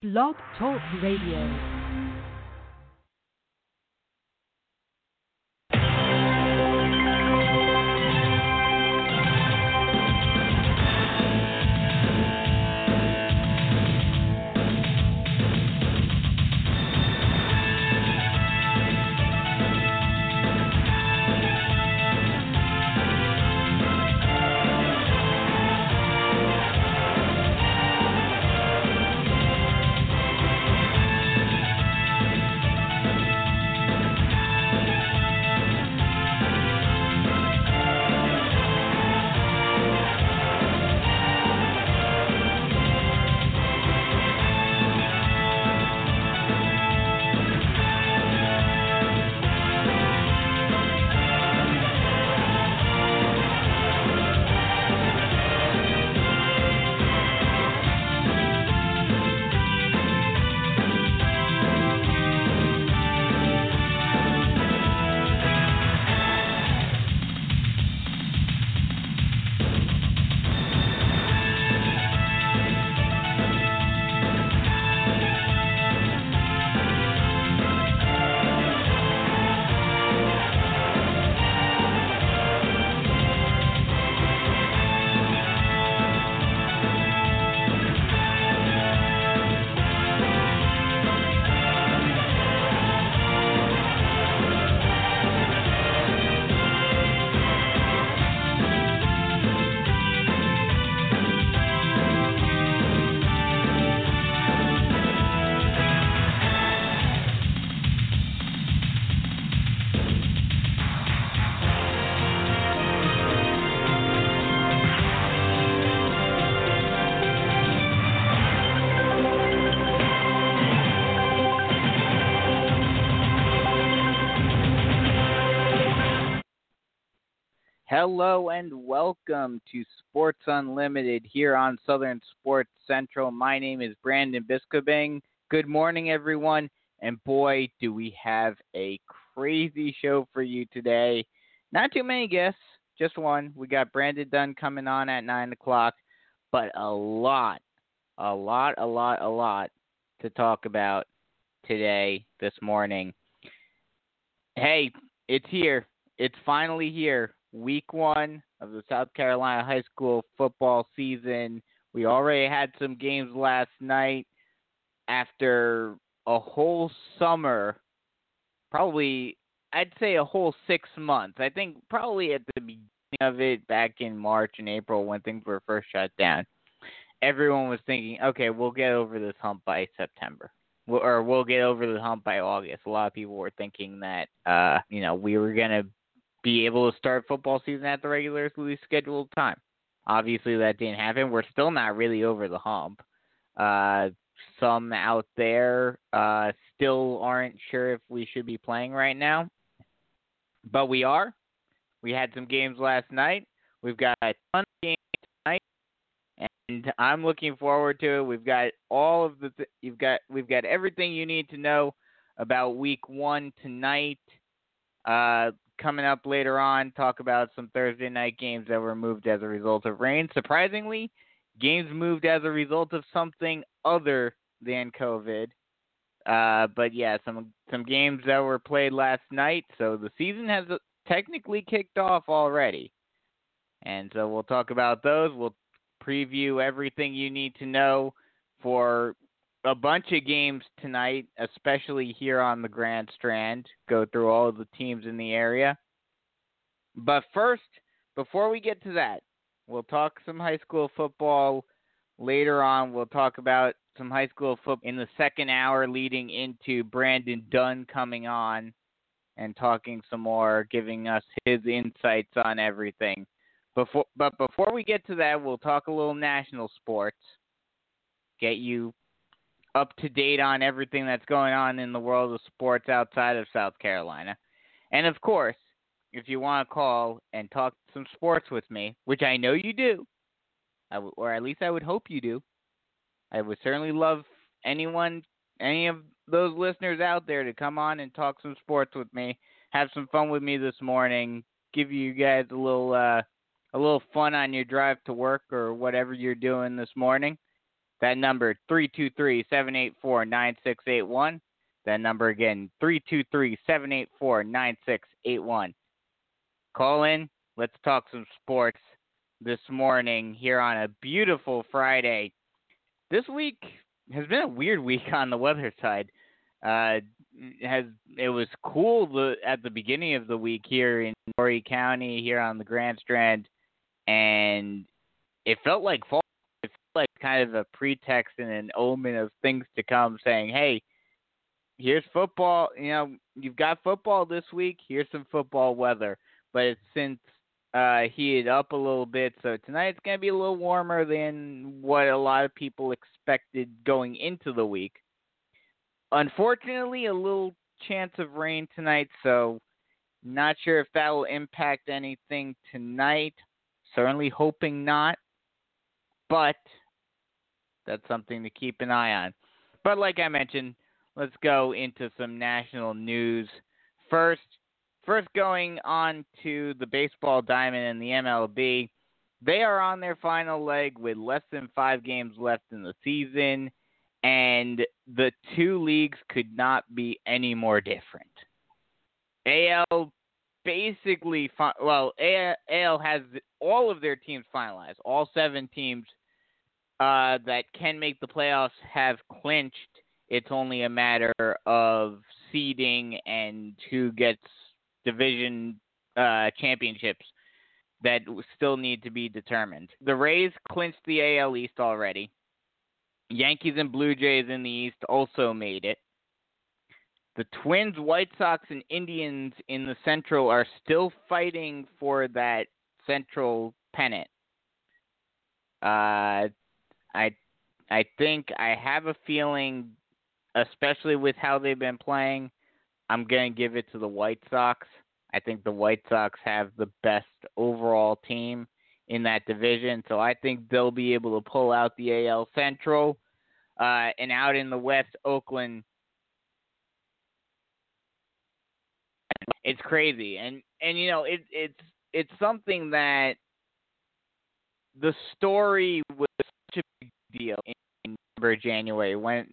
Blog Talk Radio. Hello and welcome to Sports Unlimited here on Southern Sports Central. My name is Brandon Biskobing. Good morning, everyone. And boy, do we have a crazy show for you today. Not too many guests, just one. We got Brandon Dunn coming on at 9 o'clock, but a lot, a lot, a lot, a lot to talk about today, this morning. Hey, it's here. It's finally here week one of the South Carolina high school football season. We already had some games last night after a whole summer, probably, I'd say a whole six months. I think probably at the beginning of it, back in March and April when things were first shut down, everyone was thinking, okay, we'll get over this hump by September. Or we'll get over the hump by August. A lot of people were thinking that, uh, you know, we were going to be able to start football season at the regularly scheduled time. Obviously, that didn't happen. We're still not really over the hump. Uh, some out there uh, still aren't sure if we should be playing right now, but we are. We had some games last night. We've got a ton of games tonight, and I'm looking forward to it. We've got all of the th- you've got we've got everything you need to know about Week One tonight. Uh, coming up later on, talk about some Thursday night games that were moved as a result of rain. Surprisingly, games moved as a result of something other than COVID. Uh, but yeah, some some games that were played last night, so the season has technically kicked off already. And so we'll talk about those. We'll preview everything you need to know for a bunch of games tonight, especially here on the Grand Strand. Go through all the teams in the area. But first, before we get to that, we'll talk some high school football later on. We'll talk about some high school football in the second hour leading into Brandon Dunn coming on and talking some more, giving us his insights on everything. Before, but before we get to that, we'll talk a little national sports. Get you up to date on everything that's going on in the world of sports outside of South Carolina. And of course, if you want to call and talk some sports with me, which I know you do, or at least I would hope you do, I would certainly love anyone, any of those listeners out there to come on and talk some sports with me, have some fun with me this morning, give you guys a little, uh, a little fun on your drive to work or whatever you're doing this morning That number 323-784-9681. That number again 323-784-9681. Call in. Let's talk some sports this morning here on a beautiful Friday. This week has been a weird week on the weather side. Uh, has it was cool the, at the beginning of the week here in Horry County here on the Grand Strand, and it felt like fall. Like kind of a pretext and an omen of things to come, saying, "Hey, here's football. You know, you've got football this week. Here's some football weather." But it's since uh, heated up a little bit, so tonight it's going to be a little warmer than what a lot of people expected going into the week. Unfortunately, a little chance of rain tonight, so not sure if that will impact anything tonight. Certainly hoping not, but that's something to keep an eye on. But like I mentioned, let's go into some national news. First, first going on to the baseball diamond and the MLB. They are on their final leg with less than five games left in the season and the two leagues could not be any more different. AL basically, well, AL has all of their teams finalized. All seven teams uh, that can make the playoffs have clinched. It's only a matter of seeding and who gets division uh, championships that still need to be determined. The Rays clinched the AL East already. Yankees and Blue Jays in the East also made it. The Twins, White Sox, and Indians in the Central are still fighting for that Central pennant. Uh, I, I think I have a feeling, especially with how they've been playing, I'm gonna give it to the White Sox. I think the White Sox have the best overall team in that division. So I think they'll be able to pull out the AL Central. Uh, and out in the West, Oakland. It's crazy, and and you know it it's it's something that the story was deal in December, January when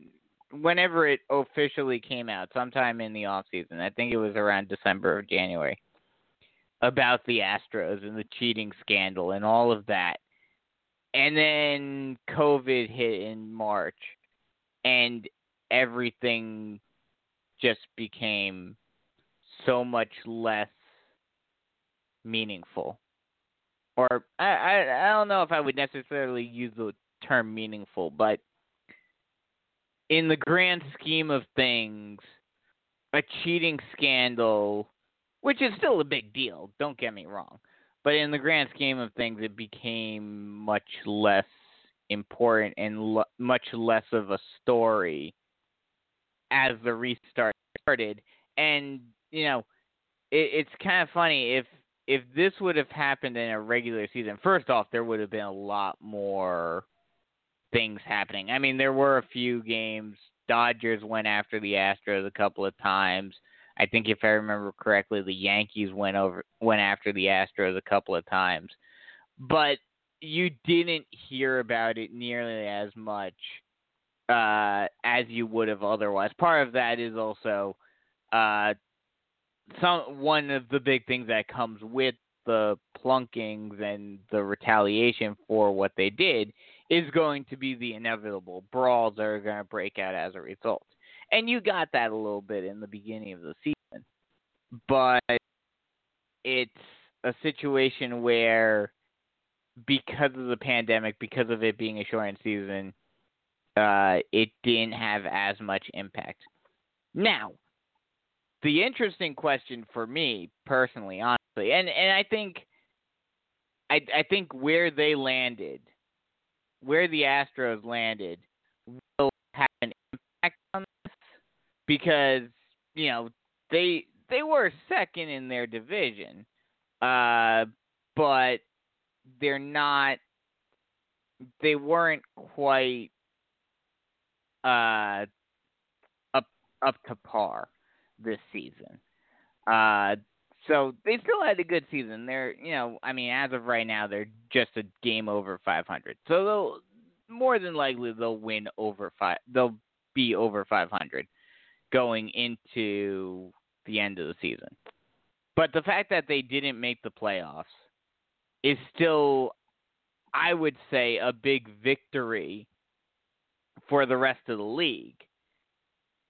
whenever it officially came out, sometime in the off season. I think it was around December or January about the Astros and the cheating scandal and all of that. And then COVID hit in March and everything just became so much less meaningful. Or I, I I don't know if I would necessarily use the term meaningful, but in the grand scheme of things, a cheating scandal which is still a big deal. Don't get me wrong, but in the grand scheme of things, it became much less important and much less of a story as the restart started. And you know, it, it's kind of funny if if this would have happened in a regular season. First off, there would have been a lot more things happening. I mean, there were a few games. Dodgers went after the Astros a couple of times. I think if I remember correctly, the Yankees went over went after the Astros a couple of times, but you didn't hear about it nearly as much uh, as you would have otherwise. Part of that is also uh, some one of the big things that comes with the plunkings and the retaliation for what they did is going to be the inevitable brawls that are going to break out as a result. And you got that a little bit in the beginning of the season. But it's a situation where because of the pandemic, because of it being a shortened season, uh, it didn't have as much impact. Now, the interesting question for me personally, honestly, and and I think, I I think where they landed, where the Astros landed, will have an impact on this because you know they they were second in their division, uh, but they're not. They weren't quite uh, up up to par this season. Uh, so they still had a good season. They're, you know, I mean, as of right now, they're just a game over 500. So they'll more than likely they'll win over five. They'll be over 500 going into the end of the season. But the fact that they didn't make the playoffs is still, I would say, a big victory for the rest of the league.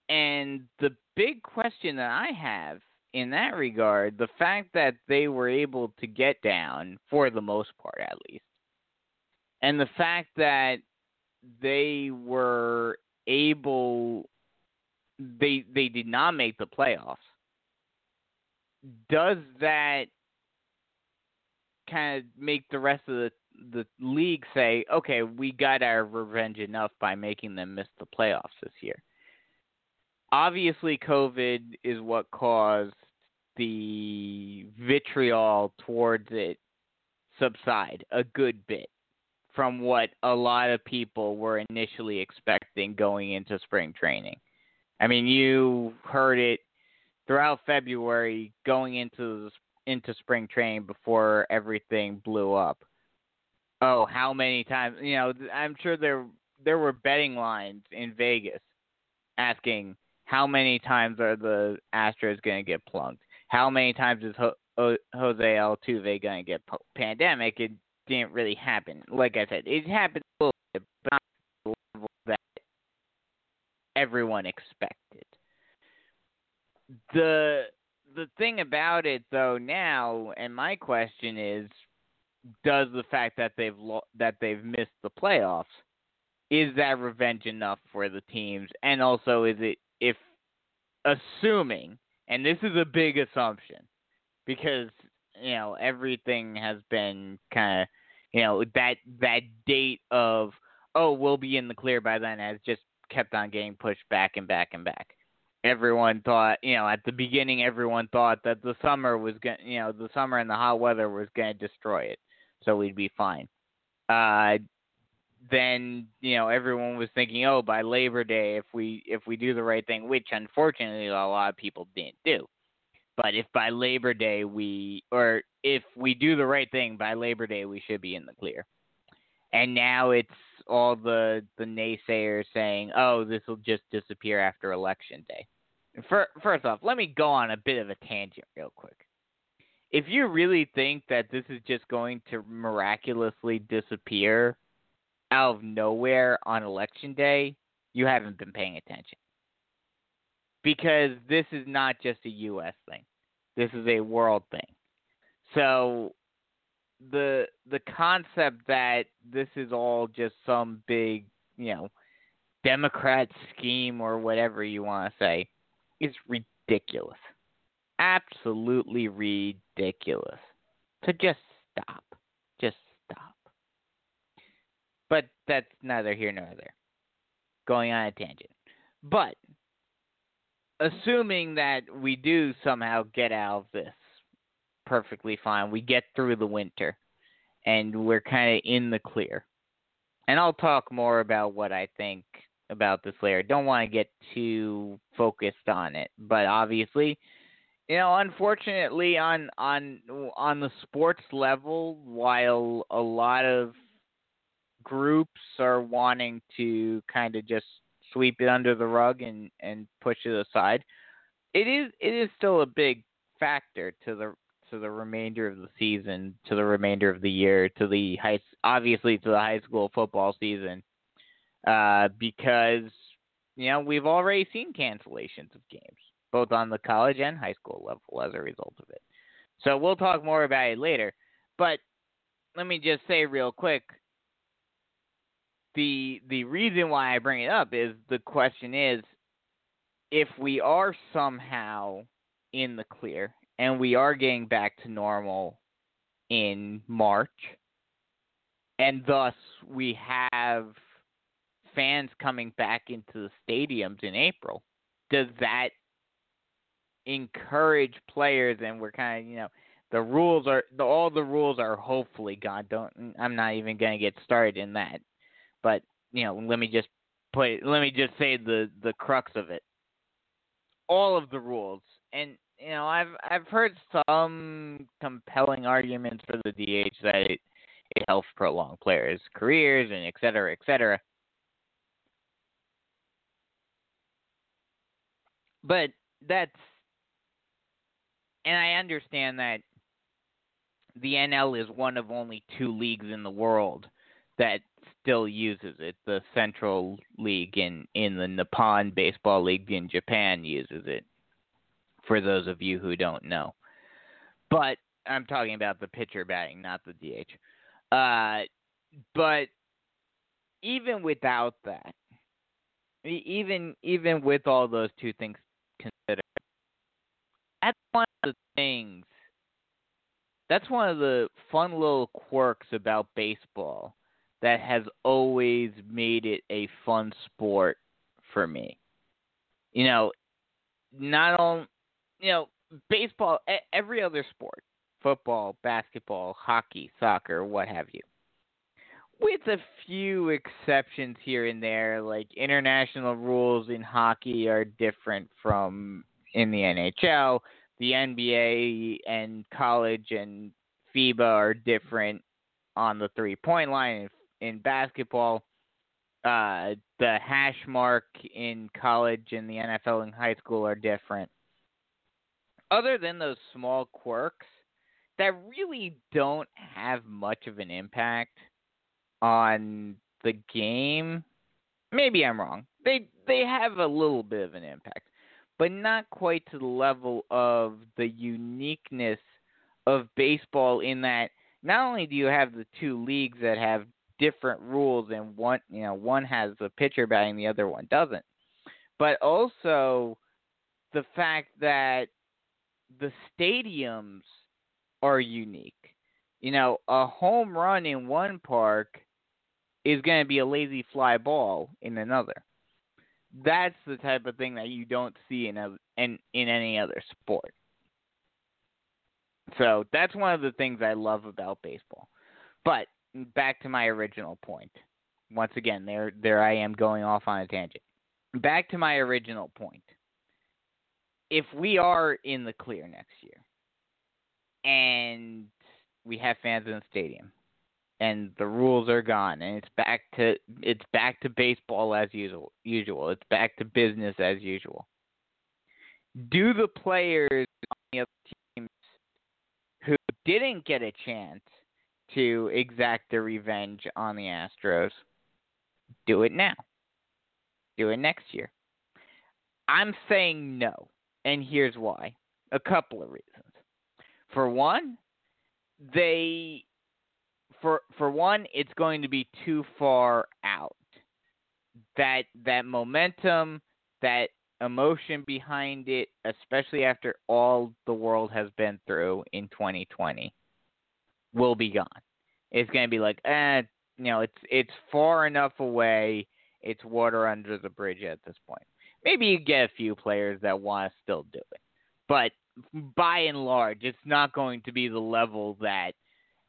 And the big question that I have in that regard, the fact that they were able to get down, for the most part at least, and the fact that they were able they they did not make the playoffs does that kind of make the rest of the the league say okay we got our revenge enough by making them miss the playoffs this year obviously covid is what caused the vitriol towards it subside a good bit from what a lot of people were initially expecting going into spring training. I mean, you heard it throughout February going into into spring training before everything blew up. Oh, how many times? You know, I'm sure there there were betting lines in Vegas asking how many times are the Astros going to get plunked? How many times is Ho- Jose Altuve going to get po- pandemic? It didn't really happen. Like I said, it happened a little bit, but not the level that everyone expected. The the thing about it though now, and my question is, does the fact that they've lo- that they've missed the playoffs is that revenge enough for the teams? And also, is it if assuming, and this is a big assumption, because you know everything has been kind of you know that that date of oh we'll be in the clear by then has just kept on getting pushed back and back and back. Everyone thought, you know, at the beginning, everyone thought that the summer was going, you know, the summer and the hot weather was going to destroy it, so we'd be fine. Uh, then you know everyone was thinking, oh, by Labor Day, if we if we do the right thing, which unfortunately a lot of people didn't do. But if by Labor Day we, or if we do the right thing by Labor Day, we should be in the clear. And now it's all the the naysayers saying, "Oh, this will just disappear after Election Day." first off, let me go on a bit of a tangent real quick. If you really think that this is just going to miraculously disappear out of nowhere on Election Day, you haven't been paying attention because this is not just a U.S. thing. This is a world thing. So the the concept that this is all just some big, you know, Democrat scheme or whatever you want to say is ridiculous. Absolutely ridiculous. So just stop. But that's neither here nor there. Going on a tangent. But assuming that we do somehow get out of this perfectly fine, we get through the winter and we're kind of in the clear. And I'll talk more about what I think about this later. Don't want to get too focused on it, but obviously, you know, unfortunately on on on the sports level, while a lot of groups are wanting to kind of just sweep it under the rug and and push it aside, it is it is still a big factor to the to the remainder of the season, to the remainder of the year, to the high obviously to the high school football season, uh, because you know we've already seen cancellations of games both on the college and high school level as a result of it. So we'll talk more about it later, but let me just say real quick the the reason why I bring it up is the question is if we are somehow in the clear and we are getting back to normal in March and thus we have fans coming back into the stadiums in April does that encourage players and we're kind of you know the rules are the, all the rules are hopefully gone. Don't I'm not even going to get started in that but you know, let me just put let me just say the the crux of it. All of the rules, and you know, I've I've heard some compelling arguments for the DH that it it helps prolong players' careers and et cetera, et cetera. But that's, and I understand that the NL is one of only two leagues in the world that still uses it. The Central League in in the Nippon Baseball League in Japan uses it. For those of you who don't know, but I'm talking about the pitcher batting, not the DH. Uh, but even without that, even even with all those two things considered, that's one of the things. That's one of the fun little quirks about baseball that has always made it a fun sport for me. You know, not on, you know, baseball, every other sport, football, basketball, hockey, soccer, what have you. With a few exceptions here and there, like international rules in hockey are different from in the NHL. The NBA and college and FIBA are different on the three point line in basketball. Uh, the hash mark in college and the NFL and high school are different. Other than those small quirks that really don't have much of an impact on the game, maybe I'm wrong. They they have a little bit of an impact, but not quite to the level of the uniqueness of baseball in that not only do you have the two leagues that have different rules and one you know one has a pitcher batting the other one doesn't. But also the fact that the stadiums are unique. You know a home run in one park is going to be a lazy fly ball in another. That's the type of thing that you don't see in a, in in any other sport. So that's one of the things I love about baseball. But back to my original point. Once again, there there I am going off on a tangent. Back to my original point. If we are in the clear next year and we have fans in the stadium and the rules are gone and it's back to it's back to baseball as usual usual. It's back to business as usual. Do the players on the other teams who didn't get a chance to exact their revenge on the Astros, do it now. Do it next year. I'm saying no, and here's why. A couple of reasons. For one, they for for one, it's going to be too far out. That that momentum, that emotion behind it, especially after all the world has been through in 2020, will be gone. It's going to be like, eh, you know, it's it's far enough away. It's water under the bridge at this point. Maybe you get a few players that want to still do it, but by and large, it's not going to be the level that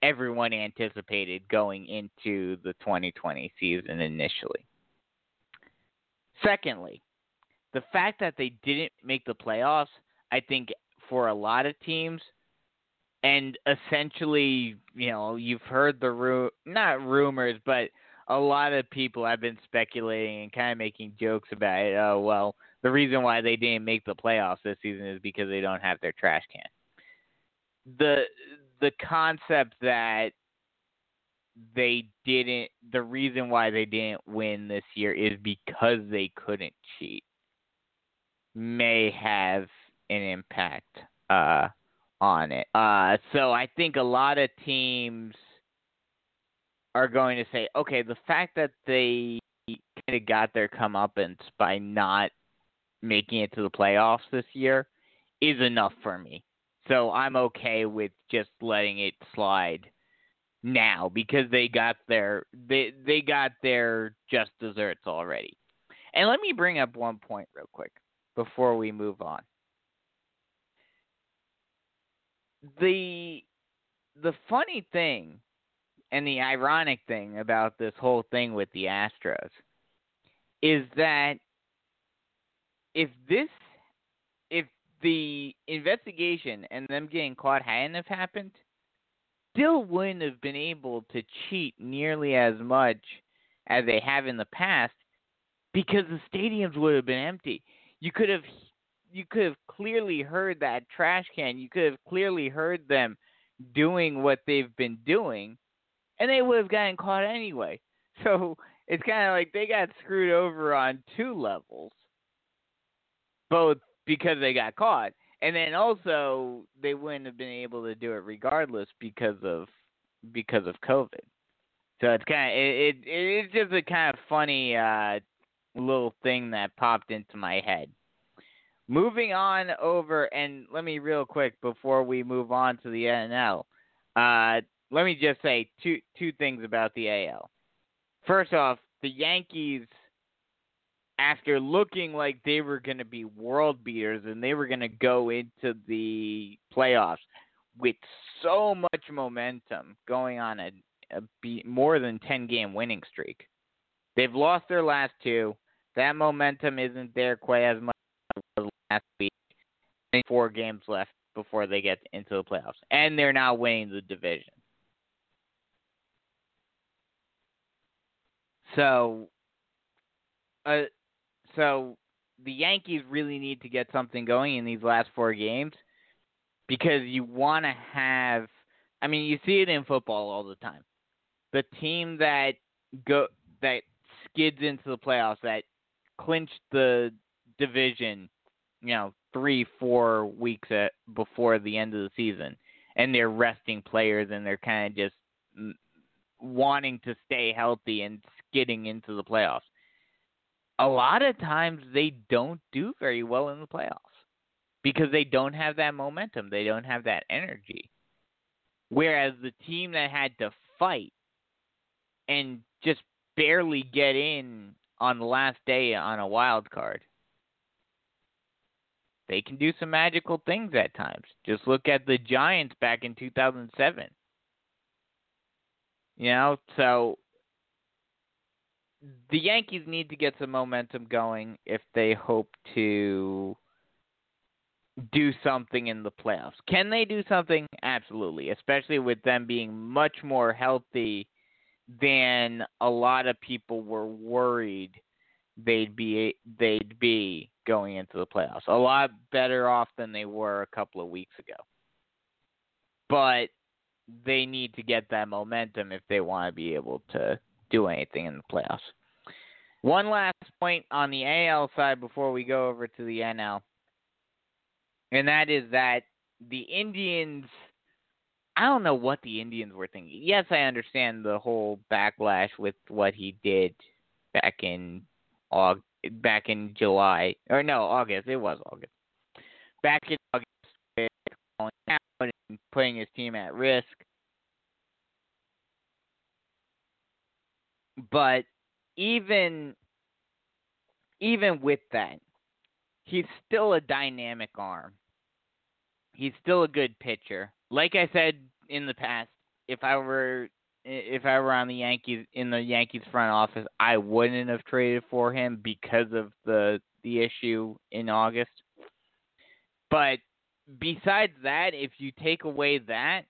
everyone anticipated going into the 2020 season initially. Secondly, the fact that they didn't make the playoffs, I think for a lot of teams, and essentially, you know, you've heard the ru- not rumors, but a lot of people have been speculating and kind of making jokes about it. Oh well, the reason why they didn't make the playoffs this season is because they don't have their trash can. The the concept that they didn't the reason why they didn't win this year is because they couldn't cheat may have an impact uh, on it. Uh, so I think a lot of teams are going to say, okay, the fact that they kind of got their comeuppance by not making it to the playoffs this year is enough for me. So I'm okay with just letting it slide now because they got their they they got their just desserts already. And let me bring up one point real quick before we move on. The the funny thing and the ironic thing about this whole thing with the Astros is that if this if the investigation and them getting caught hadn't have happened, still wouldn't have been able to cheat nearly as much as they have in the past because the stadiums would have been empty. You could have you could have clearly heard that trash can. You could have clearly heard them doing what they've been doing, and they would have gotten caught anyway. So it's kind of like they got screwed over on two levels, both because they got caught, and then also they wouldn't have been able to do it regardless because of because of COVID. So it's kind of it, it it's just a kind of funny uh, little thing that popped into my head. Moving on over, and let me real quick before we move on to the NL. Uh, let me just say two two things about the AL. First off, the Yankees, after looking like they were going to be world beaters and they were going to go into the playoffs with so much momentum, going on a, a be, more than ten game winning streak, they've lost their last two. That momentum isn't there quite as much last week. Four games left before they get into the playoffs, and they're now winning the division. So, uh, so the Yankees really need to get something going in these last four games because you want to have. I mean, you see it in football all the time. The team that go that skids into the playoffs, that clinched the division you know three four weeks at, before the end of the season, and they're resting players and they're kind of just wanting to stay healthy and skidding into the playoffs. A lot of times they don't do very well in the playoffs because they don't have that momentum, they don't have that energy. Whereas the team that had to fight and just barely get in on the last day on a wild card they can do some magical things at times. Just look at the Giants back in 2007. You know, so the Yankees need to get some momentum going if they hope to do something in the playoffs. Can they do something? Absolutely, especially with them being much more healthy than a lot of people were worried they'd be they'd be going into the playoffs. A lot better off than they were a couple of weeks ago. But they need to get that momentum if they want to be able to do anything in the playoffs. One last point on the AL side before we go over to the NL. And that is that the Indians I don't know what the Indians were thinking. Yes, I understand the whole backlash with what he did back in August, back in July or no August. It was August. Back in August, calling out and putting his team at risk. But even even with that, he's still a dynamic arm. He's still a good pitcher. Like I said in the past, if I were if I were on the Yankees in the Yankees front office, I wouldn't have traded for him because of the the issue in August. But besides that, if you take away that,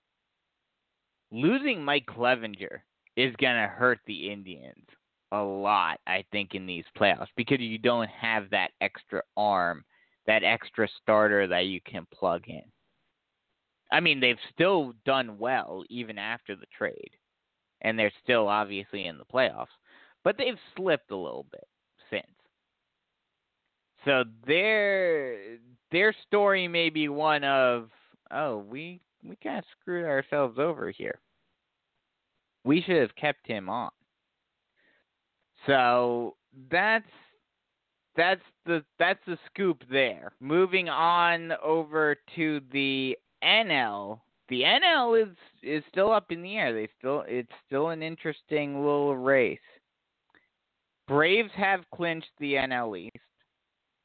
losing Mike Clevinger is going to hurt the Indians a lot, I think, in these playoffs because you don't have that extra arm, that extra starter that you can plug in. I mean, they've still done well even after the trade and they're still obviously in the playoffs, but they've slipped a little bit since. So their their story may be one of oh we we kind of screwed ourselves over here. We should have kept him on. So that's that's the that's the scoop there. Moving on over to the NL the NL is is still up in the air. They still it's still an interesting little race. Braves have clinched the NL East.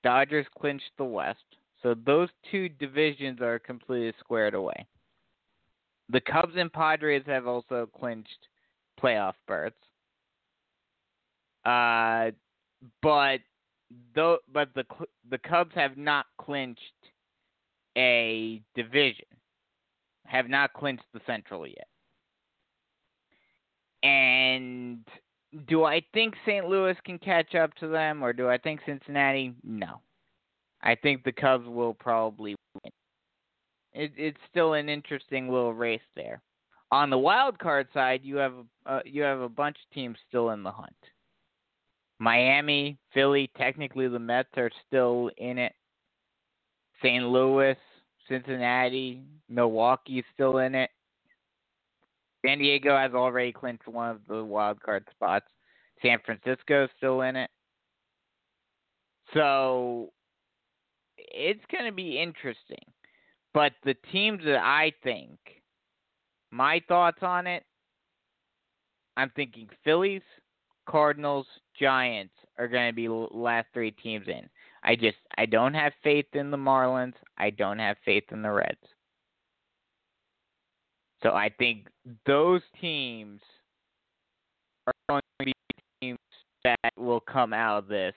Dodgers clinched the West. So those two divisions are completely squared away. The Cubs and Padres have also clinched playoff berths. Uh, but the but the the Cubs have not clinched a division have not clinched the Central yet. And do I think St. Louis can catch up to them, or do I think Cincinnati? No. I think the Cubs will probably win. It, it's still an interesting little race there. On the wild card side, you have uh, you have a bunch of teams still in the hunt. Miami, Philly, technically the Mets are still in it. St. Louis, Cincinnati, Milwaukee's still in it. San Diego has already clinched one of the wild card spots. San Francisco's still in it. So it's going to be interesting. But the teams that I think, my thoughts on it, I'm thinking Phillies, Cardinals, Giants are going to be last three teams in. I just I don't have faith in the Marlins. I don't have faith in the Reds. So I think those teams are going to be teams that will come out of this.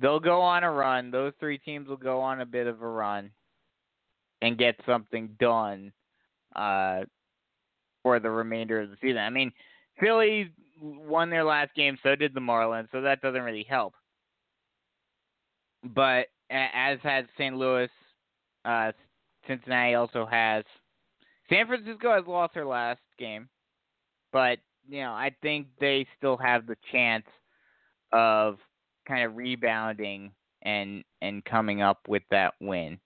They'll go on a run. Those three teams will go on a bit of a run and get something done uh, for the remainder of the season. I mean, Philly won their last game, so did the Marlins, so that doesn't really help. But as has St. Louis, uh, Cincinnati also has. San Francisco has lost their last game, but you know I think they still have the chance of kind of rebounding and and coming up with that win.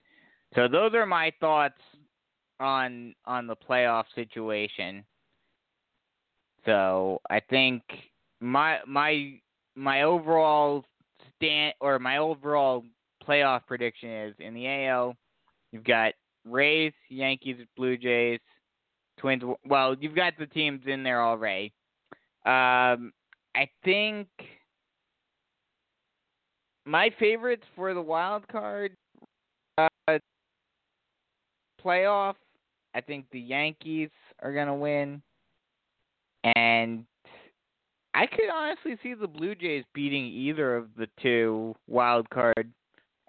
So those are my thoughts on on the playoff situation. So I think my my my overall stand or my overall playoff prediction is in the AL, you've got Rays, Yankees, Blue Jays, Twins. Well, you've got the teams in there already. Um, I think my favorites for the wild card uh, playoff. I think the Yankees are gonna win, and I could honestly see the Blue Jays beating either of the two wild card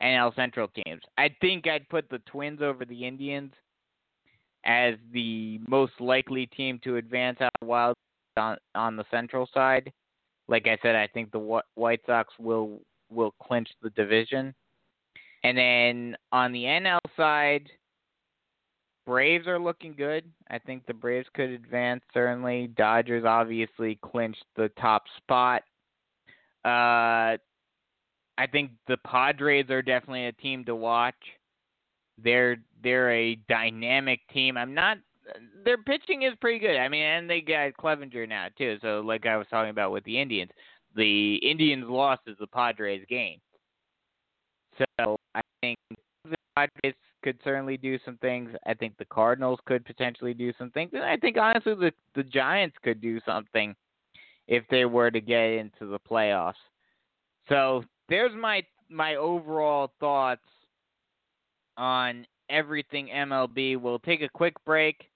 NL Central teams. I think I'd put the Twins over the Indians as the most likely team to advance out of wild on on the Central side. Like I said, I think the White Sox will will clinch the division. And then on the NL side, Braves are looking good. I think the Braves could advance certainly. Dodgers obviously clinched the top spot. Uh, I think the Padres are definitely a team to watch. They're they're a dynamic team. I'm not their pitching is pretty good. I mean, and they got Clevinger now too. So like I was talking about with the Indians, the Indians lost is the Padres game. So I think the Padres could certainly do some things. I think the Cardinals could potentially do some things. And I think honestly the the Giants could do something if they were to get into the playoffs. So there's my my overall thoughts on everything MLB. We'll take a quick break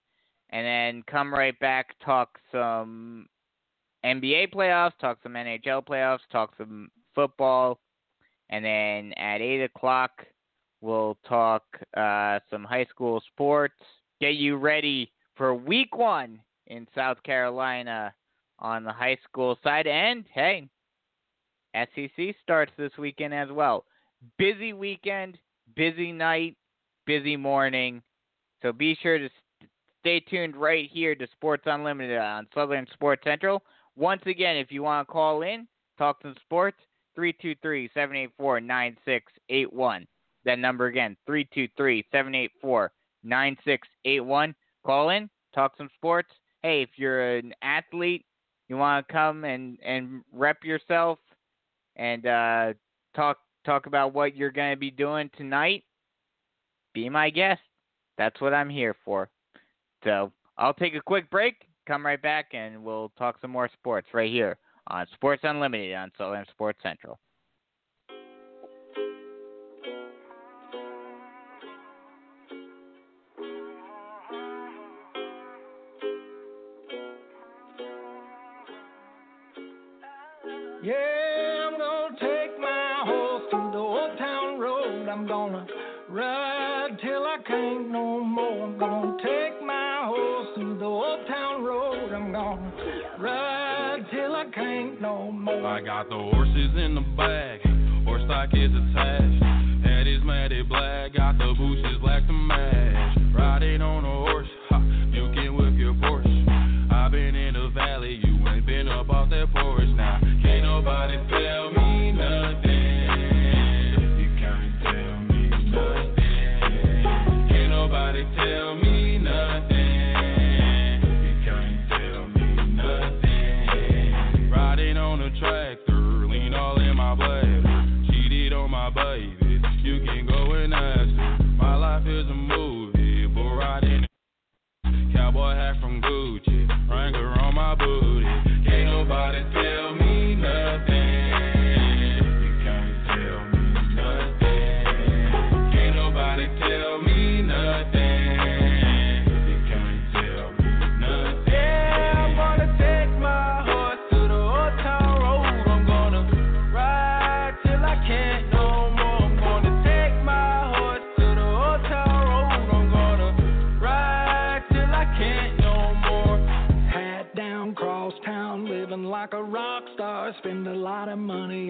and then come right back talk some NBA playoffs, talk some NHL playoffs, talk some football, and then at eight o'clock We'll talk uh, some high school sports, get you ready for week one in South Carolina on the high school side. And hey, SEC starts this weekend as well. Busy weekend, busy night, busy morning. So be sure to stay tuned right here to Sports Unlimited on Southern Sports Central. Once again, if you want to call in, talk some sports, 323 784 9681. That number again, 323 784 9681. Call in, talk some sports. Hey, if you're an athlete, you want to come and, and rep yourself and uh, talk talk about what you're going to be doing tonight, be my guest. That's what I'm here for. So I'll take a quick break, come right back, and we'll talk some more sports right here on Sports Unlimited on Southern Sports Central. Ride till I can't no more. I'm gonna take my horse through the old town road. I'm gonna ride till I can't no more. I got the horses in the bag, horse stock is attached. Head is matted black, got the bushes black to match. Riding on a horse, ha, you can whip your Porsche. I've been in the valley, you ain't been up off that porch now. Can't nobody tell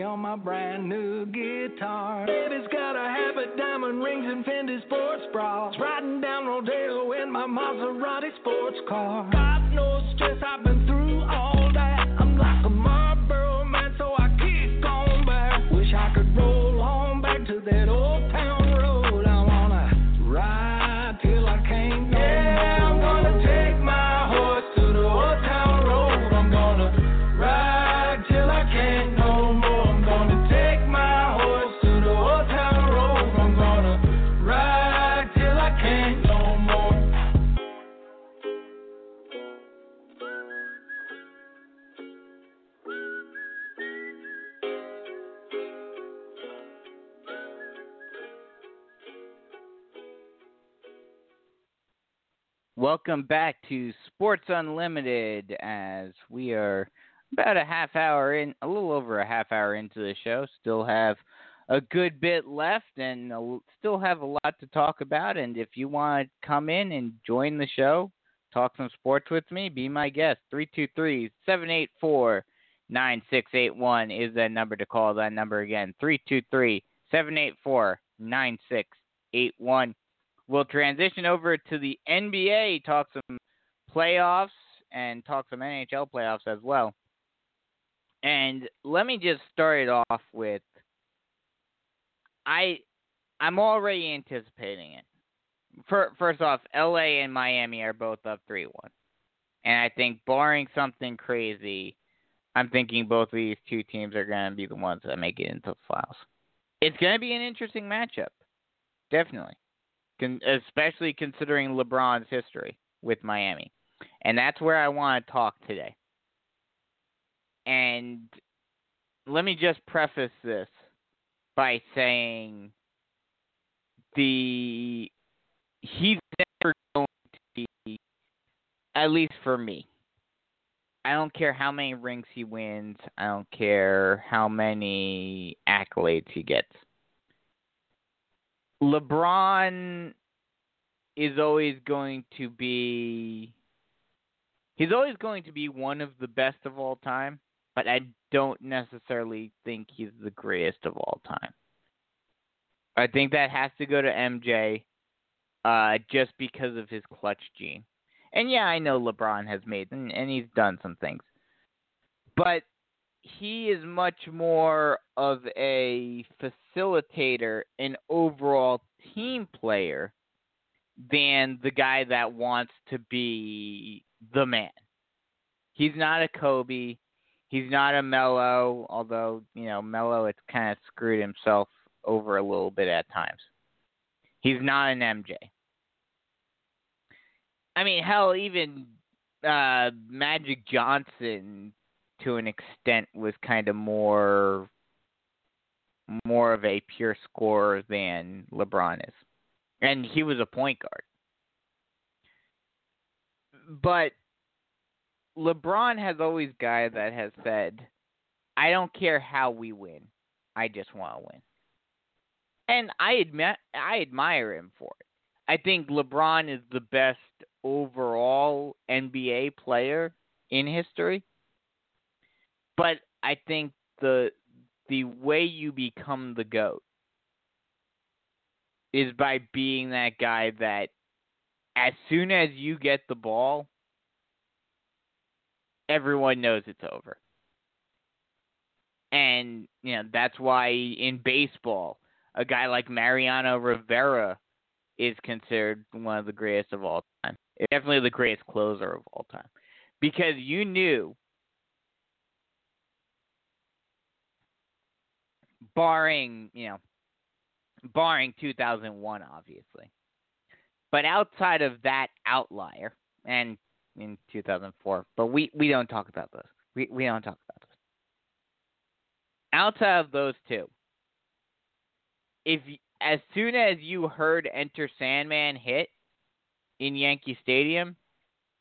on my brand new guitar. Baby's got a habit, diamond rings, and Fendi sports bras. Riding down Rodeo in my Maserati sports car. Got no stress, I've been through Welcome back to Sports Unlimited as we are about a half hour in, a little over a half hour into the show. Still have a good bit left and still have a lot to talk about. And if you want to come in and join the show, talk some sports with me, be my guest. 323 784 9681 is that number to call. That number again 323 784 9681 we'll transition over to the NBA, talk some playoffs, and talk some NHL playoffs as well. And let me just start it off with I I'm already anticipating it. First off, LA and Miami are both up 3-1. And I think barring something crazy, I'm thinking both of these two teams are going to be the ones that make it into the finals. It's going to be an interesting matchup. Definitely con- especially considering LeBron's history with Miami. And that's where I want to talk today. And let me just preface this by saying the he's never going to be at least for me. I don't care how many rings he wins. I don't care how many accolades he gets. LeBron is always going to be he's always going to be one of the best of all time, but I don't necessarily think he's the greatest of all time. I think that has to go to MJ uh just because of his clutch gene. And yeah, I know LeBron has made and, and he's done some things. But he is much more of a facilitator and overall team player than the guy that wants to be the man. He's not a Kobe. He's not a Melo, although, you know, Melo has kind of screwed himself over a little bit at times. He's not an MJ. I mean, hell, even uh, Magic Johnson to an extent was kind of more more of a pure scorer than LeBron is. And he was a point guard. But LeBron has always guy that has said, I don't care how we win. I just want to win. and I admit I admire him for it. I think LeBron is the best overall NBA player in history. But I think the the way you become the goat is by being that guy that as soon as you get the ball everyone knows it's over. And, you know, that's why in baseball, a guy like Mariano Rivera is considered one of the greatest of all time. Definitely the greatest closer of all time. Because you knew, barring, you know, barring 2001, obviously. But outside of that outlier, and in 2004, but we, we don't talk about those. We, we don't talk about those. Outside of those two, if as soon as you heard Enter Sandman hit in Yankee Stadium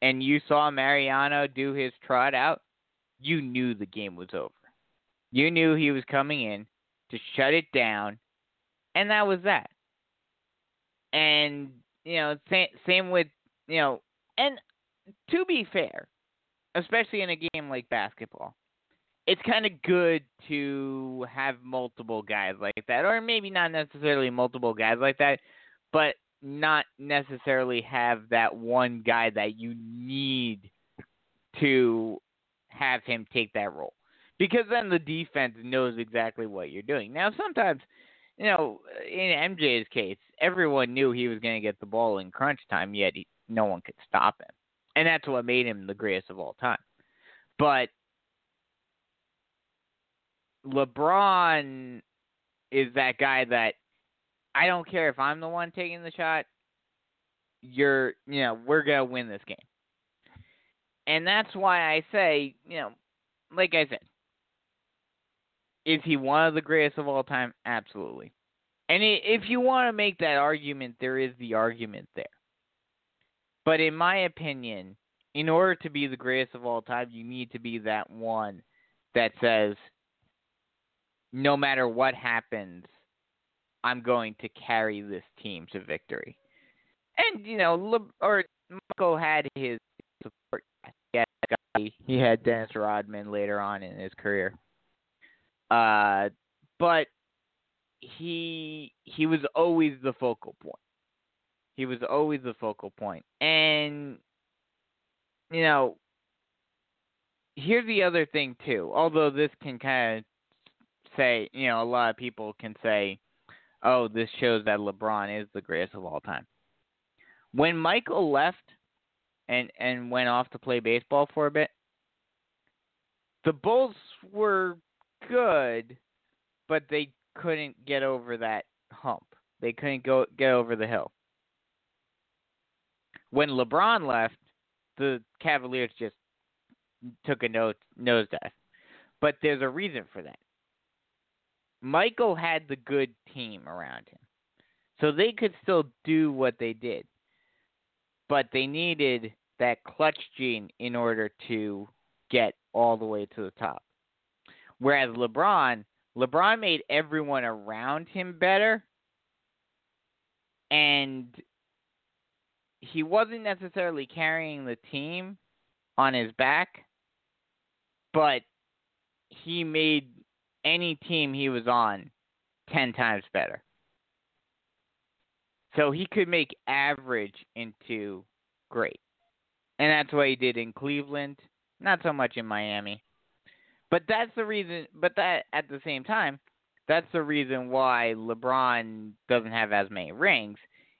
and you saw Mariano do his trot out, you knew the game was over. You knew he was coming in to shut it down, and that was that. And you know, same, same with you know, and to be fair, especially in a game like basketball, it's kind of good to have multiple guys like that, or maybe not necessarily multiple guys like that, but not necessarily have that one guy that you need to have him take that role. Because then the defense knows exactly what you're doing. Now, sometimes, you know, in MJ's case, everyone knew he was going to get the ball in crunch time, yet he, no one could stop him. And that's what made him the greatest of all time. But LeBron is that guy that I don't care if I'm the one taking the shot. You're, you know, we're gonna win this game, and that's why I say, you know, like I said, is he one of the greatest of all time? Absolutely. And if you want to make that argument, there is the argument there. But in my opinion, in order to be the greatest of all time, you need to be that one that says, no matter what happens, I'm going to carry this team to victory. And you know, Le- or Michael had his support. He had Dennis Rodman later on in his career. Uh, but he he was always the focal point. He was always the focal point. And you know, here's the other thing too. Although this can kind of say, you know, a lot of people can say, "Oh, this shows that LeBron is the greatest of all time." When Michael left and and went off to play baseball for a bit, the Bulls were good, but they couldn't get over that hump. They couldn't go get over the hill. When LeBron left, the Cavaliers just took a nose nosedive. But there's a reason for that. Michael had the good team around him. So they could still do what they did. But they needed that clutch gene in order to get all the way to the top. Whereas LeBron, LeBron made everyone around him better. And he wasn't necessarily carrying the team on his back, but he made any team he was on 10 times better. So he could make average into great. And that's what he did in Cleveland, not so much in Miami. But that's the reason, but that at the same time, that's the reason why LeBron doesn't have as many rings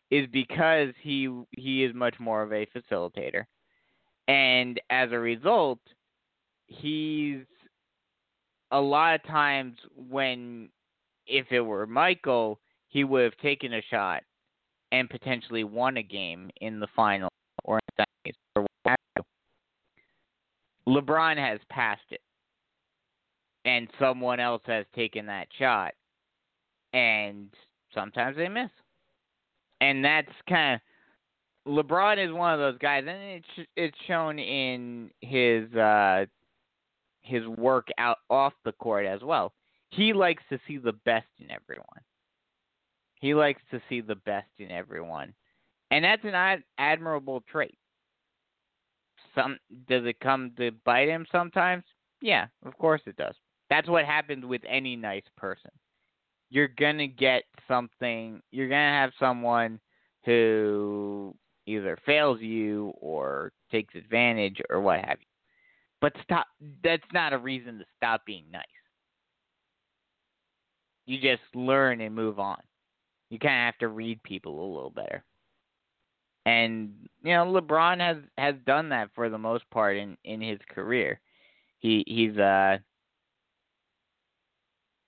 is because he he is much more of a facilitator. And as a result, he's a lot of times when if it were Michael, he would have taken a shot and potentially won a game in the final or in the or what have you. LeBron has passed it. And someone else has taken that shot. And sometimes they miss. And that's kind of LeBron is one of those guys, and it's it's shown in his uh, his work out off the court as well. He likes to see the best in everyone. He likes to see the best in everyone. And that's an ad- admirable trait. Some does it come to bite him sometimes? Yeah, of course it does. That's what happens with any nice person. You're going to get something, you're going to have someone who either fails you or takes advantage or what have you. But stop that's not a reason to stop being nice. You just learn and move on. You kind of have to read people a little better. And you know, LeBron has has done that for the most part in in his career. He he's uh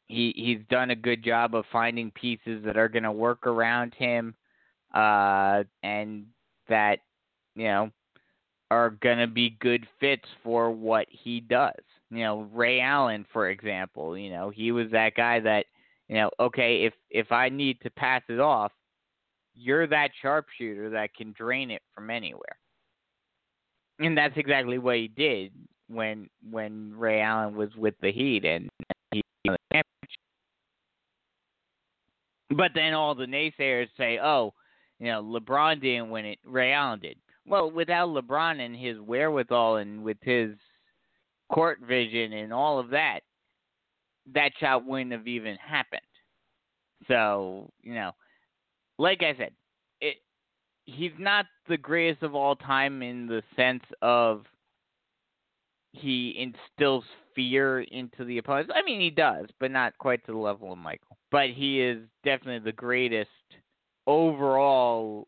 he he's done a good job of finding pieces that are going to work around him uh and that you know are going to be good fits for what he does. You know, Ray Allen for example, you know, he was that guy that you know, okay, if if I need to pass it off, you're that sharpshooter that can drain it from anywhere. And that's exactly what he did when when Ray Allen was with the Heat and he. But then all the naysayers say, "Oh, you know, LeBron didn't win it, Ray Allen did." Well, without LeBron and his wherewithal and with his court vision and all of that, that shot wouldn't have even happened. So, you know, like I said, it he's not the greatest of all time in the sense of he instills fear into the opponents. I mean, he does, but not quite to the level of Michael. But he is definitely the greatest overall.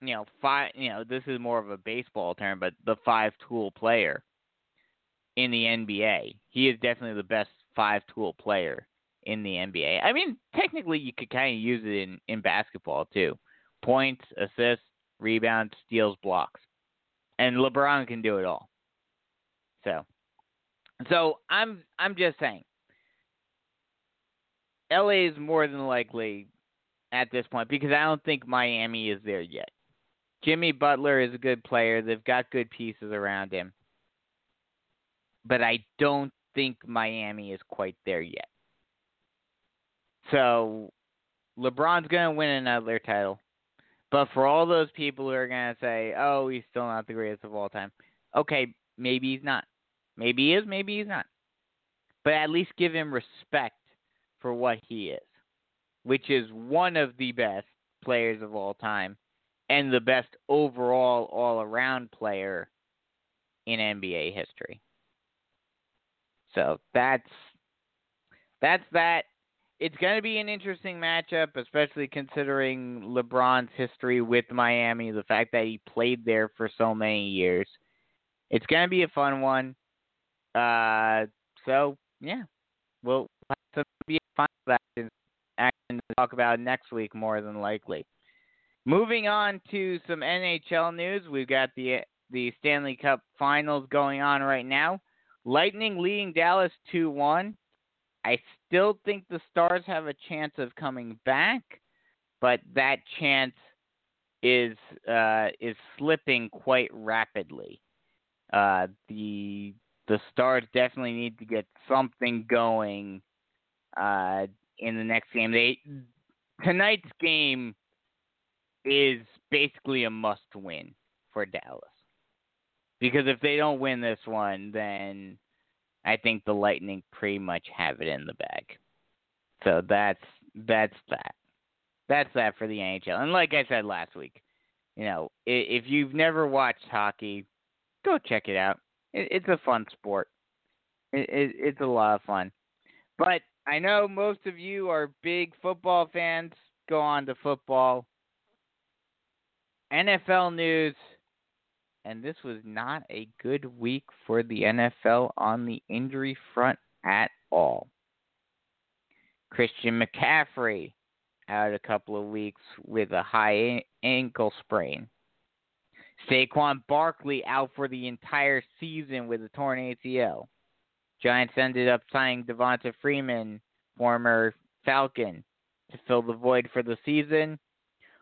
You know, five. You know, this is more of a baseball term, but the five tool player in the NBA. He is definitely the best five tool player in the NBA. I mean, technically, you could kind of use it in in basketball too. Points, assists, rebounds, steals, blocks, and LeBron can do it all. So, so I'm I'm just saying, LA is more than likely at this point because I don't think Miami is there yet. Jimmy Butler is a good player. They've got good pieces around him. But I don't think Miami is quite there yet. So LeBron's going to win another title. But for all those people who are going to say, oh, he's still not the greatest of all time, okay, maybe he's not. Maybe he is, maybe he's not. But at least give him respect for what he is, which is one of the best players of all time and the best overall all around player in NBA history. So that's that's that. It's going to be an interesting matchup, especially considering LeBron's history with Miami, the fact that he played there for so many years. It's going to be a fun one. Uh, so yeah, we'll to be action to talk about next week more than likely. Moving on to some NHL news, we've got the the Stanley Cup Finals going on right now. Lightning leading Dallas 2 1. I still think the Stars have a chance of coming back, but that chance is uh, is slipping quite rapidly. Uh, the the Stars definitely need to get something going uh, in the next game. They tonight's game is basically a must win for Dallas. Because if they don't win this one, then I think the Lightning pretty much have it in the bag. So that's that's that. That's that for the NHL. And like I said last week, you know, if you've never watched hockey, go check it out. It's a fun sport. It's a lot of fun. But I know most of you are big football fans. Go on to football. NFL news and this was not a good week for the NFL on the injury front at all. Christian McCaffrey out a couple of weeks with a high ankle sprain. Saquon Barkley out for the entire season with a torn ACL. Giants ended up signing Devonta Freeman, former Falcon, to fill the void for the season.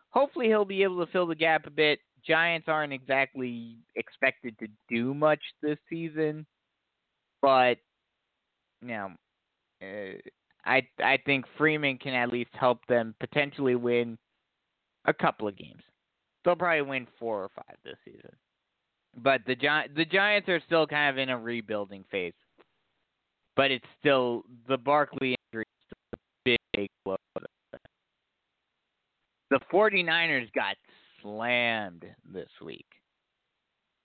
Hopefully, he'll be able to fill the gap a bit Giants aren't exactly expected to do much this season, but you know, uh, I I think Freeman can at least help them potentially win a couple of games. They'll probably win four or five this season. But the Gi- the Giants are still kind of in a rebuilding phase. But it's still the Barkley injury is a big blow. for them. The 49ers got slammed this week.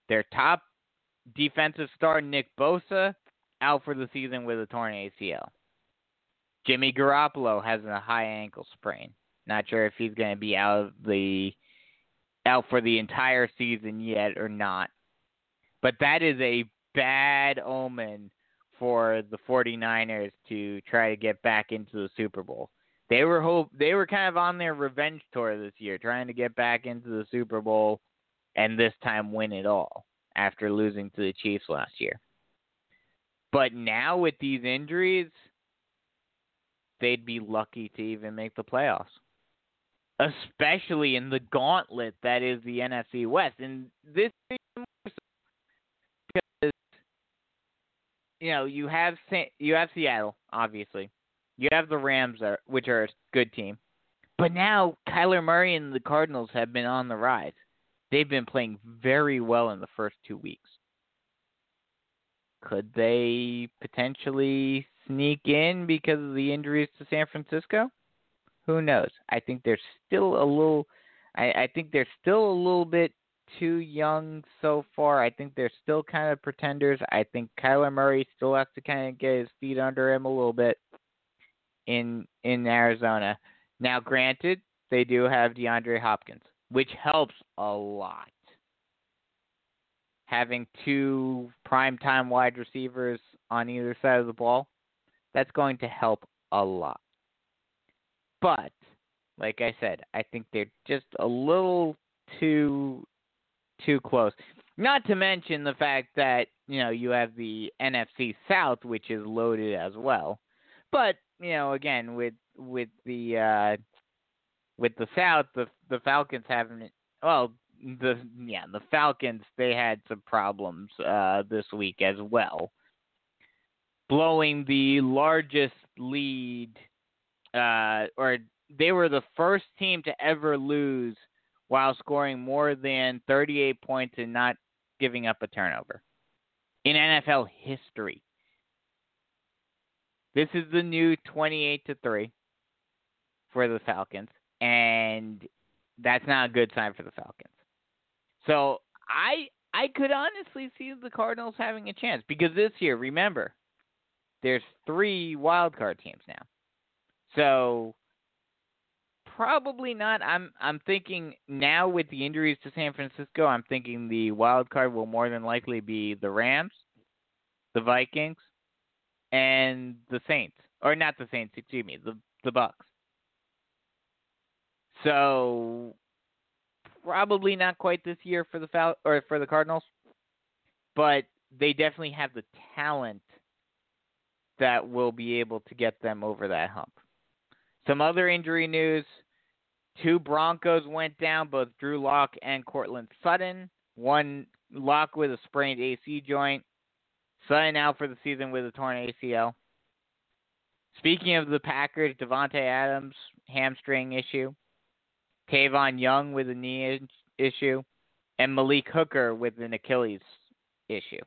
Their top defensive star Nick Bosa out for the season with a torn ACL. Jimmy Garoppolo has a high ankle sprain. Not sure if he's going to be out of the out for the entire season yet or not. But that is a bad omen for the 49ers to try to get back into the Super Bowl. They were hope they were kind of on their revenge tour this year, trying to get back into the Super Bowl and this time win it all after losing to the Chiefs last year. But now with these injuries, they'd be lucky to even make the playoffs. Especially in the gauntlet that is the NFC West. And this is more so because you know, you have Sa- you have Seattle, obviously. You have the Rams are, which are a good team. But now Kyler Murray and the Cardinals have been on the rise. They've been playing very well in the first two weeks. Could they potentially sneak in because of the injuries to San Francisco? Who knows? I think they're still a little. I, I think they're still a little bit too young so far. I think they're still kind of pretenders. I think Kyler Murray still has to kind of get his feet under him a little bit in in Arizona. Now, granted, they do have DeAndre Hopkins, which helps a lot. Having two primetime wide receivers on either side of the ball, that's going to help a lot. But, like I said, I think they're just a little too too close. Not to mention the fact that, you know, you have the NFC South which is loaded as well. But, you know, again with with the uh with the South, the the Falcons haven't well, the yeah, the Falcons they had some problems uh this week as well. Blowing the largest lead uh or they were the first team to ever lose while scoring more than 38 points and not giving up a turnover in NFL history. This is the new 28 to 3 for the Falcons and that's not a good sign for the Falcons. So, I I could honestly see the Cardinals having a chance because this year, remember, there's 3 wild card teams now. So, probably not. I'm I'm thinking now with the injuries to San Francisco, I'm thinking the wild card will more than likely be the Rams, the Vikings, and the Saints. Or not the Saints, excuse me, the the Bucs. So probably not quite this year for the Fal- or for the Cardinals, but they definitely have the talent that will be able to get them over that hump. Some other injury news. Two Broncos went down, both Drew Lock and Courtland Sutton. One Lock with a sprained AC joint. Sutton out for the season with a torn ACL. Speaking of the Packers, Davante Adams hamstring issue. Tavon Young with a knee issue, and Malik Hooker with an Achilles issue.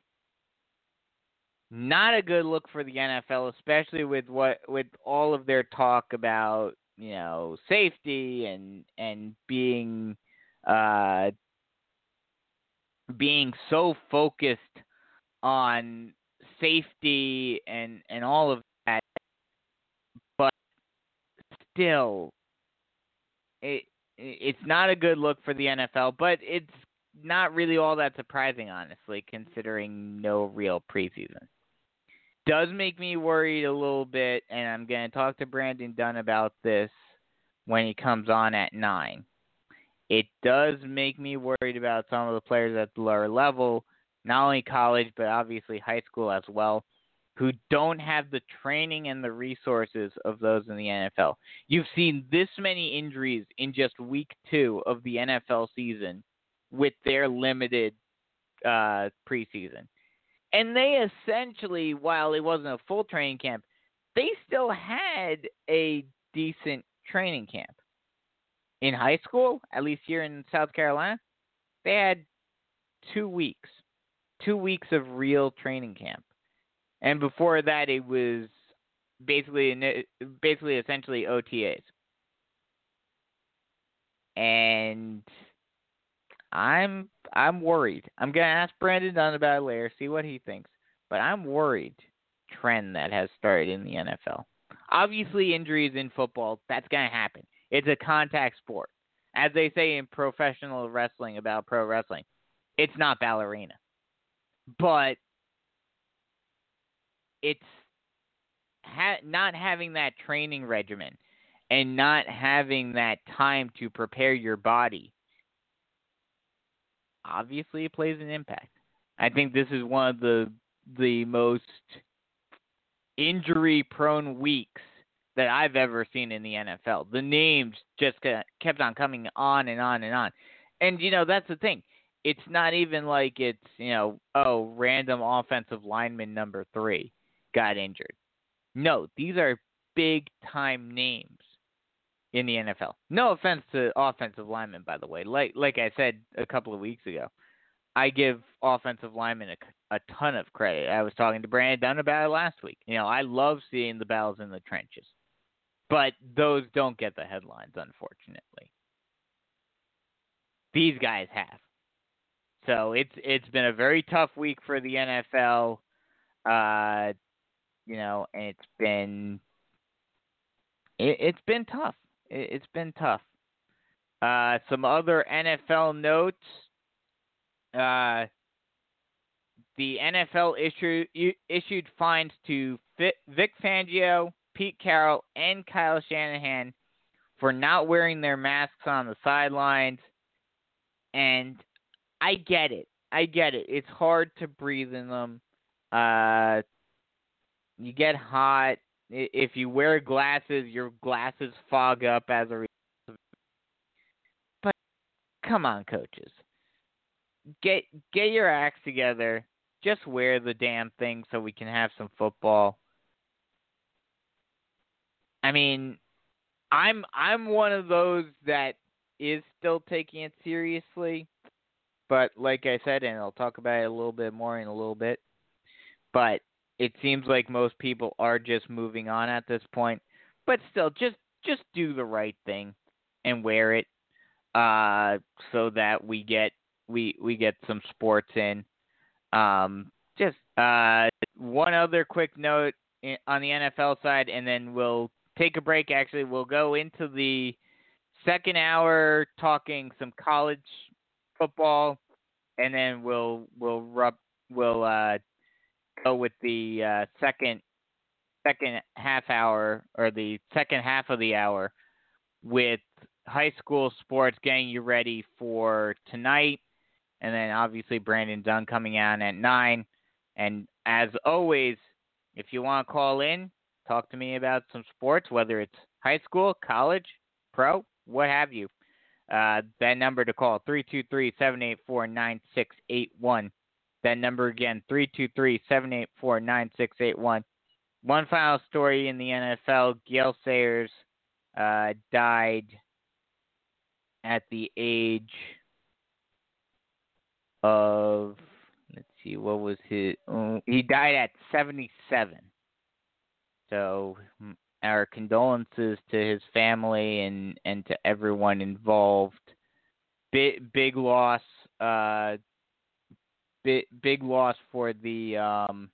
Not a good look for the NFL, especially with what with all of their talk about you know safety and and being uh, being so focused on safety and and all of that, but still, it it's not a good look for the NFL, but it's not really all that surprising, honestly, considering no real preseason. Does make me worried a little bit, and I'm going to talk to Brandon Dunn about this when he comes on at 9. It does make me worried about some of the players at the lower level, not only college, but obviously high school as well who don't have the training and the resources of those in the NFL. You've seen this many injuries in just week two of the NFL season with their limited uh, preseason. And they essentially, while it wasn't a full training camp, they still had a decent training camp. In high school, at least here in South Carolina, they had two weeks, two weeks of real training camp, and before that, it was basically basically essentially OTAs. And I'm I'm worried. I'm gonna ask Brandon Dunn about it later, see what he thinks. But I'm worried trend that has started in the NFL. Obviously, injuries in football that's gonna happen. It's a contact sport, as they say in professional wrestling about pro wrestling. It's not ballerina, but it's ha- not having that training regimen and not having that time to prepare your body obviously it plays an impact. I think this is one of the the most injury prone weeks that I've ever seen in the NFL. The names just kept on coming on and on and on. And you know, that's the thing. It's not even like it's, you know, oh, random offensive lineman number 3 got injured. No, these are big time names in the NFL. No offense to offensive linemen, by the way. Like like I said a couple of weeks ago, I give offensive linemen a, a ton of credit. I was talking to Brandon Dunn about it last week. You know, I love seeing the battles in the trenches, but those don't get the headlines, unfortunately. These guys have. So it's it's been a very tough week for the NFL. Uh, you know, and it's been it, it's been tough it, has been tough. Uh, some other NFL notes. Uh, the NFL issue, issued fines to Vic Fangio, Pete Carroll, and Kyle Shanahan for not wearing their masks on the sidelines. And I get it. I get it. It's hard to breathe in them. Uh, you get hot if you wear glasses, your glasses fog up as a result. But come on, coaches, get get your acts together. Just wear the damn thing so we can have some football. I mean, I'm I'm one of those that is still taking it seriously, but like I said, and I'll talk about it a little bit more in a little bit. But it seems like most people are just moving on at this point. But still, just just do the right thing and wear it, uh, so that we get we we get some sports in. Um, just uh, one other quick note on the NFL side, and then we'll take a break. Actually, we'll go into the second hour talking some college football, and then we'll we'll rub, we'll uh, go with the uh, second second half hour or the second half of the hour with high school sports getting you ready for tonight and then obviously Brandon Dunn coming on at 9 and as always if you want to call in talk to me about some sports whether it's high school college pro what have you. Uh, that number to call 323 784 9681 that number again, 323 784 9681. One final story in the NFL Gale Sayers uh, died at the age of, let's see, what was his, uh, he died at 77. So our condolences to his family and, and to everyone involved. Big, big loss. Uh, big big loss for the um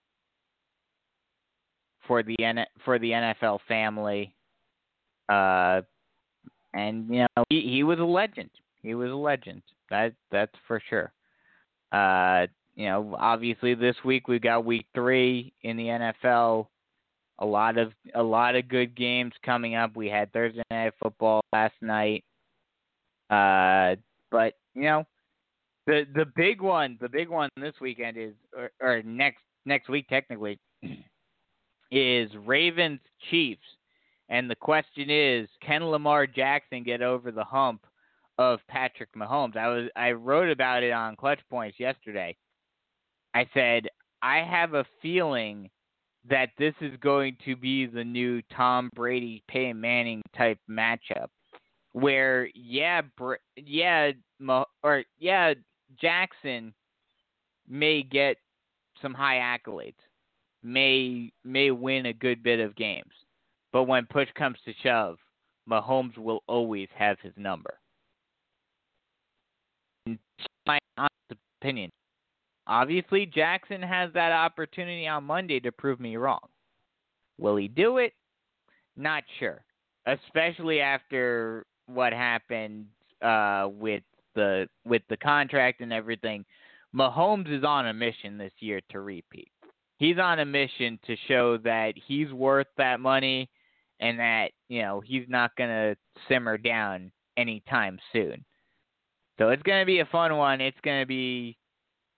for the N- for the NFL family. Uh, and you know he he was a legend. He was a legend. That that's for sure. Uh, you know, obviously this week we've got week three in the NFL. A lot of a lot of good games coming up. We had Thursday night football last night. Uh, but you know, the the big one, the big one this weekend is, or, or next next week technically, is Ravens Chiefs, and the question is, can Lamar Jackson get over the hump of Patrick Mahomes? I was I wrote about it on Clutch Points yesterday. I said I have a feeling that this is going to be the new Tom Brady Peyton Manning type matchup where yeah Br- yeah or yeah Jackson may get some high accolades may may win a good bit of games but when push comes to shove Mahomes will always have his number in my honest opinion Obviously, Jackson has that opportunity on Monday to prove me wrong. Will he do it? Not sure, especially after what happened uh, with the with the contract and everything. Mahomes is on a mission this year to repeat. He's on a mission to show that he's worth that money and that, you know, he's not going to simmer down anytime soon. So it's going to be a fun one. It's going to be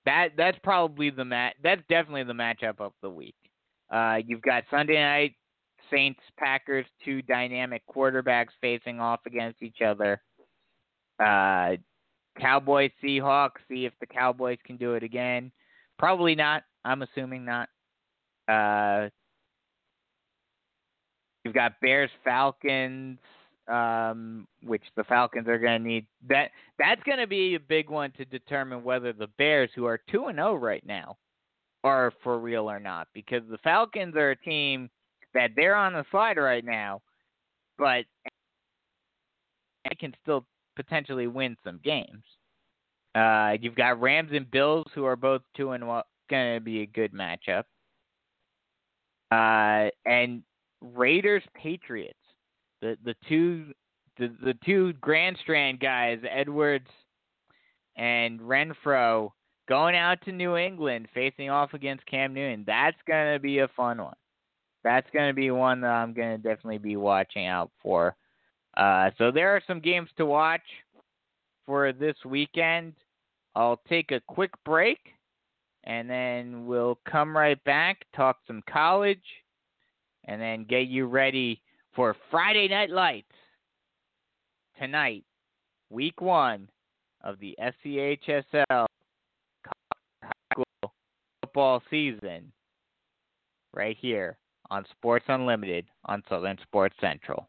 that that's probably the mat. That's definitely the matchup of the week. Uh, you've got Sunday night Saints Packers, two dynamic quarterbacks facing off against each other. Uh, Cowboys Seahawks. See if the Cowboys can do it again. Probably not. I'm assuming not. Uh, you've got Bears Falcons um, which the Falcons are going to need. That that's going to be a big one to determine whether the Bears, who are two and zero oh right now, are for real or not. Because the Falcons are a team that they're on the slide right now, but they can still potentially win some games. Uh, you've got Rams and Bills, who are both two and one, going to be a good matchup. Uh, and Raiders Patriots the the two the the two Grand Strand guys, Edwards and Renfrow, going out to New England facing off against Cam Newton. That's gonna be a fun one. That's gonna be one that I'm gonna definitely be watching out for. Uh, so there are some games to watch for this weekend. I'll take a quick break and then we'll come right back, talk some college, and then get you ready for Friday Night Lights tonight, week one of the SCHSL high school football season, right here on Sports Unlimited on Southern Sports Central.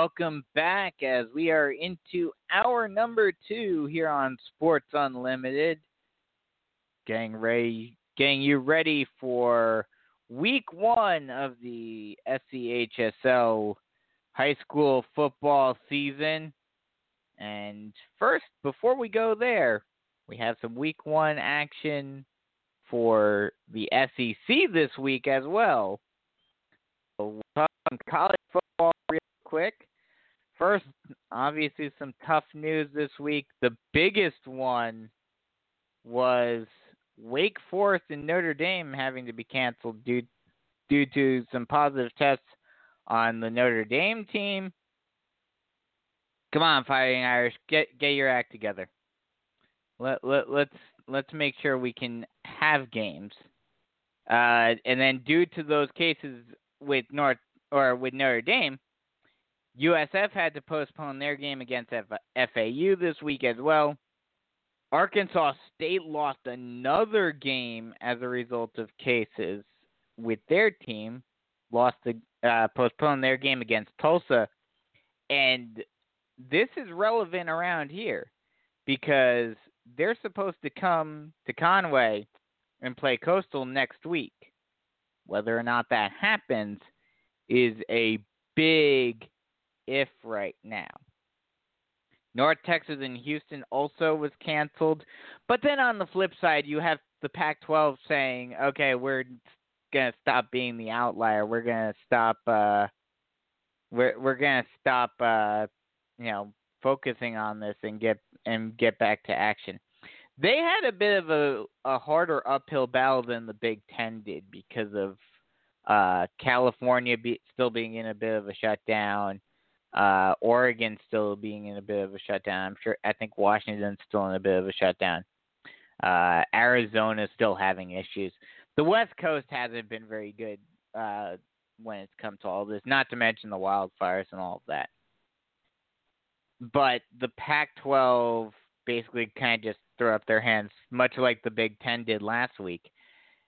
Welcome back as we are into hour number two here on Sports Unlimited. Gang ready, getting you ready for week one of the SCHSL high school football season. And first, before we go there, we have some week one action for the SEC this week as well. So we'll talk some college football real quick. First, obviously, some tough news this week. The biggest one was Wake Forest and Notre Dame having to be canceled due due to some positive tests on the Notre Dame team. Come on, Fighting Irish, get get your act together. Let let let's let's make sure we can have games. Uh, and then due to those cases with North or with Notre Dame, USF had to postpone their game against F- FAU this week as well. Arkansas State lost another game as a result of cases with their team. Lost the uh, postponed their game against Tulsa, and this is relevant around here because they're supposed to come to Conway and play Coastal next week. Whether or not that happens is a big if right now. North Texas and Houston also was canceled. But then on the flip side, you have the Pac 12 saying, okay, we're going to stop being the outlier. We're going to stop. Uh, we're we're gonna stop uh you know focusing on this and get and get back to action. They had a bit of a, a harder uphill battle than the Big Ten did because of uh, California be, still being in a bit of a shutdown, uh, Oregon still being in a bit of a shutdown. I'm sure I think Washington's still in a bit of a shutdown. Uh, Arizona still having issues. The West Coast hasn't been very good uh, when it's come to all this. Not to mention the wildfires and all of that. But the Pac-12 basically kind of just threw up their hands, much like the Big Ten did last week,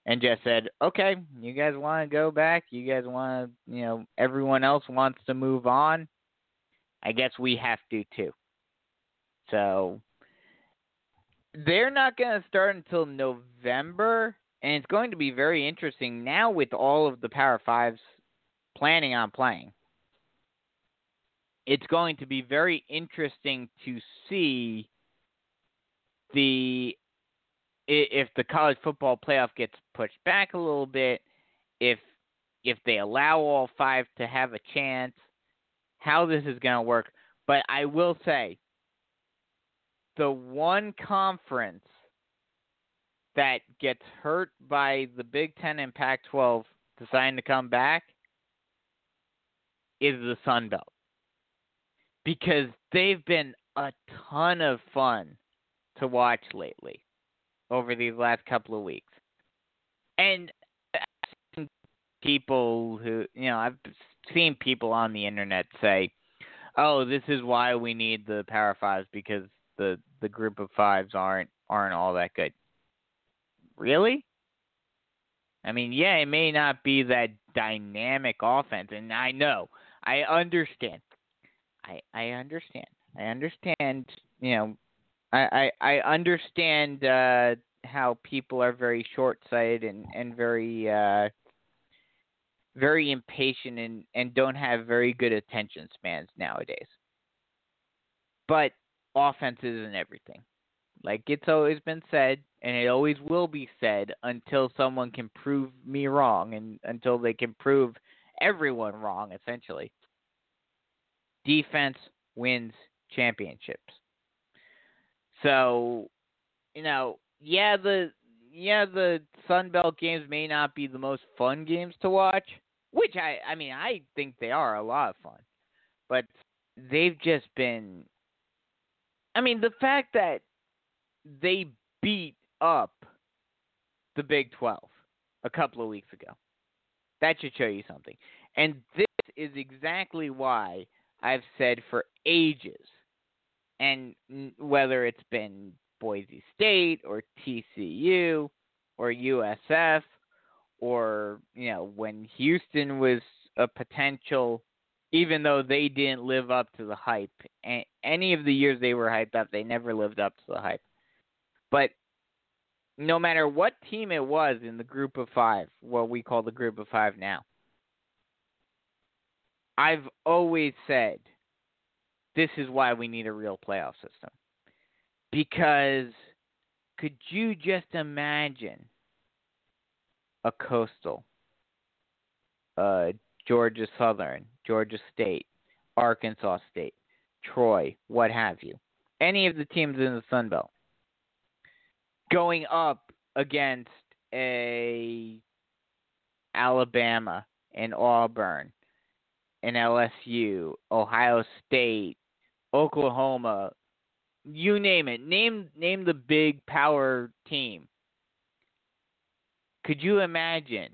and just said, "Okay, you guys want to go back? You guys want to, you know, everyone else wants to move on. I guess we have to too." So they're not going to start until November, and it's going to be very interesting now with all of the Power Fives planning on playing. It's going to be very interesting to see the if the college football playoff gets pushed back a little bit, if if they allow all five to have a chance, how this is going to work. But I will say, the one conference that gets hurt by the Big Ten and Pac 12 deciding to come back is the Sun Belt. Because they've been a ton of fun to watch lately over these last couple of weeks. And uh, people who, you know, I've seen people on the internet say, "Oh, this is why we need the Power Fives because the the group of fives aren't aren't all that good." Really? I mean, yeah, it may not be that dynamic offense, and I know, I understand. I I understand. I understand. You know, I I, I understand uh, how people are very short-sighted and and very uh, very impatient and and don't have very good attention spans nowadays. But offense isn't everything. Like it's always been said, and it always will be said until someone can prove me wrong, and until they can prove everyone wrong, essentially. Defense wins championships. So, you know, yeah, the yeah, the Sun Belt games may not be the most fun games to watch, which I I mean, I think they are a lot of fun. But they've just been I mean, the fact that they beat up the Big 12 a couple of weeks ago. That should show you something. And this is exactly why I've said for ages, and whether it's been Boise State or TCU or USF or, you know, when Houston was a potential, even though they didn't live up to the hype, any of the years they were hyped up, they never lived up to the hype. But no matter what team it was in the group of five, what we call the group of five now, I've always said this is why we need a real playoff system. Because could you just imagine a Coastal, uh, Georgia Southern, Georgia State, Arkansas State, Troy, what have you, any of the teams in the Sun Belt, going up against a Alabama and Auburn and LSU, Ohio State, Oklahoma, you name it. Name name the big power team. Could you imagine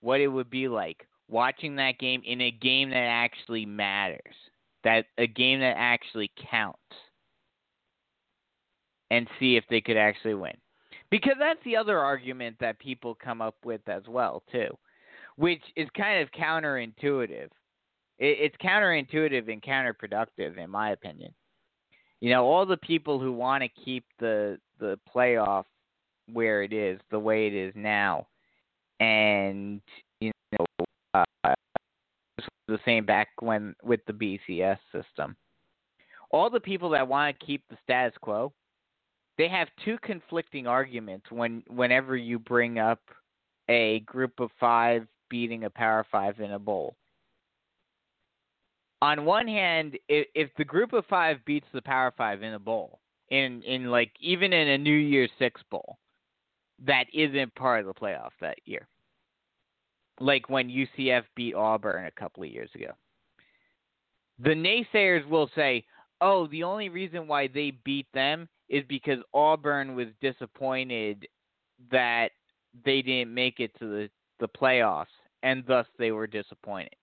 what it would be like watching that game in a game that actually matters? That a game that actually counts. And see if they could actually win. Because that's the other argument that people come up with as well, too, which is kind of counterintuitive. It's counterintuitive and counterproductive, in my opinion. You know, all the people who want to keep the the playoff where it is, the way it is now, and you know, uh, the same back when with the BCS system. All the people that want to keep the status quo, they have two conflicting arguments when whenever you bring up a group of five beating a power five in a bowl. On one hand, if, if the group of five beats the power five in a bowl, in in like even in a New Year's Six bowl, that isn't part of the playoff that year. Like when UCF beat Auburn a couple of years ago. The naysayers will say, "Oh, the only reason why they beat them is because Auburn was disappointed that they didn't make it to the the playoffs and thus they were disappointed."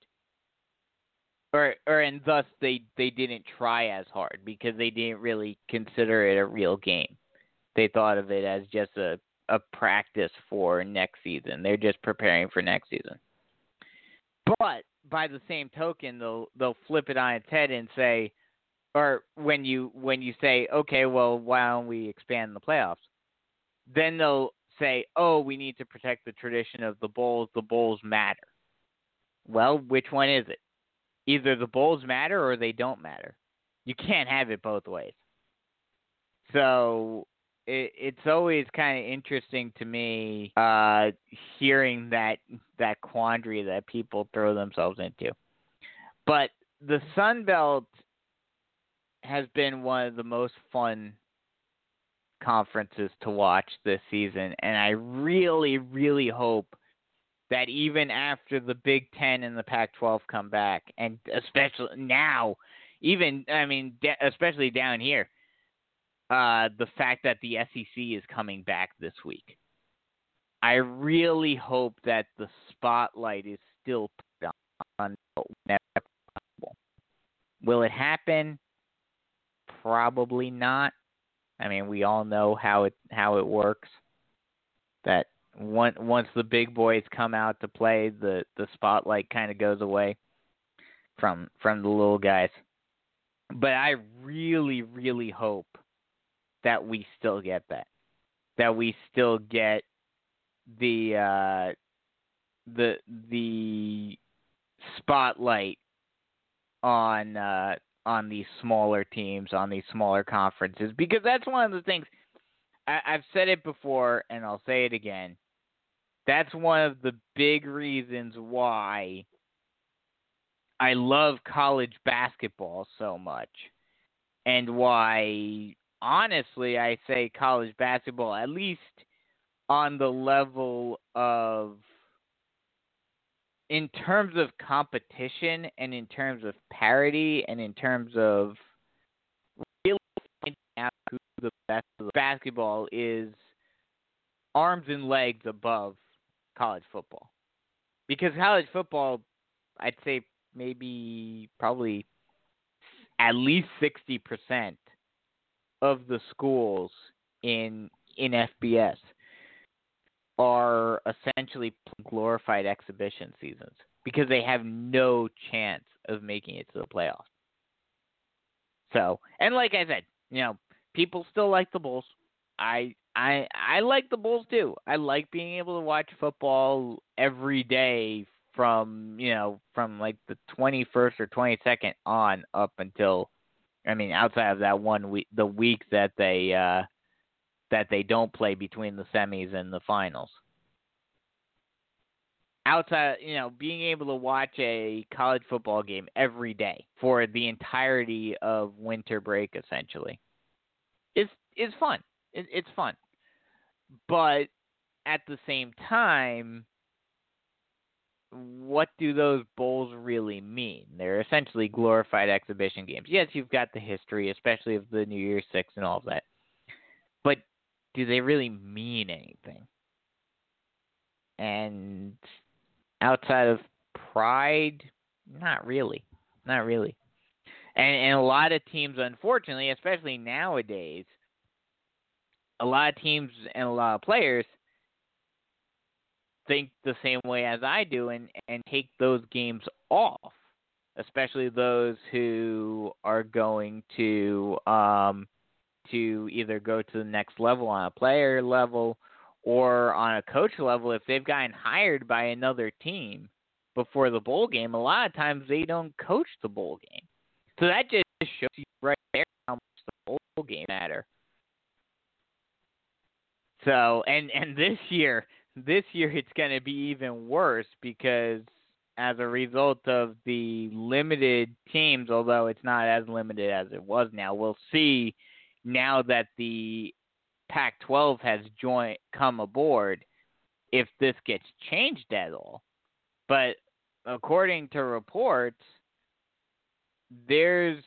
Or or and thus they they didn't try as hard because they didn't really consider it a real game. They thought of it as just a a practice for next season. They're just preparing for next season. But by the same token, they'll they'll flip it on its head and say, or when you when you say, okay, well, why don't we expand the playoffs? Then they'll say, oh, we need to protect the tradition of the bowls. The bowls matter. Well, which one is it? Either the bowls matter or they don't matter. You can't have it both ways. So it, it's always kind of interesting to me uh, hearing that that quandary that people throw themselves into. But the Sun Belt has been one of the most fun conferences to watch this season, and I really, really hope that even after the Big Ten and the Pac-12 come back, and especially now, even I mean, especially down here uh, the fact that the SEC is coming back this week. I really hope that the spotlight is still put on possible. Will it happen? Probably not. I mean, we all know how it how it works. That once once the big boys come out to play, the the spotlight kind of goes away from from the little guys. But I really, really hope that we still get that. That we still get the uh, the the spotlight on uh, on these smaller teams, on these smaller conferences, because that's one of the things I, I've said it before, and I'll say it again. That's one of the big reasons why I love college basketball so much, and why honestly, I say college basketball, at least on the level of, in terms of competition and in terms of parity and in terms of really finding out who the best of the basketball is arms and legs above college football. Because college football, I'd say maybe probably at least 60% of the schools in in FBS are essentially glorified exhibition seasons because they have no chance of making it to the playoffs. So, and like I said, you know, people still like the bowls. I I I like the bowls too. I like being able to watch football every day from, you know, from like the 21st or 22nd on up until I mean, outside of that one week, the week that they uh, that they don't play between the semis and the finals. outside, you know, being able to watch a college football game every day for the entirety of winter break, essentially, is is fun. It, it's fun, but at the same time, what do those bowls really mean? They're essentially glorified exhibition games. Yes, you've got the history, especially of the New Year's Six and all of that, but do they really mean anything? And outside of pride, not really, not really. And and a lot of teams, unfortunately, especially nowadays, a lot of teams and a lot of players think the same way as I do and and take those games off, especially those who are going to um to either go to the next level on a player level or on a coach level if they've gotten hired by another team before the bowl game, a lot of times they don't coach the bowl game. So that just shows you right there how much the bowl game matter. So and and this year this year it's going to be even worse because as a result of the limited teams, although it's not as limited as it was now, we'll see now that the Pac-12 has joined come aboard if this gets changed at all. But according to reports, there's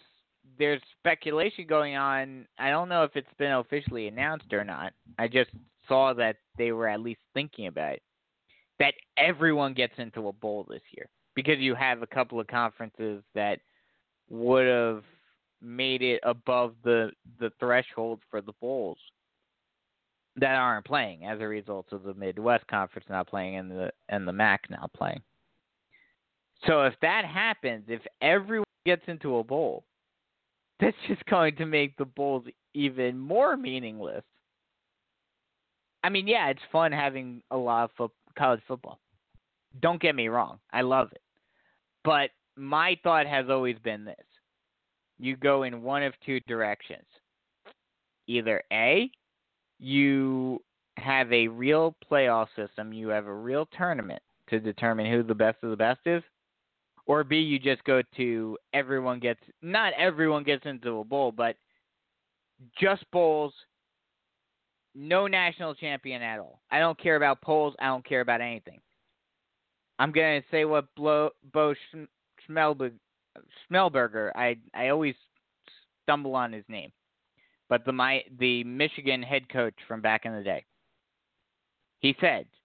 there's speculation going on. I don't know if it's been officially announced or not. I just saw that they were at least thinking about it. That everyone gets into a bowl this year because you have a couple of conferences that would have made it above the the threshold for the bowls that aren't playing as a result of the Midwest Conference not playing and the and the MAC not playing. So if that happens, if everyone gets into a bowl, that's just going to make the bowls even more meaningless. I mean, yeah, it's fun having a lot of fo- college football. Don't get me wrong, I love it. But my thought has always been this. You go in one of two directions. Either A, you have a real playoff system, you have a real tournament to determine who the best of the best is, or B, you just go to everyone gets not everyone gets into a bowl, but just bowls, no national champion at all. I don't care about polls. I don't care about anything. I'm gonna say what Bo, Schmelberger. I I always stumble on his name but the my the Michigan head coach from back in the day. He said, "It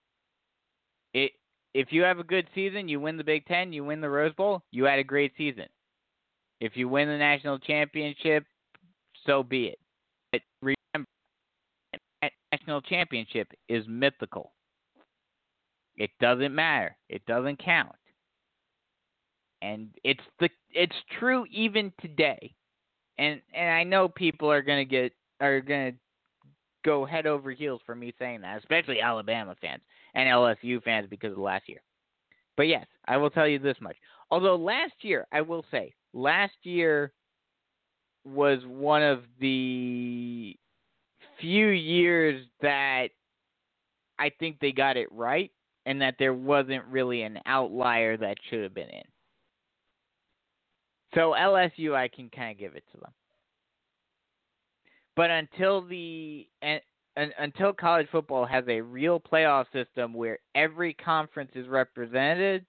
if you have a good season, you win the Big Ten, you win the Rose Bowl, you had a great season. If you win the national championship, so be it. But remember, national championship is mythical. It doesn't matter. It doesn't count. And it's the it's true even today and and I know people are gonna get are gonna go head over heels for me saying that, especially Alabama fans and LSU fans because of last year. But yes, I will tell you this much. Although last year, I will say, last year was one of the few years that I think they got it right and that there wasn't really an outlier that should have been in. So LSU, I can kind of give it to them. But until the until college football has a real playoff system where every conference is represented,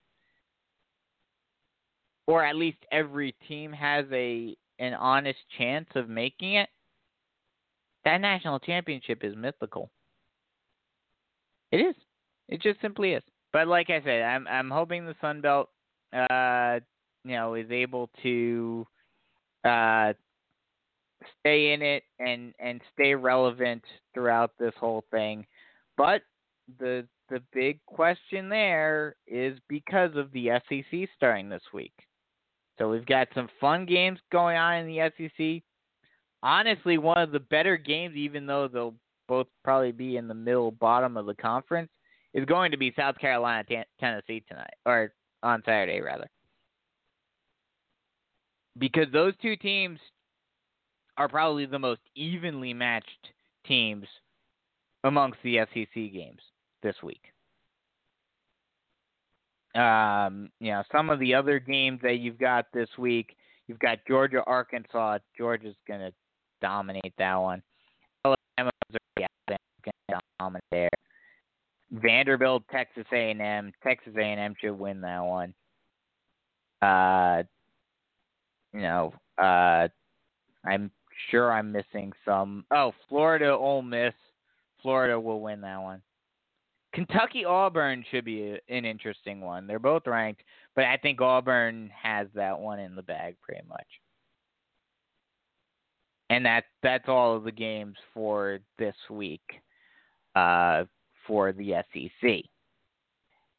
or at least every team has a an honest chance of making it, that national championship is mythical. It is. It just simply is. But like I said, I'm I'm hoping the Sun Belt uh you know, is able to uh, stay in it and and stay relevant throughout this whole thing. But the the big question there is because of the SEC starting this week. So we've got some fun games going on in the SEC. Honestly, one of the better games, even though they'll both probably be in the middle bottom of the conference, is going to be South Carolina Tennessee tonight or on Saturday rather because those two teams are probably the most evenly matched teams amongst the SEC games this week. Um, you know, some of the other games that you've got this week, you've got Georgia, Arkansas. Georgia's going to dominate that one. Alabama, Missouri, going to dominate there. Vanderbilt, Texas A&M. Texas A&M should win that one. Uh, you know, uh, I'm sure I'm missing some. Oh, Florida, Ole Miss. Florida will win that one. Kentucky Auburn should be an interesting one. They're both ranked, but I think Auburn has that one in the bag pretty much. And that that's all of the games for this week uh, for the SEC.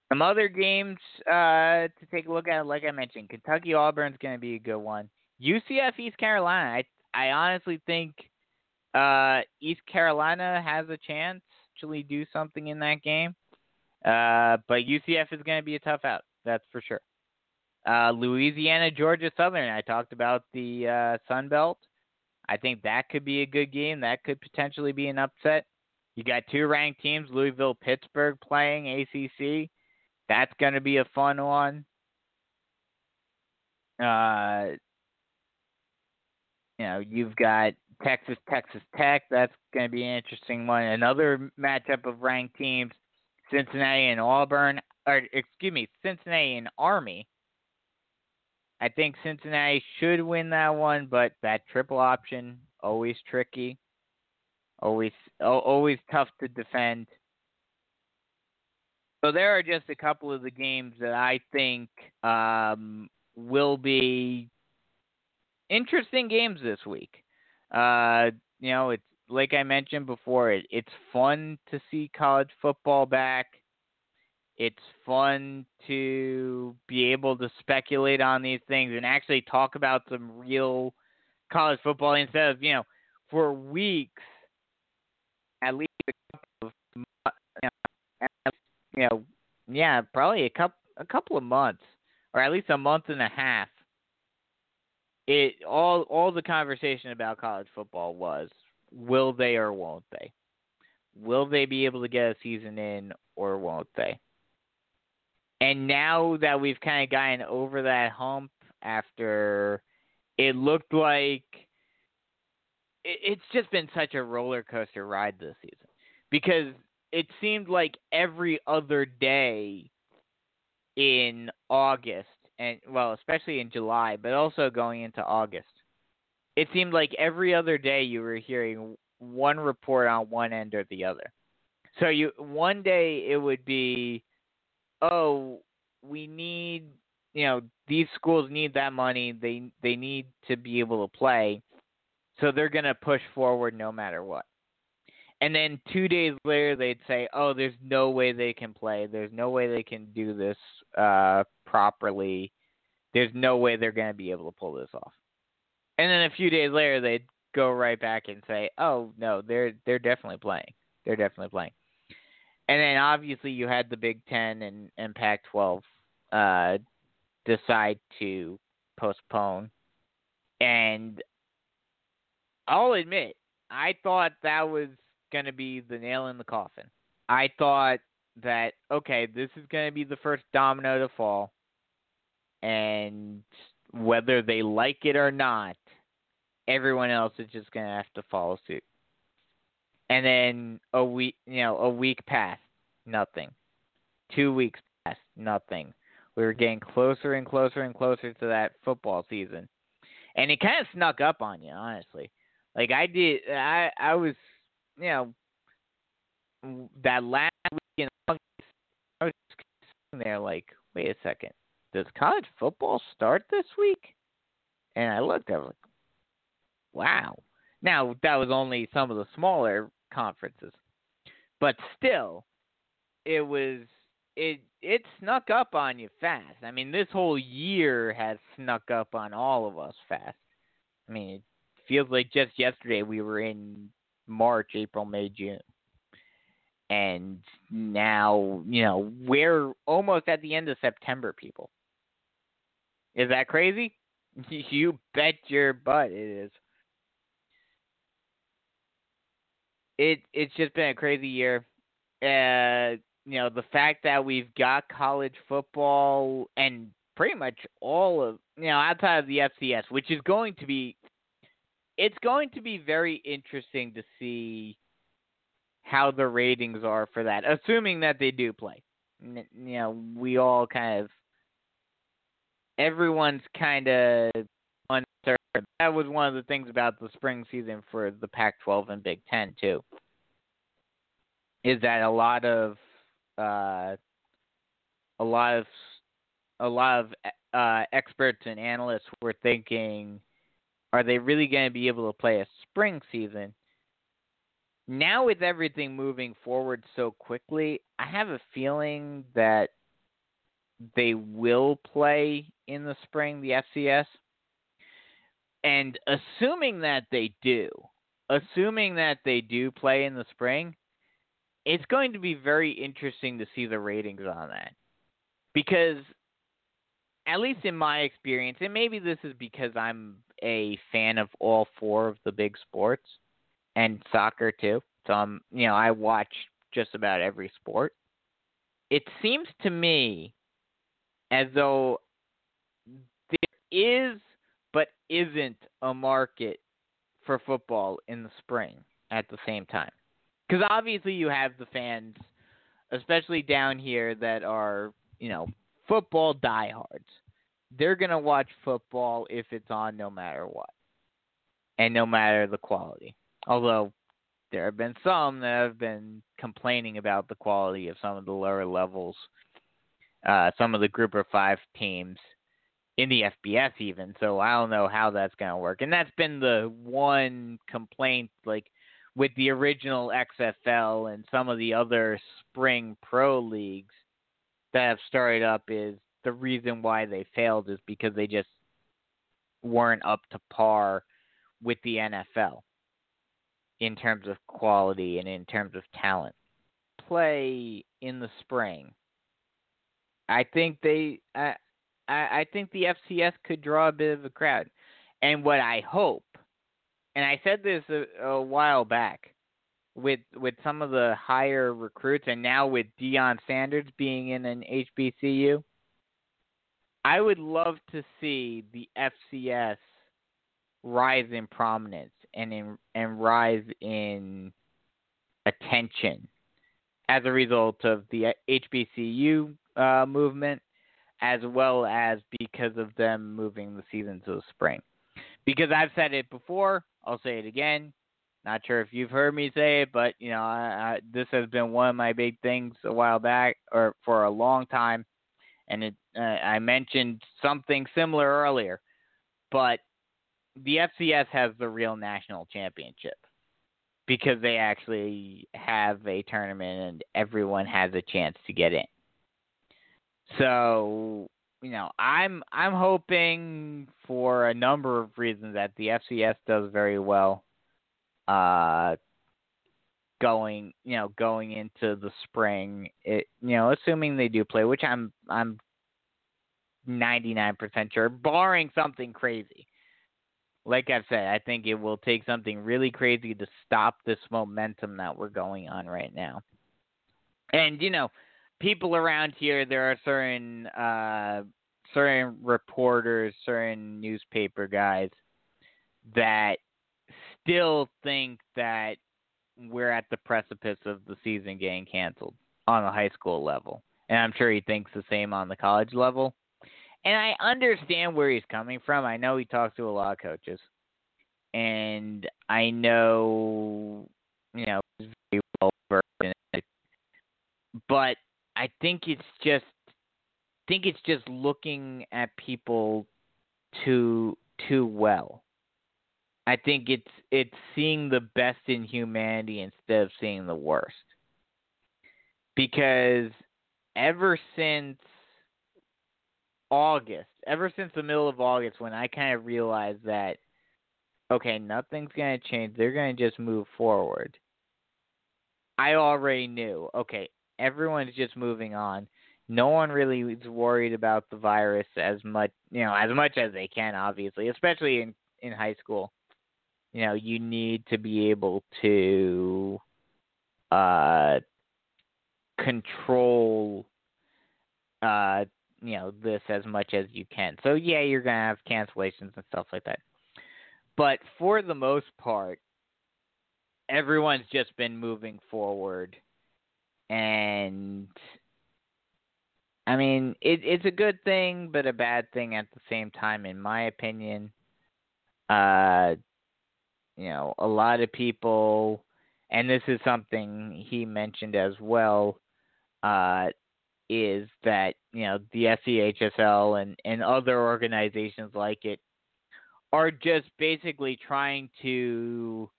Some other games uh, to take a look at, like I mentioned, Kentucky Auburn's going to be a good one. UCF East Carolina. I I honestly think uh, East Carolina has a chance to do something in that game. Uh, but UCF is going to be a tough out. That's for sure. Uh, Louisiana, Georgia Southern. I talked about the uh, Sun Belt. I think that could be a good game. That could potentially be an upset. You got two ranked teams, Louisville, Pittsburgh, playing ACC. That's going to be a fun one. Uh, you know, you've got Texas, Texas Tech. That's going to be an interesting one. Another matchup of ranked teams, Cincinnati and Auburn, or excuse me, Cincinnati and Army. I think Cincinnati should win that one, but that triple option always tricky, always always tough to defend. So there are just a couple of the games that I think um, will be interesting games this week. Uh, you know, it's like I mentioned before. It, it's fun to see college football back. It's fun to be able to speculate on these things and actually talk about some real college football instead of you know for weeks, at least a couple of you know, yeah, probably a couple a couple of months or at least a month and a half it all all the conversation about college football was will they or won't they? Will they be able to get a season in or won't they? And now that we've kind of gotten over that hump after it looked like it, it's just been such a roller coaster ride this season because it seemed like every other day in August and well, especially in July, but also going into August. It seemed like every other day you were hearing one report on one end or the other. So you one day it would be, oh, we need, you know, these schools need that money. They they need to be able to play, so they're gonna push forward no matter what. And then two days later, they'd say, "Oh, there's no way they can play. There's no way they can do this uh, properly. There's no way they're going to be able to pull this off." And then a few days later, they'd go right back and say, "Oh no, they're they're definitely playing. They're definitely playing." And then obviously you had the Big Ten and and Pac-12 uh, decide to postpone, and I'll admit, I thought that was going to be the nail in the coffin. I thought that okay, this is going to be the first domino to fall, and whether they like it or not, everyone else is just going to have to follow suit. And then a week, you know, a week passed, nothing. Two weeks passed, nothing. We were getting closer and closer and closer to that football season, and it kind of snuck up on you, honestly. Like I did, I I was you know, that last week in August, I was sitting there like, wait a second, does college football start this week? And I looked, I was like, wow. Now that was only some of the smaller conferences, but still, it was it it snuck up on you fast. I mean, this whole year has snuck up on all of us fast. I mean, it feels like just yesterday we were in March, April, May, June. And now, you know, we're almost at the end of September, people. Is that crazy? You bet your butt it is. It it's just been a crazy year. Uh you know, the fact that we've got college football and pretty much all of you know outside of the FCS, which is going to be it's going to be very interesting to see how the ratings are for that, assuming that they do play. You know, we all kind of everyone's kind of uncertain. That was one of the things about the spring season for the Pac-12 and Big Ten too, is that a lot of uh, a lot of a lot of uh, experts and analysts were thinking, are they really going to be able to play a spring season? Now, with everything moving forward so quickly, I have a feeling that they will play in the spring, the FCS. And assuming that they do, assuming that they do play in the spring, it's going to be very interesting to see the ratings on that. Because, at least in my experience, and maybe this is because I'm a fan of all four of the big sports and soccer too. So I'm, you know, I watch just about every sport. It seems to me as though there is but isn't a market for football in the spring at the same time. Because obviously you have the fans, especially down here, that are you know football diehards. They're gonna watch football if it's on, no matter what, and no matter the quality. Although there have been some that have been complaining about the quality of some of the lower levels, uh, some of the Group of Five teams in the FBS even. So I don't know how that's going to work. And that's been the one complaint, like with the original XFL and some of the other spring pro leagues that have started up is the reason why they failed is because they just weren't up to par with the NFL in terms of quality and in terms of talent. Play in the spring. I think they I I think the FCS could draw a bit of a crowd. And what I hope and I said this a, a while back with with some of the higher recruits, and now with Deion Sanders being in an HBCU, I would love to see the FCS rise in prominence and in and rise in attention as a result of the HBCU uh, movement, as well as because of them moving the season to the spring. Because I've said it before, I'll say it again. Not sure if you've heard me say it, but you know, I, I, this has been one of my big things a while back, or for a long time, and it, uh, I mentioned something similar earlier. But the FCS has the real national championship because they actually have a tournament and everyone has a chance to get in. So you know, I'm I'm hoping for a number of reasons that the FCS does very well. Uh, going you know going into the spring, it you know assuming they do play, which I'm I'm 99% sure, barring something crazy. Like I've said, I think it will take something really crazy to stop this momentum that we're going on right now. And you know, people around here, there are certain uh, certain reporters, certain newspaper guys that still think that we're at the precipice of the season getting canceled on the high school level. And I'm sure he thinks the same on the college level. And I understand where he's coming from. I know he talks to a lot of coaches. And I know, you know, very well versed in it. But I think it's just I think it's just looking at people too too well. I think it's it's seeing the best in humanity instead of seeing the worst. Because ever since August, ever since the middle of August when I kind of realized that okay, nothing's going to change. They're going to just move forward. I already knew, okay, everyone's just moving on. No one really is worried about the virus as much, you know, as much as they can, obviously, especially in in high school. You know, you need to be able to uh, control uh you know this as much as you can. So yeah, you're to have cancellations and stuff like that. But for the most part, everyone's just been moving forward and I mean, it, it's a good thing, but a bad thing at the same time, in my opinion. Uh, you know, a lot of people, and this is something he mentioned as well, uh, is that you know the SCHSL and and other organizations like it are just basically trying to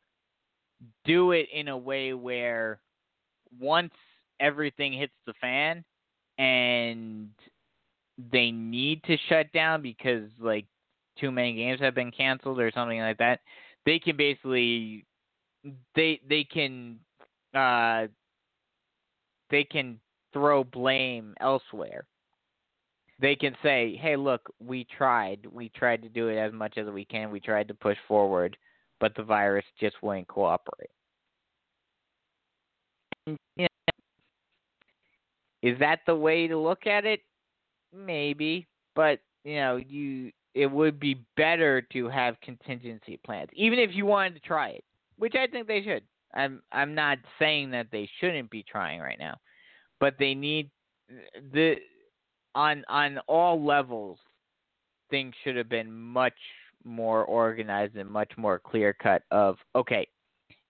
do it in a way where once everything hits the fan and they need to shut down because like too many games have been canceled or something like that, they can basically they they can uh they can throw blame elsewhere. They can say, "Hey, look, we tried. We tried to do it as much as we can. We tried to push forward, but the virus just wouldn't cooperate." You know, is that the way to look at it? Maybe, but you know, you it would be better to have contingency plans, even if you wanted to try it, which I think they should. I'm I'm not saying that they shouldn't be trying right now, but they need the on on all levels. Things should have been much more organized and much more clear cut. Of okay,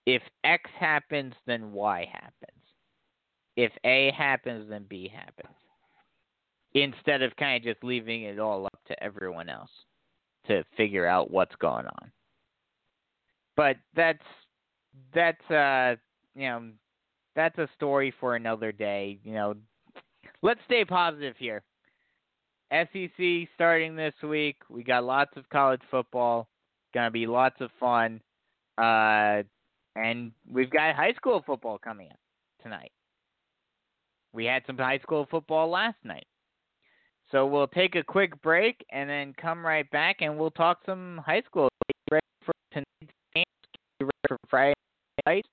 if X happens, then Y happens if A happens, then B happens. Instead of kind of just leaving it all up to everyone else to figure out what's going on. But that's that's uh you know that's a story for another day. You know, let's stay positive here. SEC starting this week. We got lots of college football. Gonna be lots of fun. Uh, and we've got high school football coming up tonight. We had some high school football last night. So we'll take a quick break and then come right back and we'll talk some high school. For tonight's for Friday night.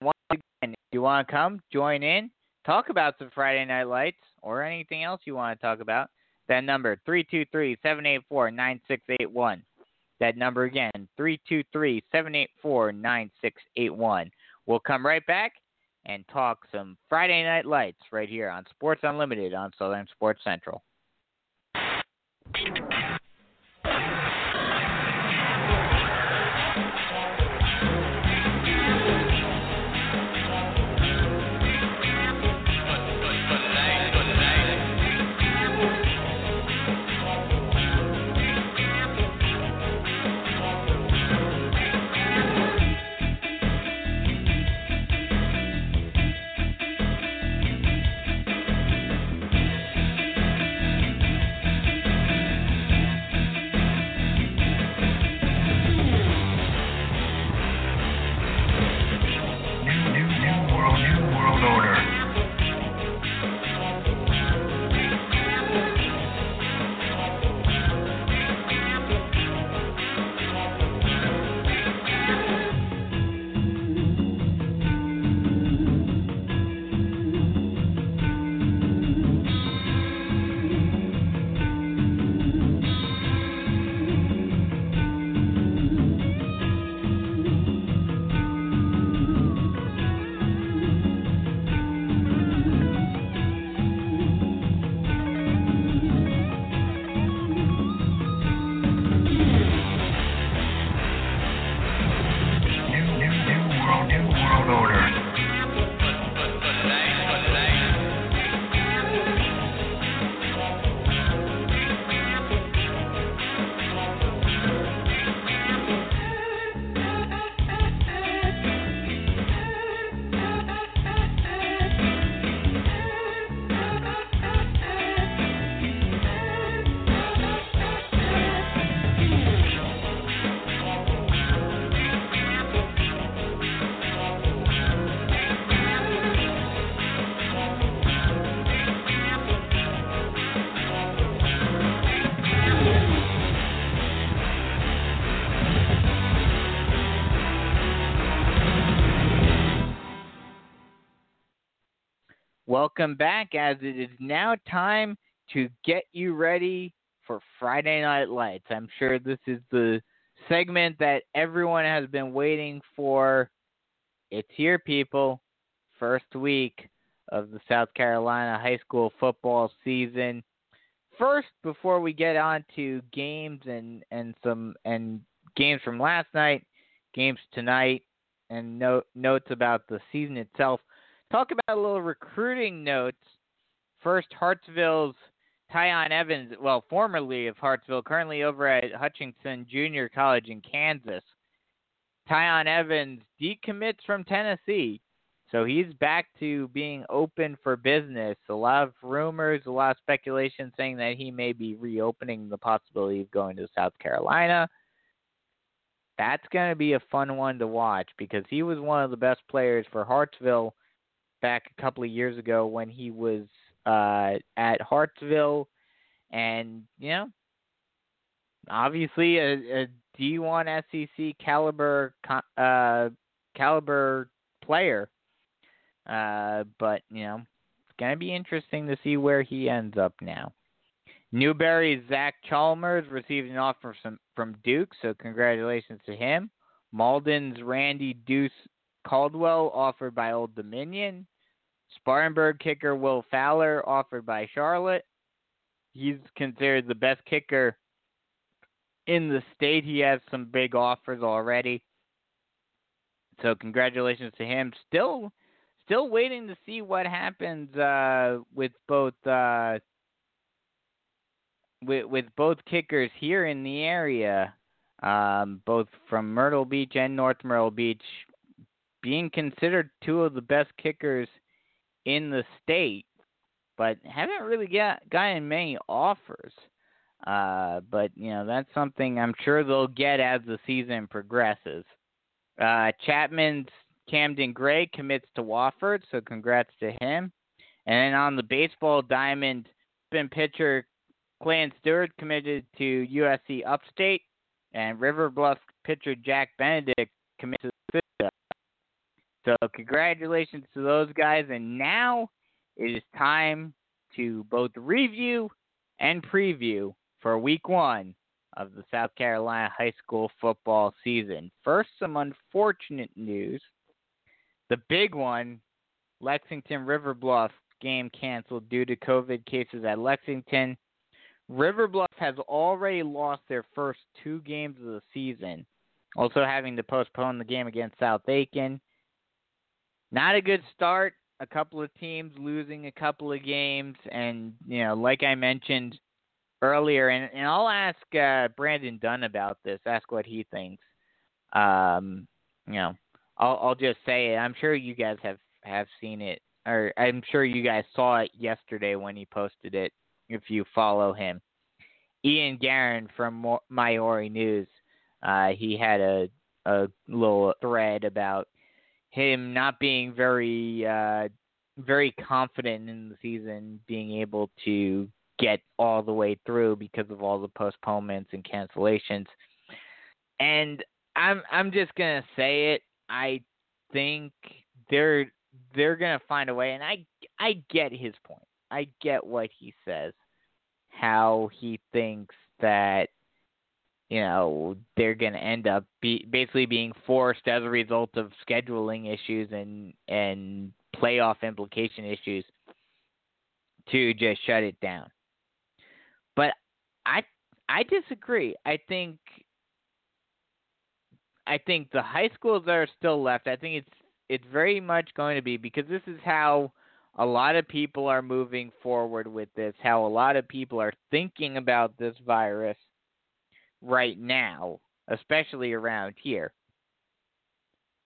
Once again, you want to come, join in, talk about some Friday Night Lights or anything else you want to talk about. That number, 323-784-9681. That number again, 323-784-9681. We'll come right back and talk some Friday Night Lights right here on Sports Unlimited on Southern Sports Central. Welcome back, as it is now time to get you ready for Friday Night Lights. I'm sure this is the segment that everyone has been waiting for. It's here, people. First week of the South Carolina high school football season. First, before we get on to games and, and some and games from last night, games tonight, and note, notes about the season itself, talk about a little recruiting notes. First, Hartsville's Tyon Evans, well, formerly of Hartsville, currently over at Hutchinson Junior College in Kansas. Tyon Evans decommits from Tennessee. So he's back to being open for business. A lot of rumors, a lot of speculation saying that he may be reopening the possibility of going to South Carolina. That's going to be a fun one to watch because he was one of the best players for Hartsville back a couple of years ago when he was uh, at Hartsville. And, you know, obviously a, a D1 SEC caliber uh, caliber player uh, but you know, it's gonna be interesting to see where he ends up now. Newberry's Zach Chalmers received an offer from, from Duke, so congratulations to him. Mauldin's Randy Deuce Caldwell offered by Old Dominion. Spartanburg kicker Will Fowler offered by Charlotte. He's considered the best kicker in the state. He has some big offers already. So congratulations to him. Still still waiting to see what happens uh, with both uh, with with both kickers here in the area, um, both from Myrtle Beach and North Myrtle Beach, being considered two of the best kickers in the state, but haven't really got gotten many offers. Uh, but you know that's something I'm sure they'll get as the season progresses. Uh, Chapman's Camden Gray commits to Wofford, so congrats to him. And then on the baseball diamond, spin pitcher Clan Stewart committed to USC Upstate, and River Bluff pitcher Jack Benedict committed to So congratulations to those guys. And now it is time to both review and preview for week one of the South Carolina high school football season. First, some unfortunate news the big one, Lexington River Bluff game canceled due to COVID cases at Lexington. River Bluff has already lost their first two games of the season, also having to postpone the game against South Aiken. Not a good start. A couple of teams losing a couple of games, and you know, like I mentioned earlier, and, and I'll ask uh, Brandon Dunn about this. Ask what he thinks. Um, you know, I'll I'll just say it. I'm sure you guys have have seen it, or I'm sure you guys saw it yesterday when he posted it. If you follow him, Ian Guerin from My Horry News, uh, he had a a little thread about him not being very uh, very confident in the season, being able to get all the way through because of all the postponements and cancellations. And I'm I'm just gonna say it. I think they're they're gonna find a way, and I I get his point. I get what he says, how he thinks that you know they're gonna end up be, basically being forced as a result of scheduling issues and and playoff implication issues to just shut it down. But I I disagree. I think I think the high schools that are still left, I think it's it's very much going to be because this is how a lot of people are moving forward with this, how a lot of people are thinking about this virus right now, especially around here.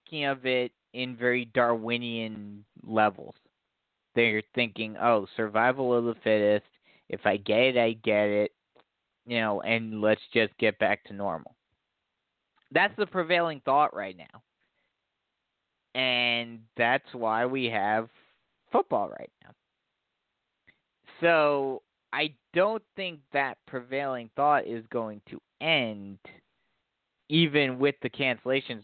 Thinking of it in very Darwinian levels. They're thinking, oh, survival of the fittest. If I get it, I get it. You know, and let's just get back to normal. That's the prevailing thought right now. And that's why we have football right now. So I don't think that prevailing thought is going to end even with the cancellations.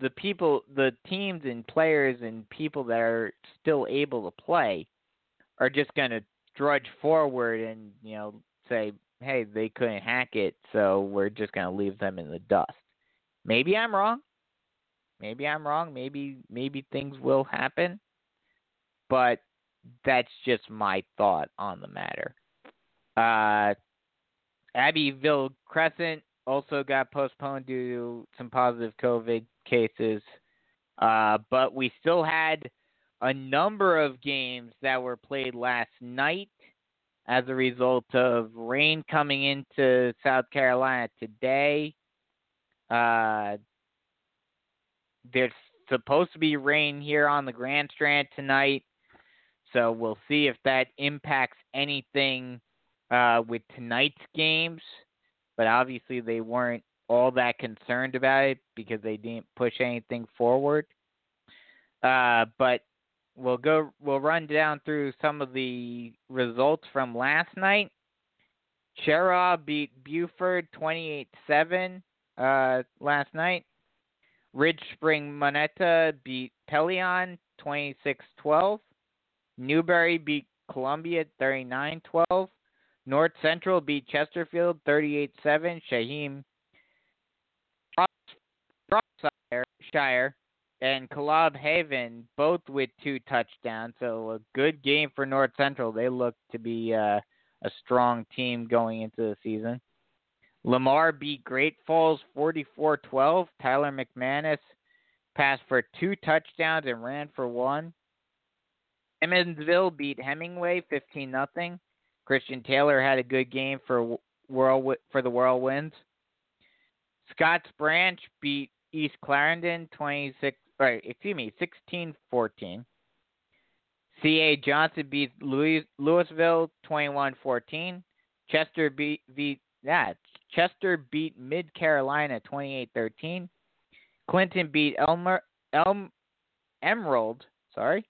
The people, the teams and players and people that are still able to play are just going to drudge forward and you know say, hey, they couldn't hack it, so we're just going to leave them in the dust. Maybe I'm wrong. Maybe I'm wrong. Maybe maybe things will happen, but that's just my thought on the matter. Uh, Abbeville Crescent also got postponed due to some positive COVID cases, uh, but we still had a number of games that were played last night as a result of rain coming into South Carolina today. Uh, there's supposed to be rain here on the Grand Strand tonight, so we'll see if that impacts anything uh, with tonight's games. But obviously, they weren't all that concerned about it because they didn't push anything forward. Uh, but we'll go. We'll run down through some of the results from last night. Cheraw beat Buford 28-7 uh, last night. Ridge Spring Monetta beat Pelion 26-12. Newberry beat Columbia 39-12. North Central beat Chesterfield 38-7. Shaheem Shire and Collab Haven both with two touchdowns. So a good game for North Central. They look to be uh, a strong team going into the season. Lamar beat Great Falls 44-12. Tyler McManus passed for two touchdowns and ran for one. Timmonsville beat Hemingway 15 nothing. Christian Taylor had a good game for Whirl for the Whirlwinds. Scotts Branch beat East Clarendon 26 or excuse me 16-14. C.A. Johnson beat Louis, Lewisville 21-14. Chester beat, beat that Chester beat Mid Carolina 28-13. Clinton beat Elmer Elm Emerald, sorry,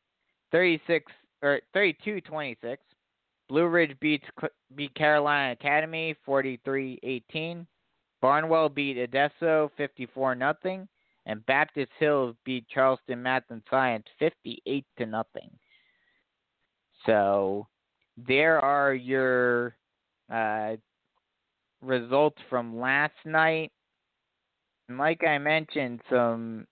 36 or 32-26. Blue Ridge beats beat Carolina Academy 43-18. Barnwell beat Edisto 54 nothing, and Baptist Hills beat Charleston Math and Science 58 to nothing. So there are your uh, results from last night. And like I mentioned, some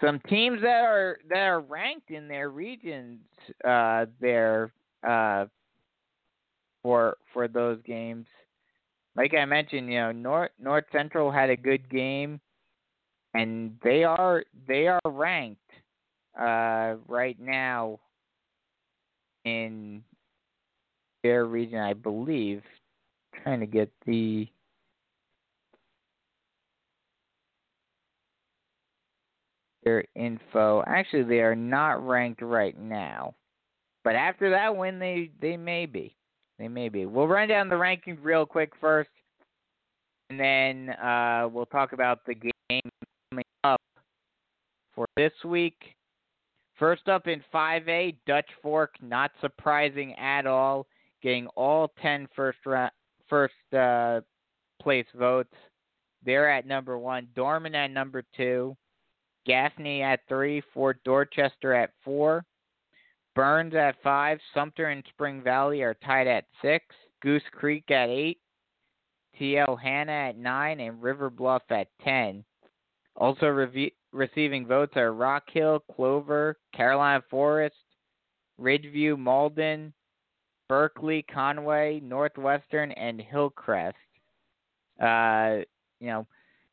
some teams that are that are ranked in their regions uh, there uh, for for those games. Like I mentioned, you know, North North Central had a good game, and they are they are ranked uh, right now in their region, I believe trying to get the their info. Actually, they are not ranked right now, but after that win, they they may be. They may be. We'll run down the rankings real quick first, and then uh, we'll talk about the game coming up for this week. First up in 5A, Dutch Fork, not surprising at all, getting all 10 first round, first uh, place votes. They're at number one. Dorman at number two. Gaffney at three. Fort Dorchester at four. Burns at five. Sumter and Spring Valley are tied at six. Goose Creek at eight. TL Hanna at nine. And River Bluff at ten. Also re- receiving votes are Rock Hill, Clover, Carolina Forest, Ridgeview, Mauldin, Berkeley, Conway, Northwestern, and Hillcrest. Uh, you know,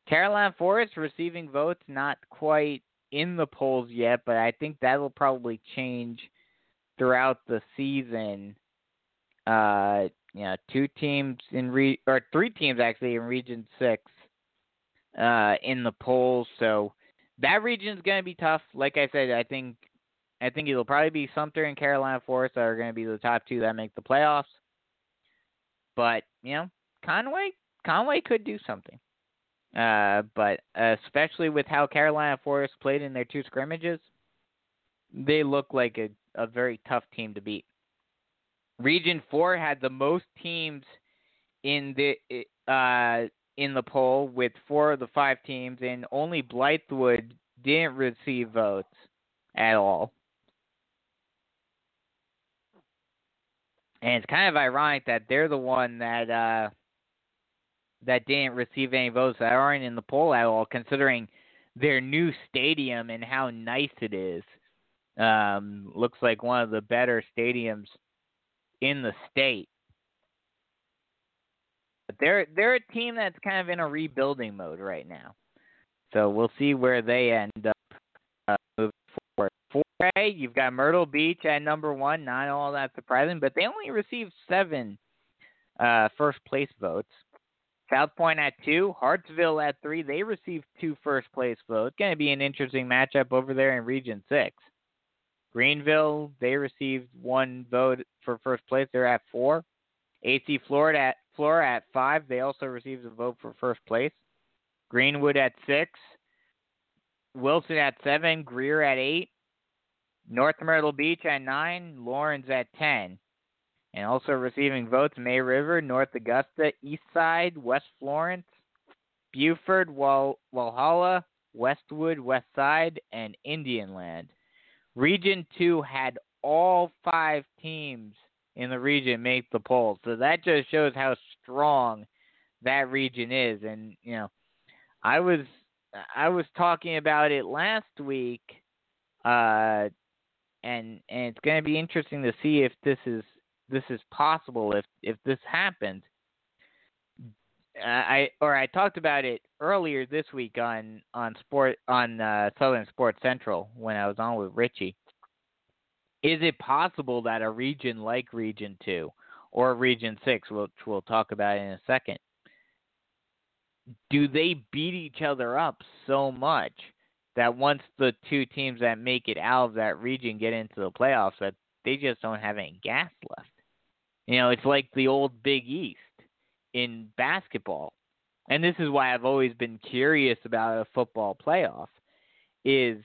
Carolina Forest receiving votes not quite in the polls yet, but I think that will probably change throughout the season. Uh, you know, two teams in re or three teams actually in Region Six uh, in the polls, so that region is going to be tough. Like I said, I think I think it'll probably be Sumter and Carolina Forest that are going to be the top two that make the playoffs. But you know, Conway, Conway could do something. Uh, but especially with how Carolina Forest played in their two scrimmages, they look like a, a very tough team to beat. Region Four had the most teams in the uh, in the poll with four of the five teams, and only Blythewood didn't receive votes at all. And it's kind of ironic that they're the one that uh, that didn't receive any votes that aren't in the poll at all, considering their new stadium and how nice it is. Um, looks like one of the better stadiums in the state. But they're they're a team that's kind of in a rebuilding mode right now. So we'll see where they end up uh, moving forward. 4A, you've got Myrtle Beach at number one. Not all that surprising, but they only received seven uh, first place votes. South Point at two, Hartsville at three. They received two first place votes. Going to be an interesting matchup over there in Region Six. Greenville, they received one vote for first place. They're at four. AC Florida at Flora at five. They also received a vote for first place. Greenwood at six. Wilson at seven. Greer at eight. North Myrtle Beach at nine. Laurens at ten. And also receiving votes May River, North Augusta, East Side, West Florence, Buford, Wal- Walhalla, Westwood, West Side, and Indian Land. Region 2 had all five teams in the region make the polls. So that just shows how strong that region is. And, you know, I was I was talking about it last week, uh, and and it's going to be interesting to see if this is this is possible if if this happens. I or I talked about it earlier this week on on sport on uh, Southern Sports Central when I was on with Richie. Is it possible that a region like Region Two or Region Six, which we'll talk about in a second, do they beat each other up so much that once the two teams that make it out of that region get into the playoffs, that they just don't have any gas left? You know, it's like the old Big East in basketball. And this is why I've always been curious about a football playoff is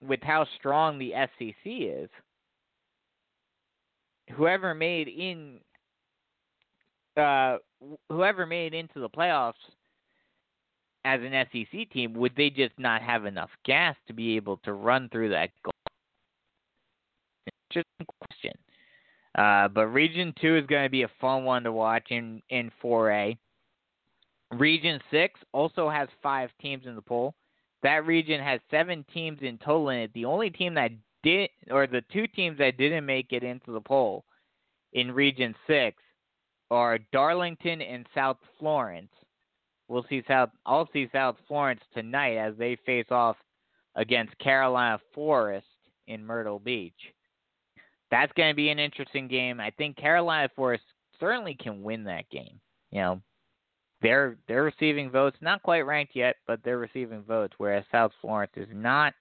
with how strong the SEC is. Whoever made in uh whoever made into the playoffs as an SEC team, would they just not have enough gas to be able to run through that goal? Interesting question. Uh, but Region 2 is going to be a fun one to watch in, in 4A. Region 6 also has five teams in the poll. That region has seven teams in total in it. The only team that did, or the two teams that didn't make it into the poll in Region 6 are Darlington and South Florence. We'll see South, I'll see South Florence tonight as they face off against Carolina Forest in Myrtle Beach that's going to be an interesting game. I think Carolina Forest certainly can win that game. You know, they're they're receiving votes, not quite ranked yet, but they're receiving votes, whereas South Florence is not.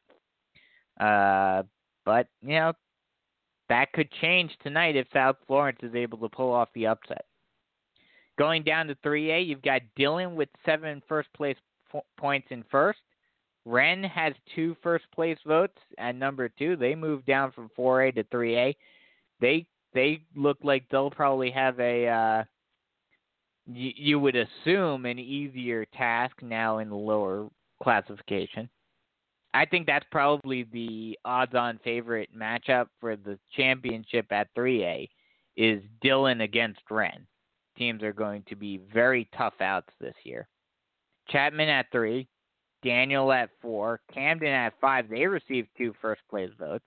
Uh, but you know, that could change tonight if South Florence is able to pull off the upset. Going down to 3A, you've got Dillon with seven first place po- points in first. Wren has two first place votes at number two. They moved down from 4A to 3A. They they look like they'll probably have a uh, you would assume an easier task now in the lower classification. I think that's probably the odds-on favorite matchup for the championship at 3A is Dillon against Wren. Teams are going to be very tough outs this year. Chapman at three, Daniel at four, Camden at five. They received two first place votes.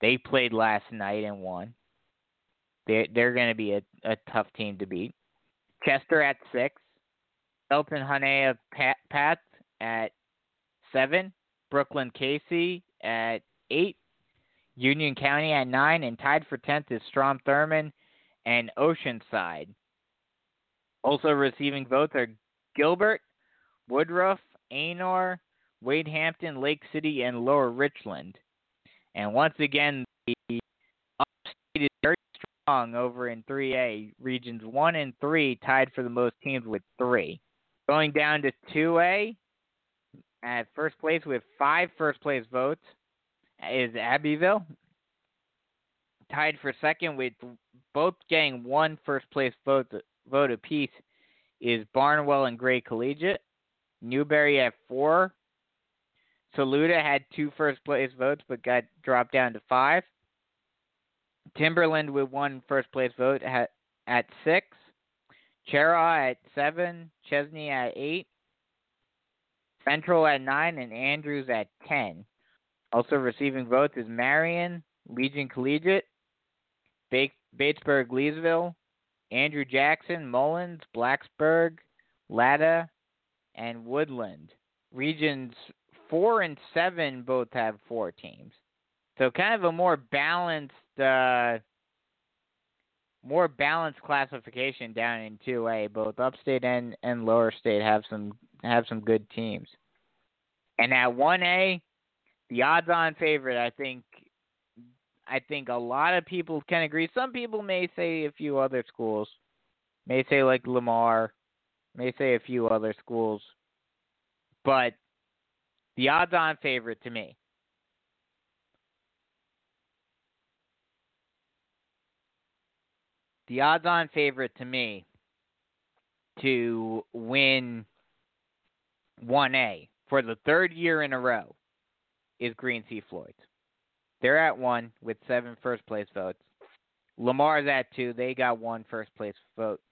They played last night and won. They're, they're going to be a, a tough team to beat. Chester at six. Elton Hanea Pat, Pat at seven. Brookland-Cayce at eight. Union County at nine. And tied for 10th is Strom Thurmond and Oceanside. Also receiving votes are Gilbert, Woodruff, Aynor, Wade Hampton, Lake City, and Lower Richland. And once again, the upstate is very over in 3A. Regions 1 and 3 tied for the most teams with three. Going down to 2A, at first place with five first place votes is Abbeville. Tied for second with both getting one first place vote vote apiece is Barnwell and Gray Collegiate. Newberry at four. Saluda had two first place votes but got dropped down to five. Timberland with one first place vote at at six, Cheraw at seven, Chesnee at eight, Central at nine, and Andrews at ten. Also receiving votes is Marion, Legion Collegiate, ba- Batesburg, Leesville, Andrew Jackson, Mullins, Blacksburg, Latta, and Woodland. Regions four and seven both have four teams. So kind of a more balanced uh more balanced classification down in two A. Both upstate and, and lower state have some have some good teams. And at one A, the odds on favorite I think I think a lot of people can agree. Some people may say a few other schools. May say like Lamar, may say a few other schools. But the odds on favorite to me. The odds on favorite to me to win 1A for the third year in a row is Green Sea Floyd. They're at one with seven first place votes. Lamar's at two. They got one first place vote.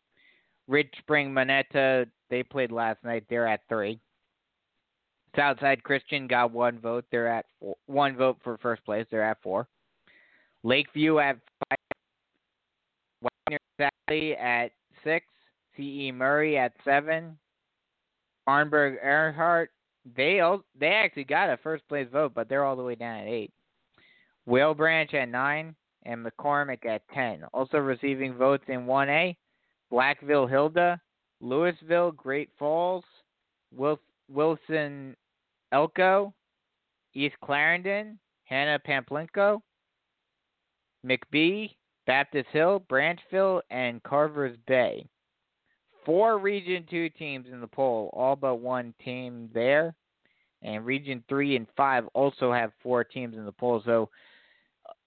Ridge Spring Monetta, they played last night. They're at three. Southside Christian got one vote. They're at four, one vote for first place. They're at four. Lakeview at five. At six. C.E. Murray at seven. Bamberg Ehrhardt. They they actually got a first place vote, but they're all the way down at eight. Whale Branch at nine and McCormick at ten. Also receiving votes in one A. Blackville Hilda, Lewisville, Great Falls, Williston Elko, East Clarendon, Hannah Pamplico, McBee, Baptist Hill, Branchville, and Carver's Bay. Four Region 2 teams in the poll, all but one team there. And Region 3 and 5 also have four teams in the poll. So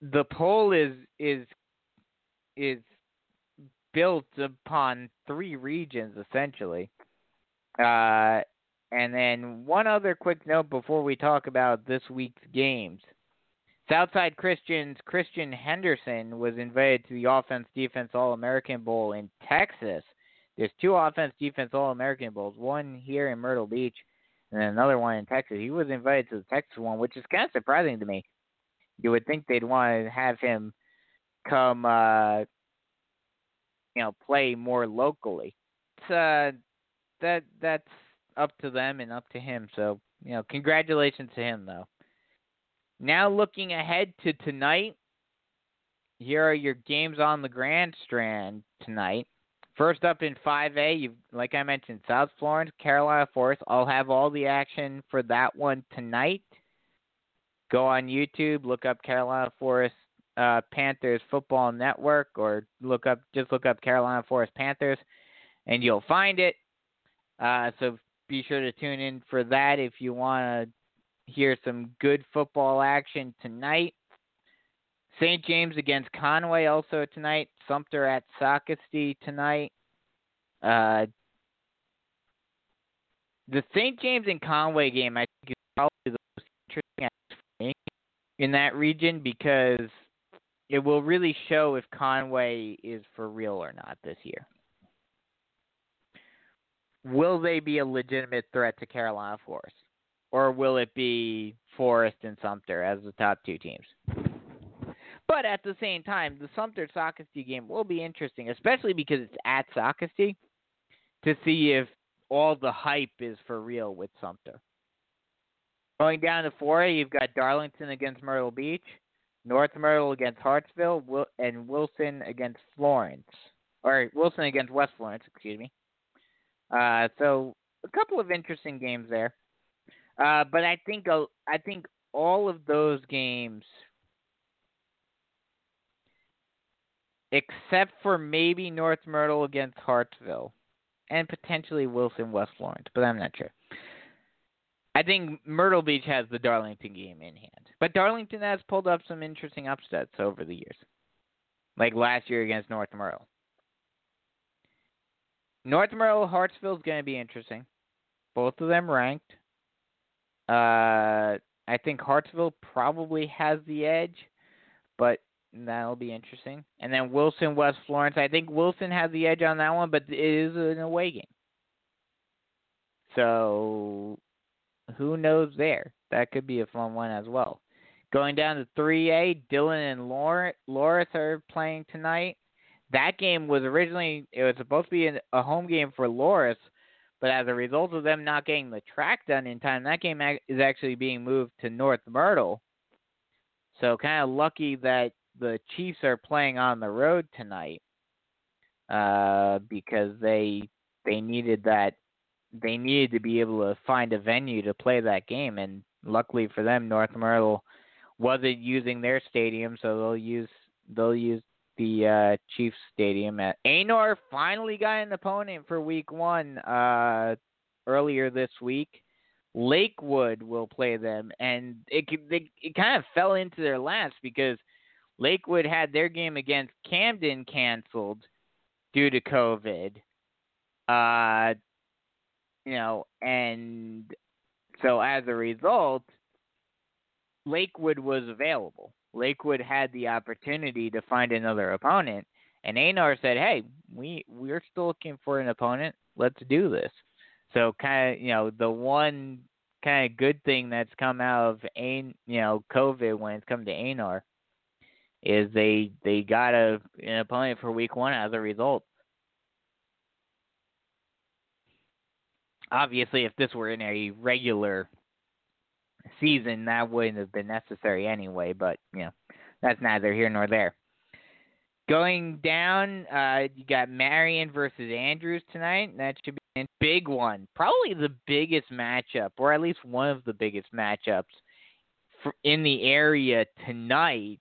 the poll is is is built upon three regions essentially. Uh, and then one other quick note before we talk about this week's games. Southside Christian's Christian Henderson was invited to the Offense Defense All American Bowl in Texas. There's two Offense Defense All American Bowls, one here in Myrtle Beach and another one in Texas. He was invited to the Texas one, which is kind of surprising to me. You would think they'd want to have him come, uh, you know, play more locally. It's, uh, that that's up to them and up to him. So, you know, congratulations to him, though. Now, looking ahead to tonight, here are your games on the Grand Strand tonight. First up in 5A, you like I mentioned, South Florence, Carolina Forest. I'll have all the action for that one tonight. Go on YouTube, look up Carolina Forest uh, Panthers Football Network, or look up just look up Carolina Forest Panthers, and you'll find it. Uh, so be sure to tune in for that if you want to hear some good football action tonight. St. James against Conway also tonight. Sumter at Socastee tonight. Uh, the St. James and Conway game, I think, is probably the most interesting in that region because it will really show if Conway is for real or not this year will they be a legitimate threat to Carolina Forest? Or will it be Forest and Sumter as the top two teams? But at the same time, the Sumter Socastee game will be interesting, especially because it's at Socastee, to see if all the hype is for real with Sumter. Going down to 4A, you've got Darlington against Myrtle Beach, North Myrtle against Hartsville, and Wilson against Florence. Or Wilson against West Florence, excuse me. Uh, so a couple of interesting games there. Uh, but I think uh, I think all of those games, except for maybe North Myrtle against Hartsville, and potentially Wilson West Lawrence, but I'm not sure. I think Myrtle Beach has the Darlington game in hand, but Darlington has pulled up some interesting upsets over the years, like last year against North Myrtle. North Myrtle Hartsville is going to be interesting. Both of them ranked. Uh, I think Hartsville probably has the edge, but that'll be interesting. And then Wilson West Florence. I think Wilson has the edge on that one, but it is an away game. So who knows there? That could be a fun one as well. Going down to 3A, Dillon and Loris are playing tonight. That game was originally it was supposed to be a home game for Loris, but as a result of them not getting the track done in time, that game is actually being moved to North Myrtle. So kind of lucky that the Chiefs are playing on the road tonight uh, because they they needed that they needed to be able to find a venue to play that game, and luckily for them, North Myrtle wasn't using their stadium, so they'll use they'll use the uh, Chiefs Stadium. At Aynor finally got an opponent for Week One uh, earlier this week. Lakewood will play them, and it they, it kind of fell into their laps because Lakewood had their game against Camden canceled due to COVID. Uh, you know, and so as a result, Lakewood was available. Lakewood had the opportunity to find another opponent, and Aynor said, "Hey, we we're still looking for an opponent. Let's do this." So kind of, you know, the one kind of good thing that's come out of Ain, you know, COVID when it's come to Aynor is they they got a an opponent for week one as a result. Obviously, if this were in a regular season, that wouldn't have been necessary anyway. But you know, that's neither here nor there. Going down, uh, you got Marion versus Andrews tonight. That should be a big one, probably the biggest matchup, or at least one of the biggest matchups in the area tonight.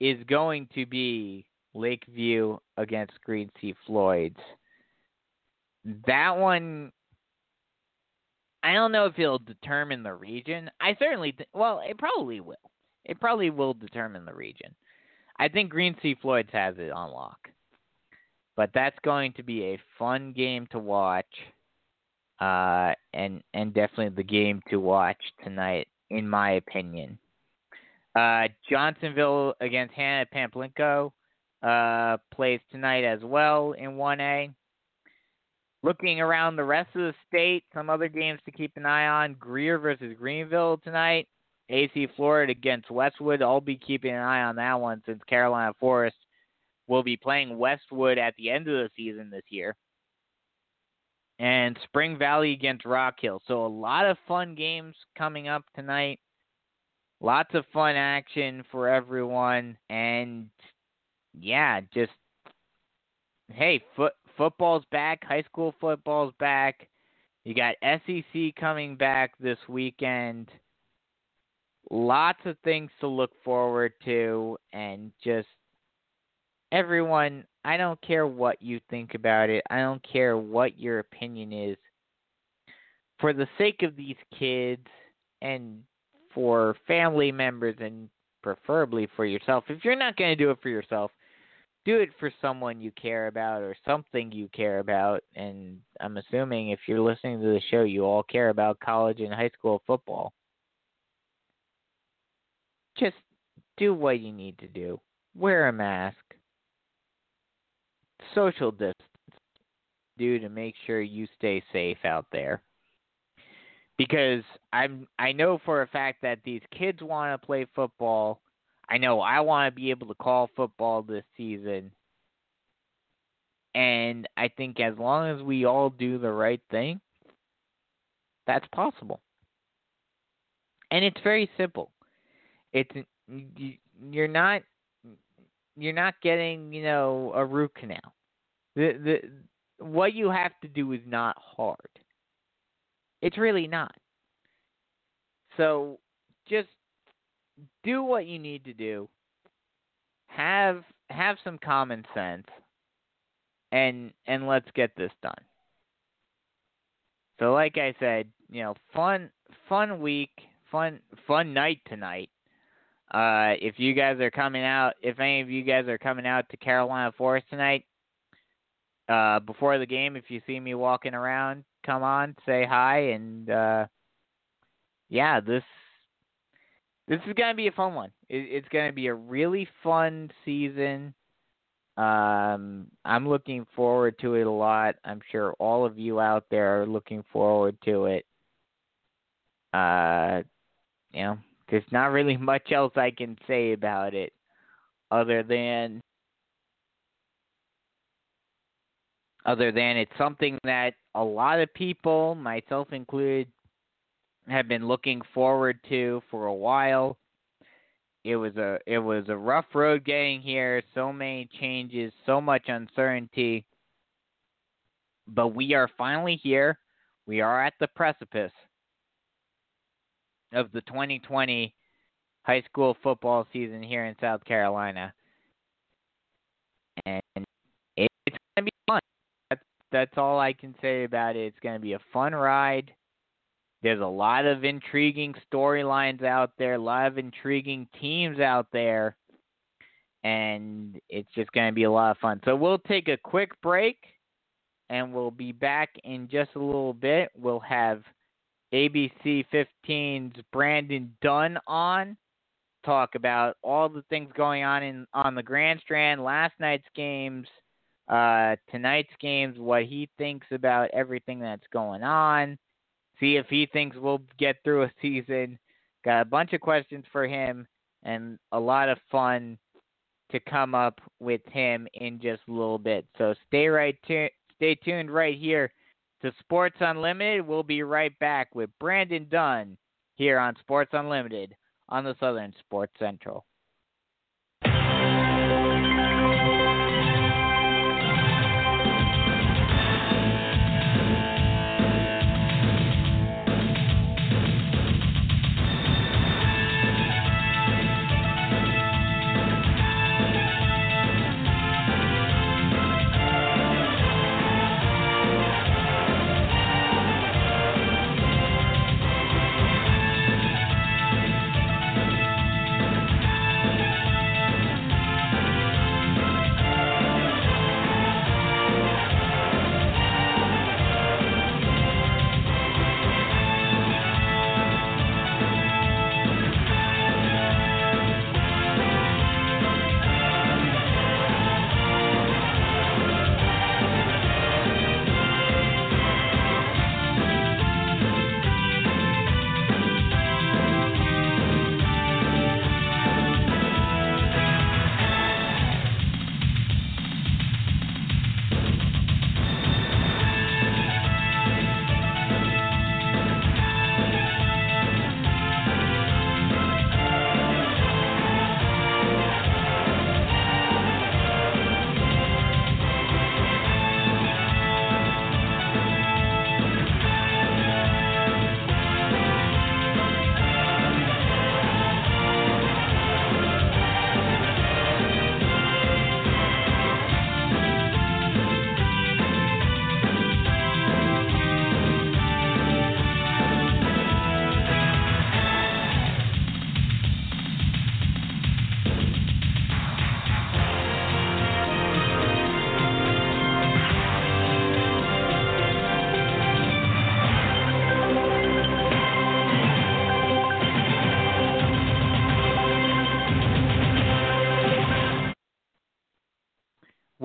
Is going to be Lakeview against Green Sea Floyds. That one I don't know if it'll determine the region. I certainly, th- well, it probably will. It probably will determine the region. I think Green Sea Floyd's has it on lock. But that's going to be a fun game to watch, uh, and and definitely the game to watch tonight, in my opinion. Uh, Johnsonville against Hannah Pamplico uh, plays tonight as well in 1A. Looking around the rest of the state, some other games to keep an eye on. Greer versus Greenville tonight. AC Florida against Westwood. I'll be keeping an eye on that one since Carolina Forest will be playing Westwood at the end of the season this year. And Spring Valley against Rock Hill. So a lot of fun games coming up tonight. Lots of fun action for everyone. And yeah, just hey, foot football's back, high school football's back. You got SEC coming back this weekend. Lots of things to look forward to, and just everyone, I don't care what you think about it, I don't care what your opinion is. For the sake of these kids and for family members, and preferably for yourself, if you're not going to do it for yourself, do it for someone you care about or something you care about. And I'm assuming if you're listening to the show, you all care about college and high school football. Just do what you need to do. Wear a mask. Social distance. Do to make sure you stay safe out there. Because I'm I know for a fact that these kids want to play football I know I want to be able to call football this season. And I think as long as we all do the right thing, that's possible. And it's very simple. It's you're not you're not getting, you know, a root canal. The the what you have to do is not hard. It's really not. So just do what you need to do. Have have some common sense and and let's get this done. So like I said, you know, fun fun week, fun fun night tonight. Uh if you guys are coming out, if any of you guys are coming out to Carolina Forest tonight, uh before the game, if you see me walking around, come on, say hi and uh yeah, this this is going to be a fun one. It, it's going to be a really fun season. Um, I'm looking forward to it a lot. I'm sure all of you out there are looking forward to it. Uh, you know, there's not really much else I can say about it other than other than it's something that a lot of people, myself included, have been looking forward to for a while. It was a it was a rough road getting here, so many changes, so much uncertainty. But we are finally here. We are at the precipice of the 2020 high school football season here in South Carolina. And it's going to be fun. That's, that's all I can say about it. It's going to be a fun ride. There's a lot of intriguing storylines out there, a lot of intriguing teams out there, and it's just going to be a lot of fun. So we'll take a quick break, and we'll be back in just a little bit. We'll have ABC 15's Brandon Dunn on talk about all the things going on in on the Grand Strand, last night's games, uh, tonight's games, what he thinks about everything that's going on see if he thinks we'll get through a season. Got a bunch of questions for him and a lot of fun to come up with him in just a little bit. So stay right tu- stay tuned right here to Sports Unlimited. We'll be right back with Brandon Dunn here on Sports Unlimited on the Southern Sports Central.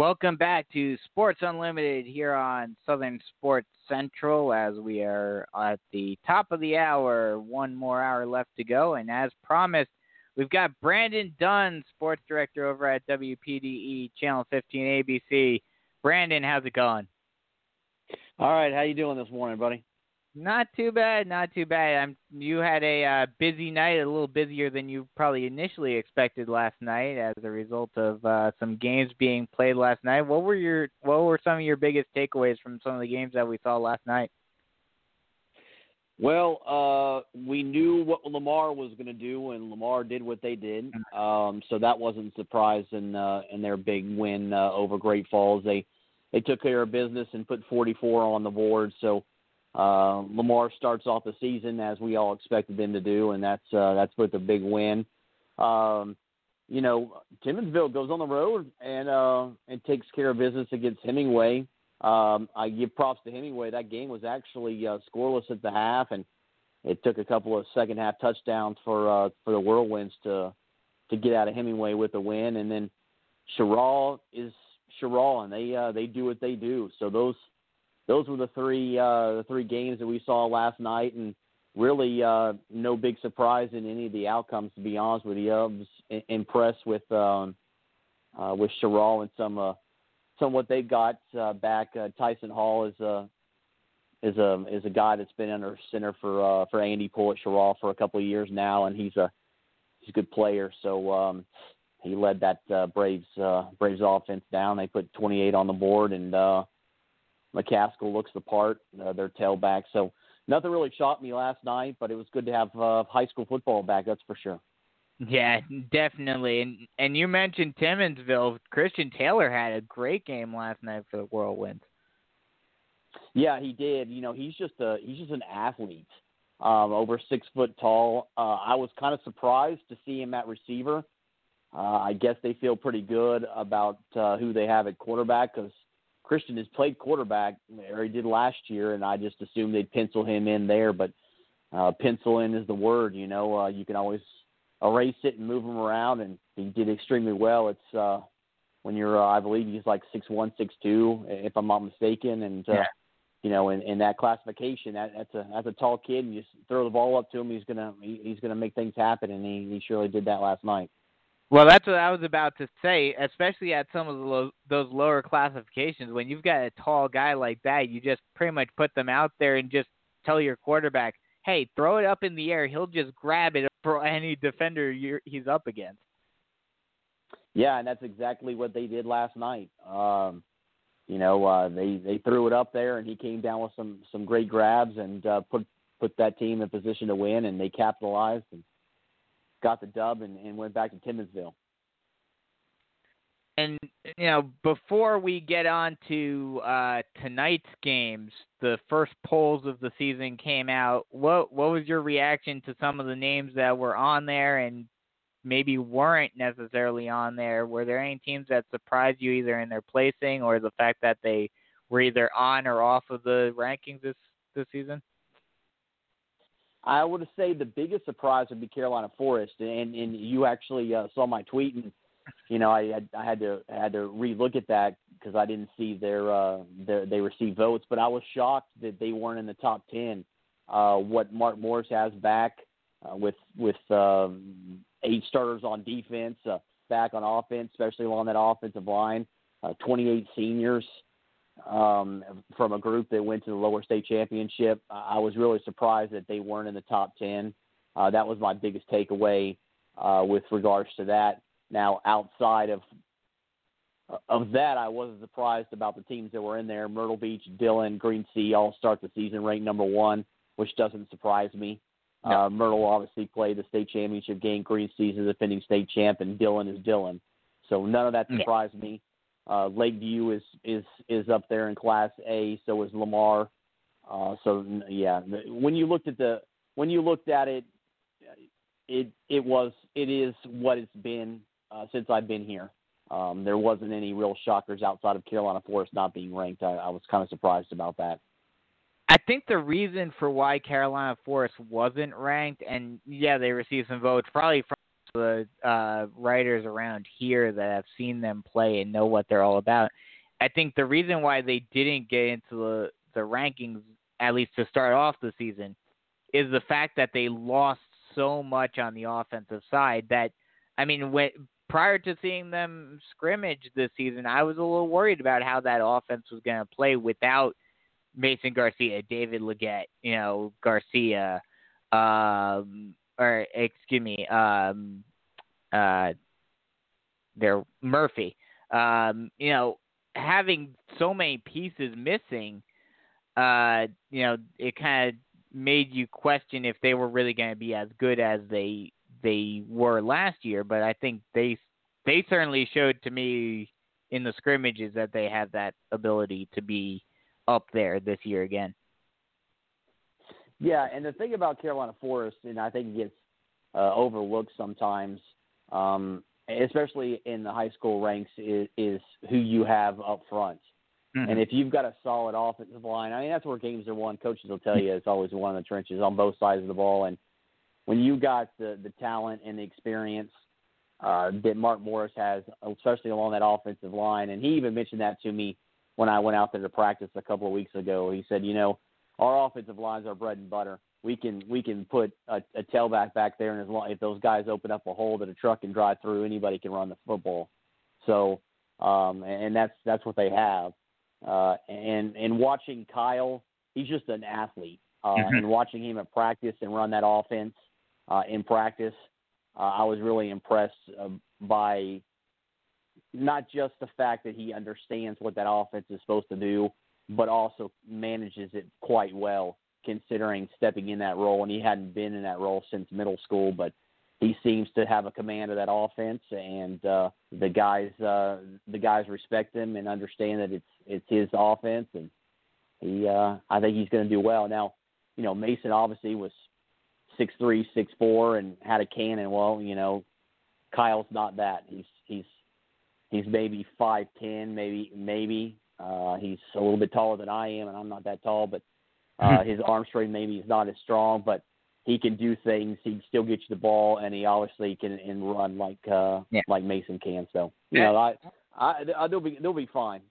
Welcome back to Sports Unlimited here on Southern Sports Central as we are at the top of the hour. One more hour left to go. And as promised, we've got Brandon Dunn, Sports Director over at WPDE Channel 15 ABC. Brandon, how's it going? All right, how you doing this morning, buddy? Not too bad, not too bad. I'm. You had a uh, busy night, a little busier than you probably initially expected last night, as a result of uh, some games being played last night. What were your What were some of your biggest takeaways from some of the games that we saw last night? Well, uh, we knew what Lamar was going to do, and Lamar did what they did. Um, so that wasn't a surprise in uh, in their big win uh, over Great Falls. They they took care of business and put 44 on the board. So uh, Lamar starts off the season as we all expected them to do, and that's uh, that's with a big win. Um, you know, Timmonsville goes on the road and uh, and takes care of business against Hemingway. Um, I give props to Hemingway. That game was actually uh, scoreless at the half, and it took a couple of second half touchdowns for uh, for the Whirlwinds to to get out of Hemingway with a win, and then Cheraw is Cheraw, and they uh, they do what they do. So those those were the three uh, the three games that we saw last night, and really uh, no big surprise in any of the outcomes. To be honest with you, I was impressed with um, uh, with Cheraw and some uh, some what they got uh, back. Uh, Tyson Hall is a is a is a guy that's been under center for uh, for Andy Poole at Cheraw for a couple of years now, and he's a he's a good player. So um, he led that uh, Braves uh, Braves offense down. They put 28 on the board, and uh, McCaskill looks the part. Uh, their tailback. So nothing really shocked me last night, but it was good to have uh, high school football back. That's for sure. Yeah, definitely. And and you mentioned Timmonsville. Christian Taylor had a great game last night for the Whirlwinds. Yeah, he did. You know, he's just a he's just an athlete. Um, over six foot tall. Uh, I was kind of surprised to see him at receiver. Uh, I guess they feel pretty good about uh, who they have at quarterback because Christian has played quarterback, or he did last year, and I just assumed they'd pencil him in there. But uh, pencil in is the word. You know, uh, you can always erase it and move him around, and he did extremely well. It's uh, when you're, uh, I believe he's like six one, six two, if I'm not mistaken, and uh, yeah. you know, in, in that classification, that, that's a that's a tall kid, and you just throw the ball up to him, he's gonna he, he's gonna make things happen, and he he surely did that last night. Well, that's what I was about to say, especially at some of low, those lower classifications. When you've got a tall guy like that, you just pretty much put them out there and just tell your quarterback, "Hey, throw it up in the air. He'll just grab it for any defender he's up against." Yeah, and that's exactly what they did last night. Um, you know, uh, they they threw it up there, and he came down with some some great grabs and uh, put put that team in position to win, and they capitalized. And, got the dub and, and went back to Timmonsville. And you know, before we get on to uh, tonight's games, the first polls of the season came out. What what was your reaction to some of the names that were on there and maybe weren't necessarily on there? Were there any teams that surprised you either in their placing or the fact that they were either on or off of the rankings this this season? I would say the biggest surprise would be Carolina Forest, and and you actually uh, saw my tweet, and you know I had, I had to I had to relook at that because I didn't see their uh their they received votes, but I was shocked that they weren't in the top ten. Uh, what Mark Morris has back uh, with with um, eight starters on defense, uh, back on offense, especially along that offensive line, uh, 28 seniors um, from a group that went to the lower state championship. I was really surprised that they weren't in the top 10. Uh, that was my biggest takeaway uh, with regards to that. Now, outside of of that, I wasn't surprised about the teams that were in there. Myrtle Beach, Dillon, Green Sea all start the season ranked number one, which doesn't surprise me. No. Uh, Myrtle obviously played the state championship game. Green Sea is the defending state champ, and Dillon is Dillon. So none of that surprised yeah. me. Uh, Lakeview is is is up there in Class A. So is Lamar. Uh, so yeah, when you looked at the when you looked at it, it it was it is what it's been uh, since I've been here. Um, there wasn't any real shockers outside of Carolina Forest not being ranked. I, I was kind of surprised about that. I think the reason for why Carolina Forest wasn't ranked, and yeah, they received some votes, probably from the uh, writers around here that have seen them play and know what they're all about. I think the reason why they didn't get into the, the rankings, at least to start off the season, is the fact that they lost so much on the offensive side that, I mean, when prior to seeing them scrimmage this season, I was a little worried about how that offense was going to play without Mason Garcia, David Leggett, you know, Garcia, um, or excuse me, um, uh, there Murphy. Um, you know, having so many pieces missing, uh, you know, it kind of made you question if they were really going to be as good as they they were last year. But I think they they certainly showed to me in the scrimmages that they have that ability to be up there this year again. Yeah, and the thing about Carolina Forest, and I think it gets uh, overlooked sometimes, um, especially in the high school ranks, is, is who you have up front. Mhm. And if you've got a solid offensive line, I mean that's where games are won. Coaches will tell you it's always won in the trenches on both sides of the ball. And when you got the the talent and the experience uh, that Mark Morris has, especially along that offensive line, and he even mentioned that to me when I went out there to practice a couple of weeks ago. He said, you know, our offensive lines are bread and butter. We can we can put a, a tailback back there, and as long if those guys open up a hole that a truck can drive through, anybody can run the football. So, um, and that's that's what they have. Uh, and and watching Kyle, he's just an athlete. Uh, Mhm. And watching him at practice and run that offense uh, in practice, uh, I was really impressed uh, by not just the fact that he understands what that offense is supposed to do, but also manages it quite well, considering stepping in that role. And he hadn't been in that role since middle school, but he seems to have a command of that offense, and uh, the guys uh, the guys respect him and understand that it's it's his offense, and he uh, I think he's going to do well. Now, you know, Mason obviously was six three, six four, and had a cannon. Well, you know, Kyle's not that. He's he's he's maybe five ten, maybe maybe. Uh, he's a little bit taller than I am, and I'm not that tall, but uh, his arm strength maybe is not as strong, but he can do things. He can still get you the ball, and he obviously can and run like uh, Yeah. like Mason can. So you know, I, I, I they'll be they'll be fine.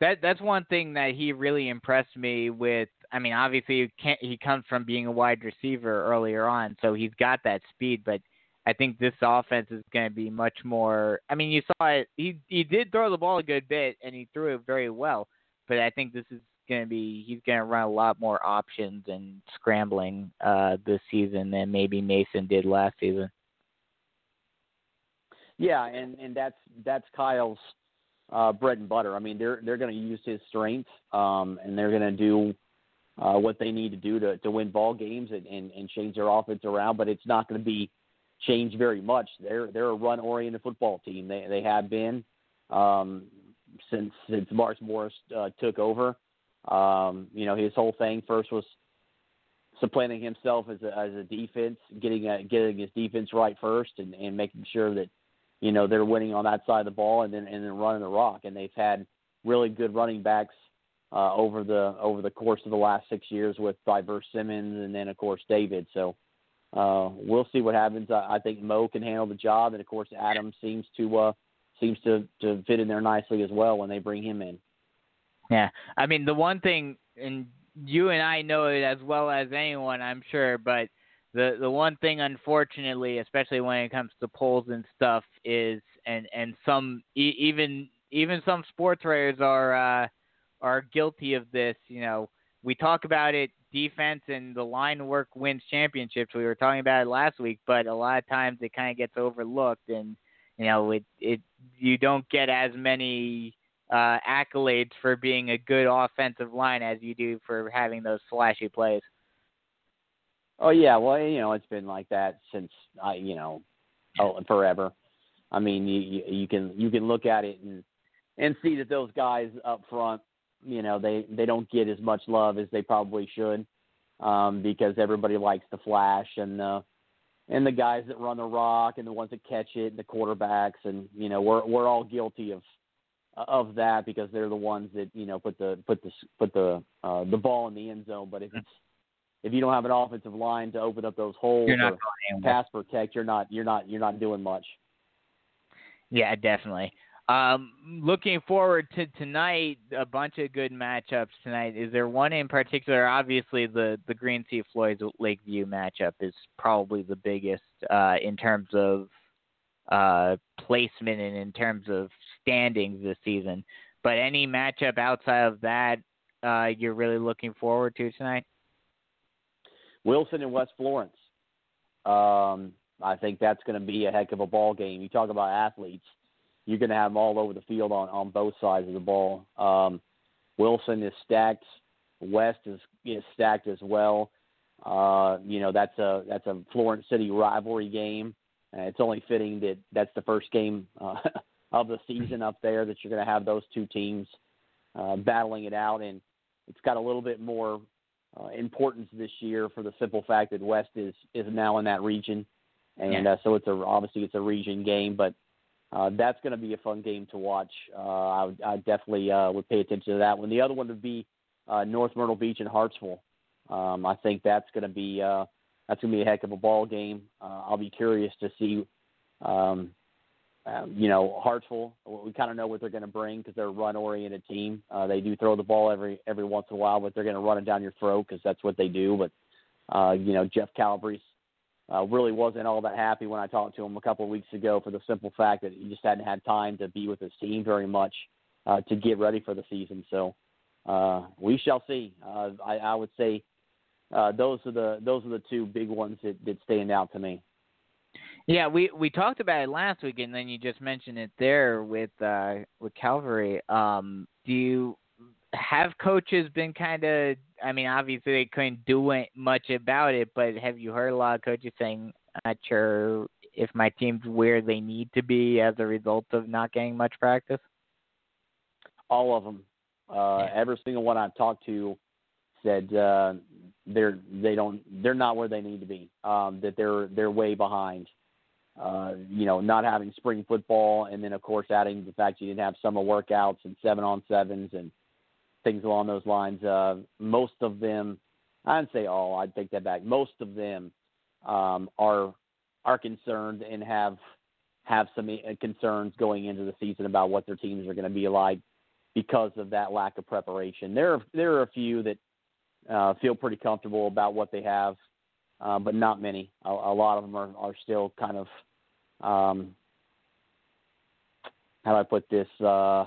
That that's one thing that he really impressed me with. I mean, obviously he can't, he comes from being a wide receiver earlier on, so he's got that speed. But I think this offense is going to be much more. I mean, you saw it. He he did throw the ball a good bit, and he threw it very well. But I think this is going to be he's going to run a lot more options and scrambling uh, this season than maybe Mason did last season. Yeah, and and that's that's Kyle's uh, bread and butter. I mean, they're they're going to use his strength, um, and they're going to do uh, what they need to do to to win ball games and, and and change their offense around. But it's not going to be changed very much. They're they're a run oriented football team. They they have been um, since since Mark Morris uh, took over. Um, you know, his whole thing first was supplanting himself as a as a defense, getting a, getting his defense right first, and and making sure that you know they're winning on that side of the ball, and then and then running the rock. And they've had really good running backs uh, over the over the course of the last six years with Diverse Simmons, and then of course David. So uh, we'll see what happens. I, I think Mo can handle the job, and of course Adam seems to uh, seems to to fit in there nicely as well when they bring him in. Yeah, I mean the one thing, and you and I know it as well as anyone, I'm sure, but the the one thing, unfortunately, especially when it comes to polls and stuff, is and and some e- even even some sports writers are uh, are guilty of this. You know, we talk about it, defense and the line work wins championships. We were talking about it last week, but a lot of times it kind of gets overlooked, and you know, it it you don't get as many uh, accolades for being a good offensive line as you do for having those flashy plays. Oh yeah, well you know it's been like that since I you know oh, forever. I mean you, you you can you can look at it and and see that those guys up front, you know they they don't get as much love as they probably should, um, because everybody likes the flash and the and the guys that run the rock and the ones that catch it and the quarterbacks and you know we're we're all guilty of of that because they're the ones that you know put the put the put the uh, the ball in the end zone. But if it's if you don't have an offensive line to open up those holes You're not or pass protect, you're not you're not you're not doing much. Yeah, definitely. Um, looking forward to tonight, a bunch of good matchups tonight. Is there one in particular? Obviously, the the Green Sea Floyds Lakeview matchup is probably the biggest uh, in terms of uh, placement and in terms of standings this season. But any matchup outside of that, uh, you're really looking forward to tonight? Wilson and West Florence. Um, I think that's going to be a heck of a ball game. You talk about athletes, you're going to have them all over the field on on both sides of the ball. Um, Wilson is stacked. West is is stacked as well. Uh, you know that's a that's a Florence City rivalry game. And it's only fitting that that's the first game uh, of the season up there that you're going to have those two teams uh, battling it out, and it's got a little bit more uh, importance this year for the simple fact that West is is now in that region, and Yeah. uh, so it's a obviously it's a region game, but uh, that's going to be a fun game to watch. Uh, I, would, I definitely uh, would pay attention to that one. The other one would be uh, North Myrtle Beach and Hartsville. Um, I think that's going to be uh, that's going to be a heck of a ball game. Uh, I'll be curious to see, um, uh, you know, Hartsville. We kind of know what they're going to bring because they're a run-oriented team. Uh, they do throw the ball every every once in a while, but they're going to run it down your throat because that's what they do. But uh, you know, Jeff Calabrese uh, really wasn't all that happy when I talked to him a couple of weeks ago for the simple fact that he just hadn't had time to be with his team very much uh, to get ready for the season. So uh, we shall see. Uh, I, I would say uh, those are the those are the two big ones that, that stand out to me. Yeah, we we talked about it last week, and then you just mentioned it there with uh, with Calvary. Um, do you have coaches been kind of? I mean, obviously they couldn't do it, much about it, but have you heard a lot of coaches saying, "I'm not sure if my team's where they need to be as a result of not getting much practice"? All of them. Uh, Yeah. Every single one I've talked to said uh, they're they don't they're not where they need to be. Um, that they're they're way behind. Uh, you know, not having spring football, and then of course adding the fact you didn't have summer workouts and seven on sevens and things along those lines. Uh, most of them, I'd say all. I'd take that back. Most of them um, are are concerned and have have some uh, concerns going into the season about what their teams are going to be like because of that lack of preparation. There are there are a few that uh, feel pretty comfortable about what they have, uh, but not many. A, a lot of them are, are still kind of um, how do I put this? Uh,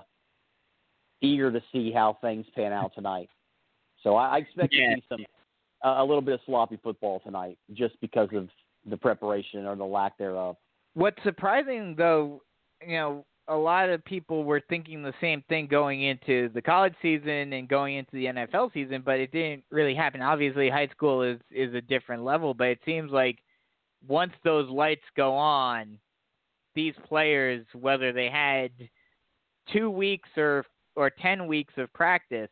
eager to see how things pan out tonight. So I, I expect Yeah. to see some a a little bit of sloppy football tonight, just because of the preparation or the lack thereof. What's surprising, though, you know, a lot of people were thinking the same thing going into the college season and going into the NFL season, but it didn't really happen. Obviously, high school is is a different level, but it seems like once those lights go on, these players, whether they had two weeks or or ten weeks of practice,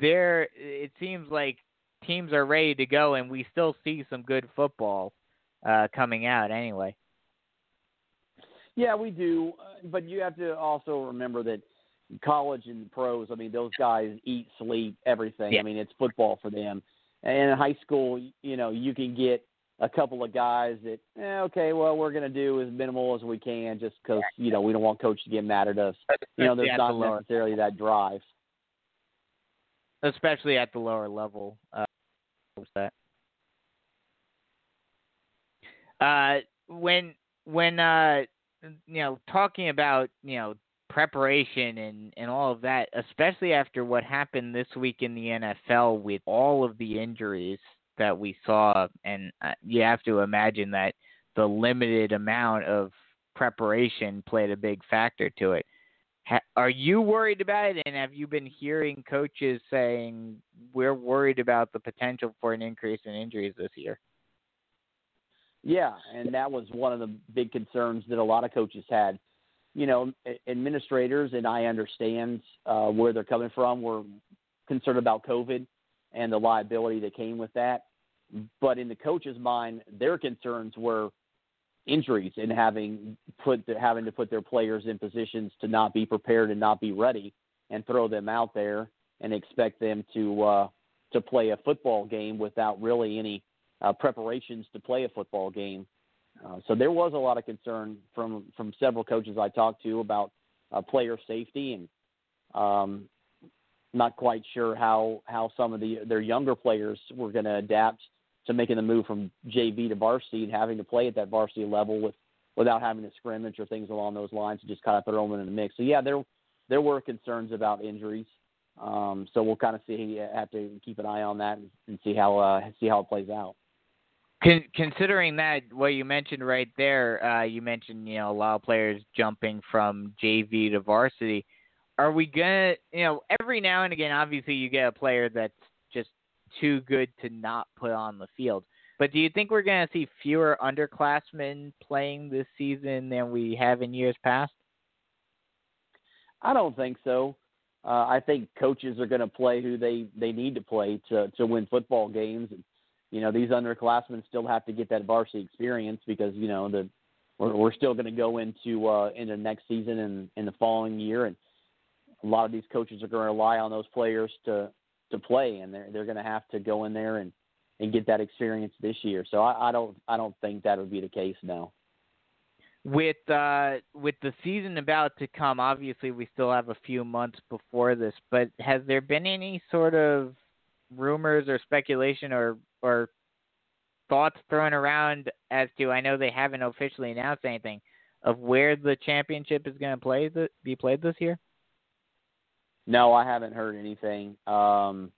there it seems like teams are ready to go, and we still see some good football uh, coming out anyway. Yeah, we do, uh, but you have to also remember that college and pros. I mean, those guys eat, sleep, everything. Yeah. I mean, it's football for them. And in high school, you know, you can get a couple of guys that, eh, okay, well, we're going to do as minimal as we can, just because you know we don't want coach to get mad at us. You know, there's the not necessarily that drive. especially at the lower level. Uh, what's that? Uh, when when uh, you know talking about you know preparation and and all of that, especially after what happened this week in the NFL with all of the injuries that we saw, and uh, you have to imagine that the limited amount of preparation played a big factor to it. Ha- are you worried about it? And have you been hearing coaches saying we're worried about the potential for an increase in injuries this year? Yeah, and that was one of the big concerns that a lot of coaches had. You know, administrators, and I understand uh, where they're coming from, were concerned about COVID and the liability that came with that. But in the coach's mind, their concerns were injuries and having put the, having to put their players in positions to not be prepared and not be ready, and throw them out there and expect them to uh, to play a football game without really any uh, preparations to play a football game. Uh, so there was a lot of concern from from several coaches I talked to about uh, player safety and um, not quite sure how how some of the their younger players were going to adapt to making the move from JV to varsity and having to play at that varsity level with without having to scrimmage or things along those lines and just kind of throw them in the mix. So yeah, there there were concerns about injuries. Um, so we'll kind of see have to keep an eye on that and, and see how uh, see how it plays out. Con- considering that, what you mentioned right there, uh, you mentioned you know a lot of players jumping from JV to varsity. Are we gonna, you know, every now and again, obviously you get a player that's just too good to not put on the field. But do you think we're gonna see fewer underclassmen playing this season than we have in years past? I don't think so. Uh, I think coaches are going to play who they they need to play to to win football games. And, you know, these underclassmen still have to get that varsity experience because you know the we're, we're still going to go into uh, into next season and in the following year, and a lot of these coaches are going to rely on those players to to play, and they're they're going to have to go in there and and get that experience this year. So I, I don't I don't think that would be the case now. With uh, with the season about to come, obviously we still have a few months before this. But has there been any sort of rumors or speculation or or thoughts thrown around as to I know they haven't officially announced anything of where the championship is going to play the, be played this year? No, I haven't heard anything. Um,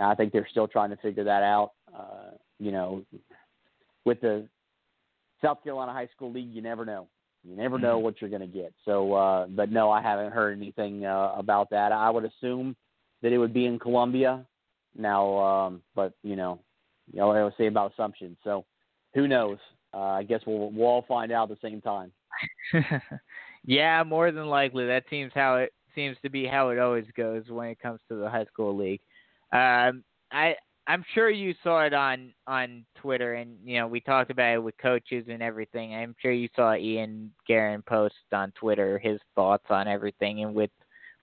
I think they're still trying to figure that out. Uh, you know, with the South Carolina High School League, you never know. You never know Mhm. what you're going to get. So, uh, but no, I haven't heard anything uh, about that. I would assume that it would be in Columbia. Now, um, but you know, you know I always say about assumptions. So, who knows? Uh, I guess we'll we'll all find out at the same time. yeah, more than likely. That seems how it seems to be how it always goes when it comes to the high school league. Um, I I'm sure you saw it on on Twitter, and you know we talked about it with coaches and everything. I'm sure you saw Ian Guerin post on Twitter his thoughts on everything, and with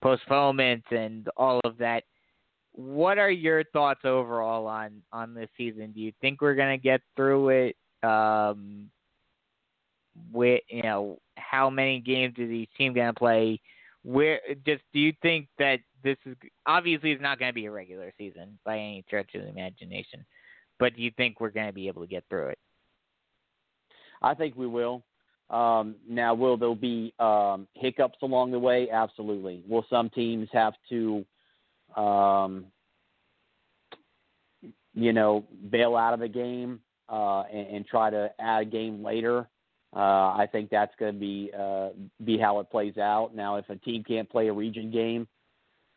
postponements and all of that. What are your thoughts overall on on this season? Do you think we're gonna get through it? Um, with you know how many games is each team to play? Where just do you think that this is obviously it's not to be a regular season by any stretch of the imagination, but do you think we're to be able to get through it? I think we will. Um, now, will there be um, hiccups along the way? Absolutely. Will some teams have to, um, you know, bail out of a game uh, and, and try to add a game later? Uh, I think that's going to be uh, be how it plays out. Now, if a team can't play a region game,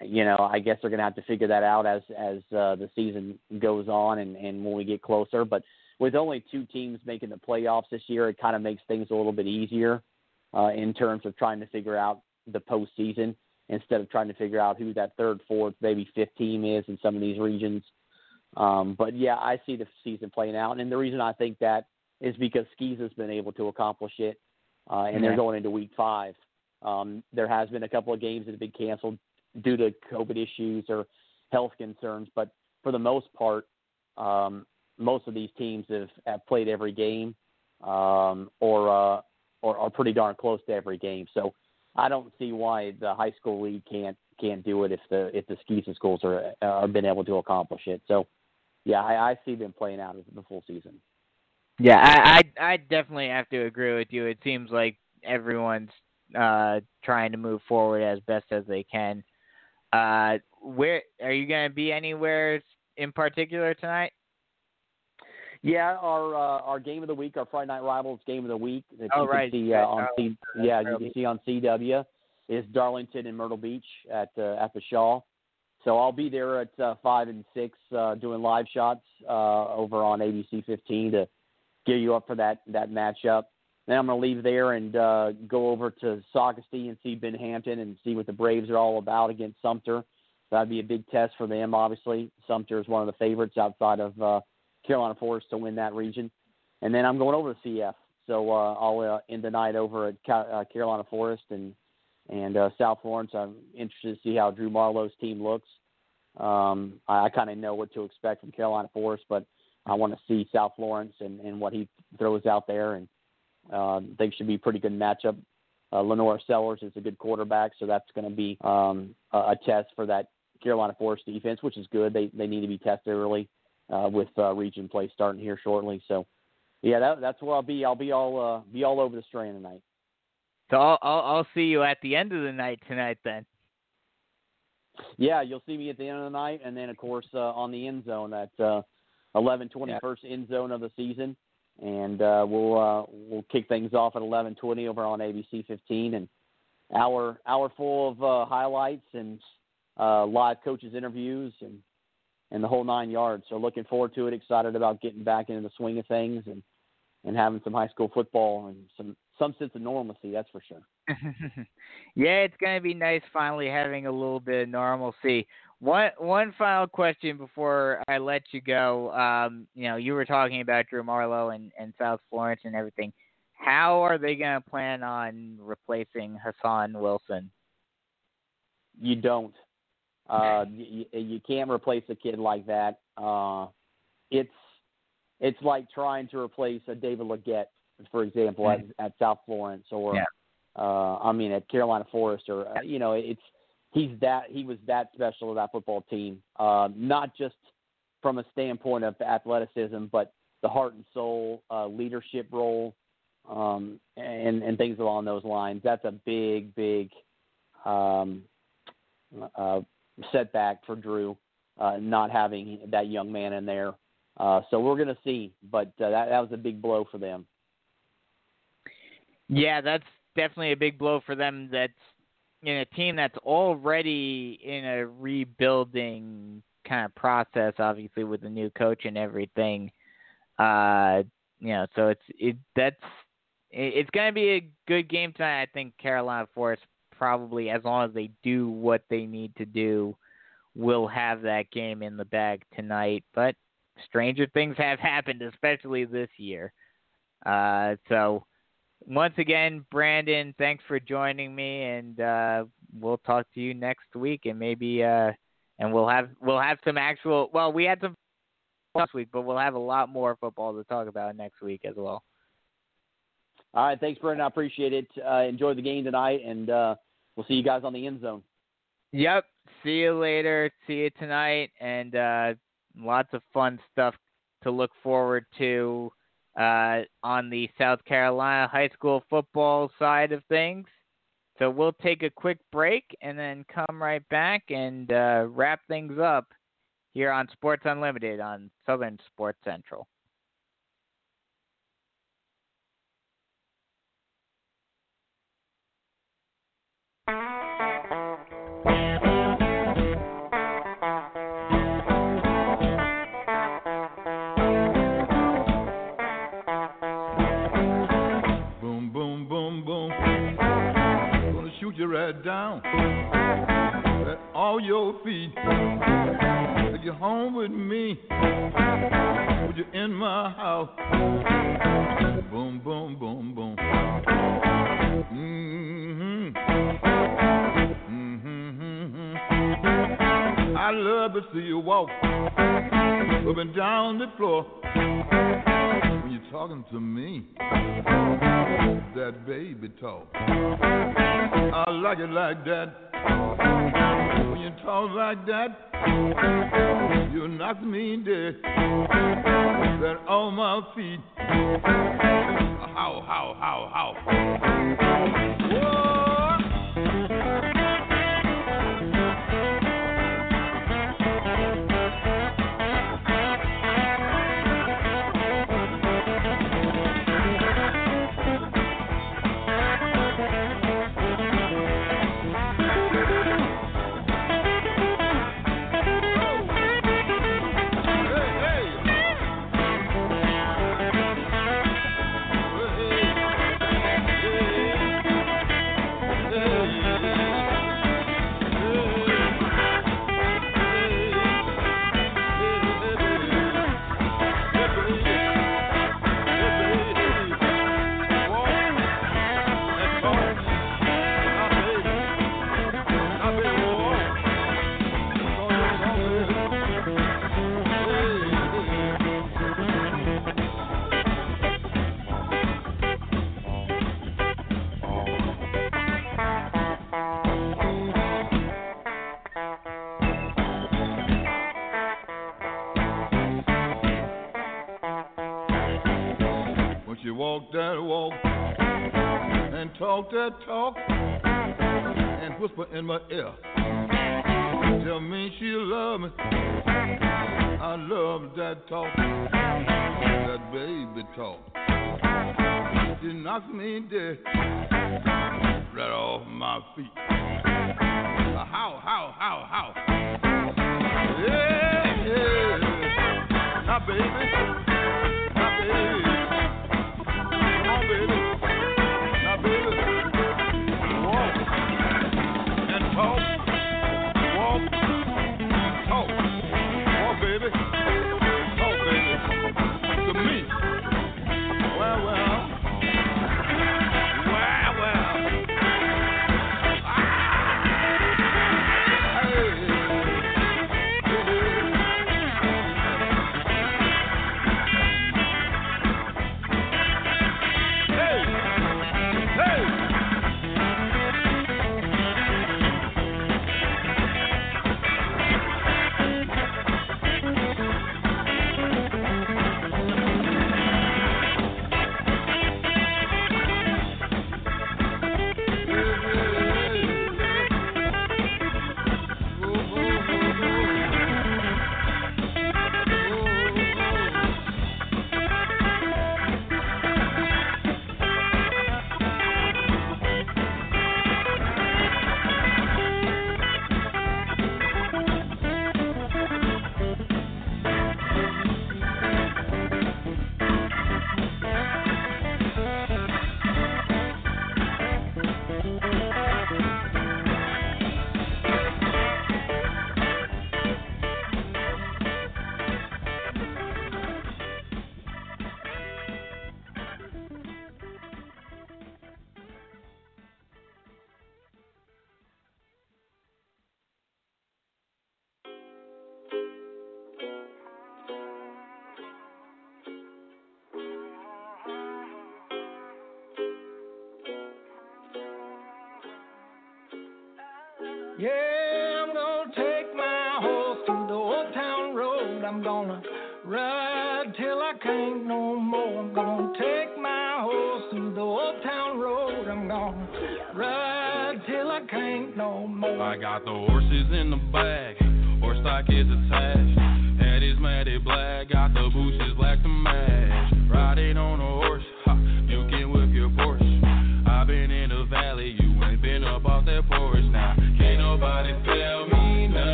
you know, I guess they're going to have to figure that out as as uh, the season goes on and, and when we get closer. But with only two teams making the playoffs this year, it kind of makes things a little bit easier uh, in terms of trying to figure out the postseason instead of trying to figure out who that third, fourth, maybe fifth team is in some of these regions. Um, but yeah, I see the season playing out, and the reason I think that is because SCISA has been able to accomplish it, uh, and they're going into week five. Um, there has been a couple of games that have been canceled due to COVID issues or health concerns, but for the most part, um, most of these teams have, have played every game um, or, uh, or are pretty darn close to every game. So I don't see why the high school league can't can't do it if the if the SCISA schools are are been able to accomplish it. So yeah, I, I see them playing out the full season. Yeah, I, I I definitely have to agree with you. It seems like everyone's uh trying to move forward as best as they can. Uh where are you going to be anywhere in particular tonight? Yeah, our uh, our game of the week, our Friday Night Rivals game of the week that Oh, you right. can see uh, on Oh, C, yeah you can see on CW is Darlington and Myrtle Beach at uh, at the Shaw. So I'll be there at uh, five and six uh, doing live shots uh, over on ABC 15 to gear you up for that that matchup. Then I'm going to leave there and uh, go over to Socastee and see Binghamton and see what the Braves are all about against Sumter. That'd be a big test for them. Obviously, Sumter is one of the favorites outside of uh, Carolina Forest to win that region. And then I'm going over to CF. So uh, I'll uh, end the night over at Ca- uh, Carolina Forest and and uh, South Florence. I'm interested to see how Drew Marlowe's team looks. Um, I, I kind of know what to expect from Carolina Forest, but I want to see South Florence and, and what he throws out there. And uh, they should be a pretty good matchup. Uh, LaNorris Sellers is a good quarterback, so that's going to be um, a, a test for that Carolina Forest defense, which is good. They they need to be tested early uh, with uh, region play starting here shortly. So, yeah, that, that's where I'll be. I'll be all uh, be all over the strand tonight. So I'll, I'll I'll see you at the end of the night tonight then. Yeah, you'll see me at the end of the night, and then of course uh, on the end zone at uh, eleven twenty, first end zone of the season, and uh, we'll uh, we'll kick things off at eleven twenty over on ABC fifteen, and hour hour full of uh, highlights and uh, live coaches interviews and and the whole nine yards. So looking forward to it. Excited about getting back into the swing of things and and having some high school football and some some sense of normalcy. That's for sure. yeah, it's gonna be nice finally having a little bit of normalcy. One one final question before I let you go. Um, you know, you were talking about Drew Marlowe and, and South Florence and everything. how are they going to plan on replacing Hassan Wilson? You don't. Uh, you, you can't replace a kid like that. Uh, it's it's like trying to replace a David Legette, for example, at, at South Florence or Yeah. uh, I mean at Carolina Forest or uh, you know it's he's that he was that special to that football team. Uh, not just from a standpoint of athleticism, but the heart and soul, uh, leadership role, um, and and things along those lines. That's a big, big um, uh, setback for Drew, uh, not having that young man in there. Uh, so we're going to see, but uh, that that was a big blow for them. Yeah, that's definitely a big blow for them. That's in a team that's already in a rebuilding kind of process, obviously with the new coach and everything. Uh, you know, so it's it that's it, it's going to be a good game tonight. I think Carolina Forest probably, as long as they do what they need to do, will have that game in the bag tonight. But stranger things have happened, especially this year. Uh, so once again, Brandon, thanks for joining me, and uh, we'll talk to you next week, and maybe uh, and we'll have we'll have some actual. Well, we had some last week, but we'll have a lot more football to talk about next week as well. All right, thanks, Brandon. I appreciate it. Uh, enjoy the game tonight, and uh, we'll see you guys on the end zone. Yep. See you later. See you tonight, and uh, lots of fun stuff to look forward to uh, on the South Carolina high school football side of things. So we'll take a quick break and then come right back and uh, wrap things up here on Sports Unlimited on Southern Sports Central. You right down at all your feet. Take you home with me. Put you in my house. Boom, boom, boom, boom. Mm-hmm. Mm-hmm. I love to see you walk up and down the floor talking to me that baby talk. I like it like that. When you talk like that, you knock me dead. That on my feet. How, how, how, how. Walk that walk and talk that talk and whisper in my ear, tell me she love me. I love that talk, that baby talk. She knocks me dead right off my feet. How, how, how, how? Yeah, yeah. Now, baby.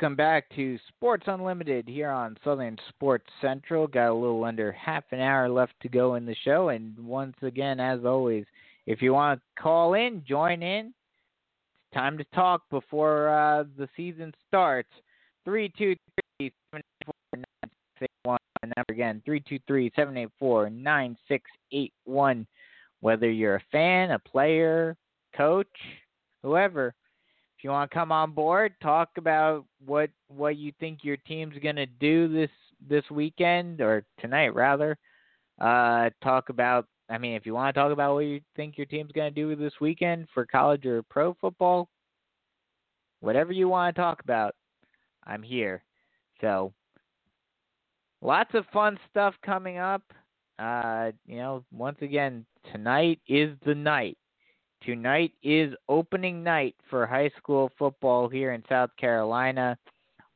Welcome back to Sports Unlimited here on Southern Sports Central. Got a little under half an hour left to go in the show. And once again, as always, if you want to call in, join in. It's time to talk before uh, the season starts. 323 784 Number again, 323 784 9681. Whether you're a fan, a player, coach, whoever, if you want to come on board, talk about what what you think your team's gonna do this this weekend or tonight rather. Uh, talk about. I mean, if you want to talk about what you think your team's gonna do this weekend for college or pro football, whatever you want to talk about, I'm here. So, lots of fun stuff coming up. Uh, you know, once again, tonight is the night. Tonight is opening night for high school football here in South Carolina.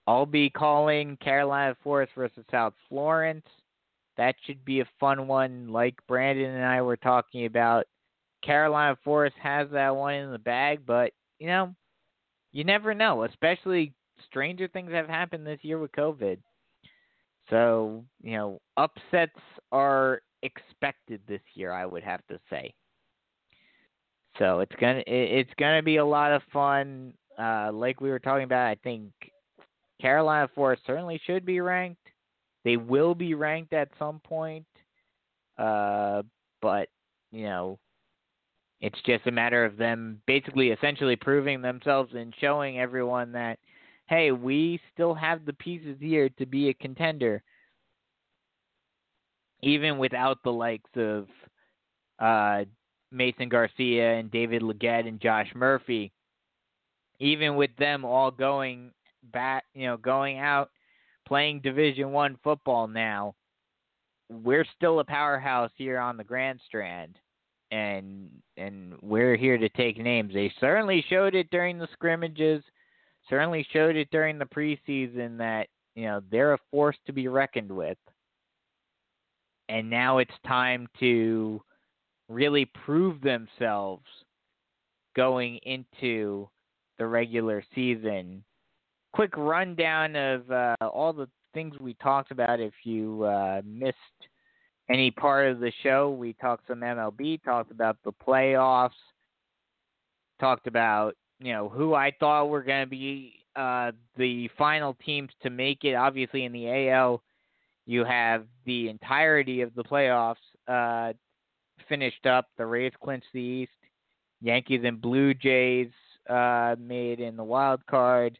I'll be calling Carolina Forest versus South Florence. That should be a fun one, like Brandon and I were talking about. Carolina Forest has that one in the bag, but, you know, you never know, especially stranger things have happened this year with COVID. So, you know, upsets are expected this year, I would have to say. So it's gonna it's gonna be a lot of fun. Uh, like we were talking about, I think Carolina Forest certainly should be ranked. They will be ranked at some point, uh, but you know, it's just a matter of them basically essentially proving themselves and showing everyone that hey, we still have the pieces here to be a contender, even without the likes of uh, Mason Garcia and David Leggett and Josh Murphy, even with them all going back, you know, going out playing Division One football now, we're still a powerhouse here on the Grand Strand, and and we're here to take names. They certainly showed it during the scrimmages, certainly showed it during the preseason that you know they're a force to be reckoned with. And now it's time to really prove themselves going into the regular season. Quick rundown of uh, all the things we talked about if you uh, missed any part of the show. We talked some MLB, talked about the playoffs, talked about you know who I thought were going to be uh, the final teams to make it. Obviously, in the AL, you have the entirety of the playoffs uh, finished up. The Rays clinched the East. Yankees and Blue Jays uh, made in the wild card.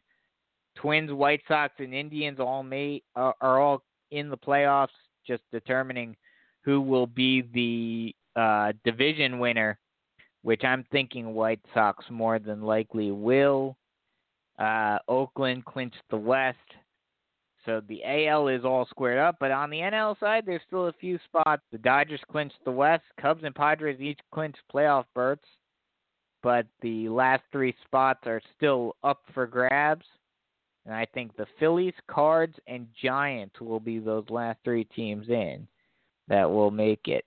Twins, White Sox, and Indians all made are, are all in the playoffs. Just determining who will be the uh, division winner, which I'm thinking White Sox more than likely will. Uh, Oakland clinched the West. So the AL is all squared up, but on the NL side, there's still a few spots. The Dodgers clinched the West. Cubs and Padres each clinched playoff berths, but the last three spots are still up for grabs. And I think the Phillies, Cards, and Giants will be those last three teams in that will make it.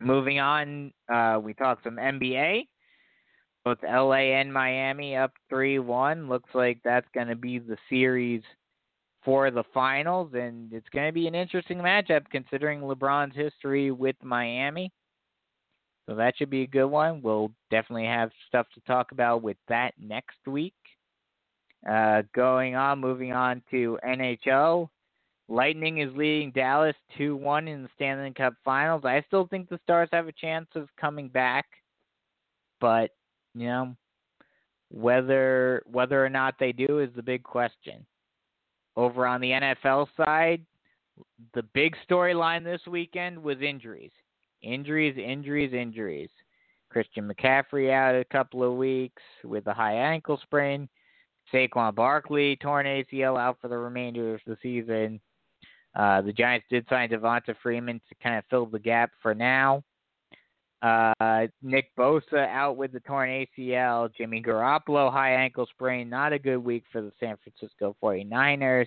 Moving on, uh, we talked some NBA. Both LA and Miami up 3 1. Looks like that's going to be the series for the finals, and it's going to be an interesting matchup considering LeBron's history with Miami. So that should be a good one. We'll definitely have stuff to talk about with that next week. Uh, going on, moving on to NHL. Lightning is leading Dallas 2 1 in the Stanley Cup Finals. I still think the Stars have a chance of coming back, but, you know, whether whether or not they do is the big question. Over on the NFL side, the big storyline this weekend was injuries. Injuries, injuries, injuries. Christian McCaffrey out a couple of weeks with a high ankle sprain. Saquon Barkley torn ACL out for the remainder of the season. Uh, the Giants did sign Devonta Freeman to kind of fill the gap for now. Uh, Nick Bosa out with the torn ACL. Jimmy Garoppolo, high ankle sprain. Not a good week for the San Francisco 49ers.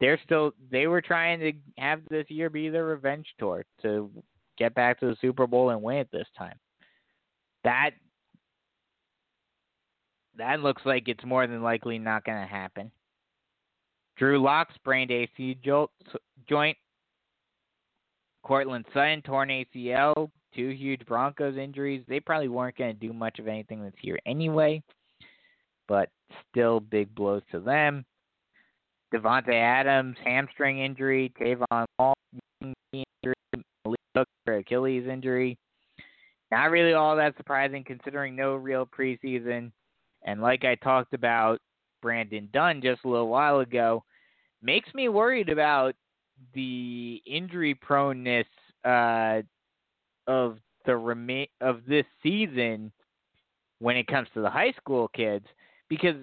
They're still, they were trying to have this year be their revenge tour to get back to the Super Bowl and win it this time. That, that looks like it's more than likely not going to happen. Drew Lock sprained AC joint. Courtland Sutton torn ACL two huge Broncos injuries. They probably weren't going to do much of anything this year anyway, but still big blows to them. Davante Adams hamstring injury, Tavon injury, Malik Hooker Achilles injury. Not really all that surprising considering no real preseason. And like I talked about Brandon Dunn just a little while ago, makes me worried about the injury proneness uh, of the remain of this season when it comes to the high school kids because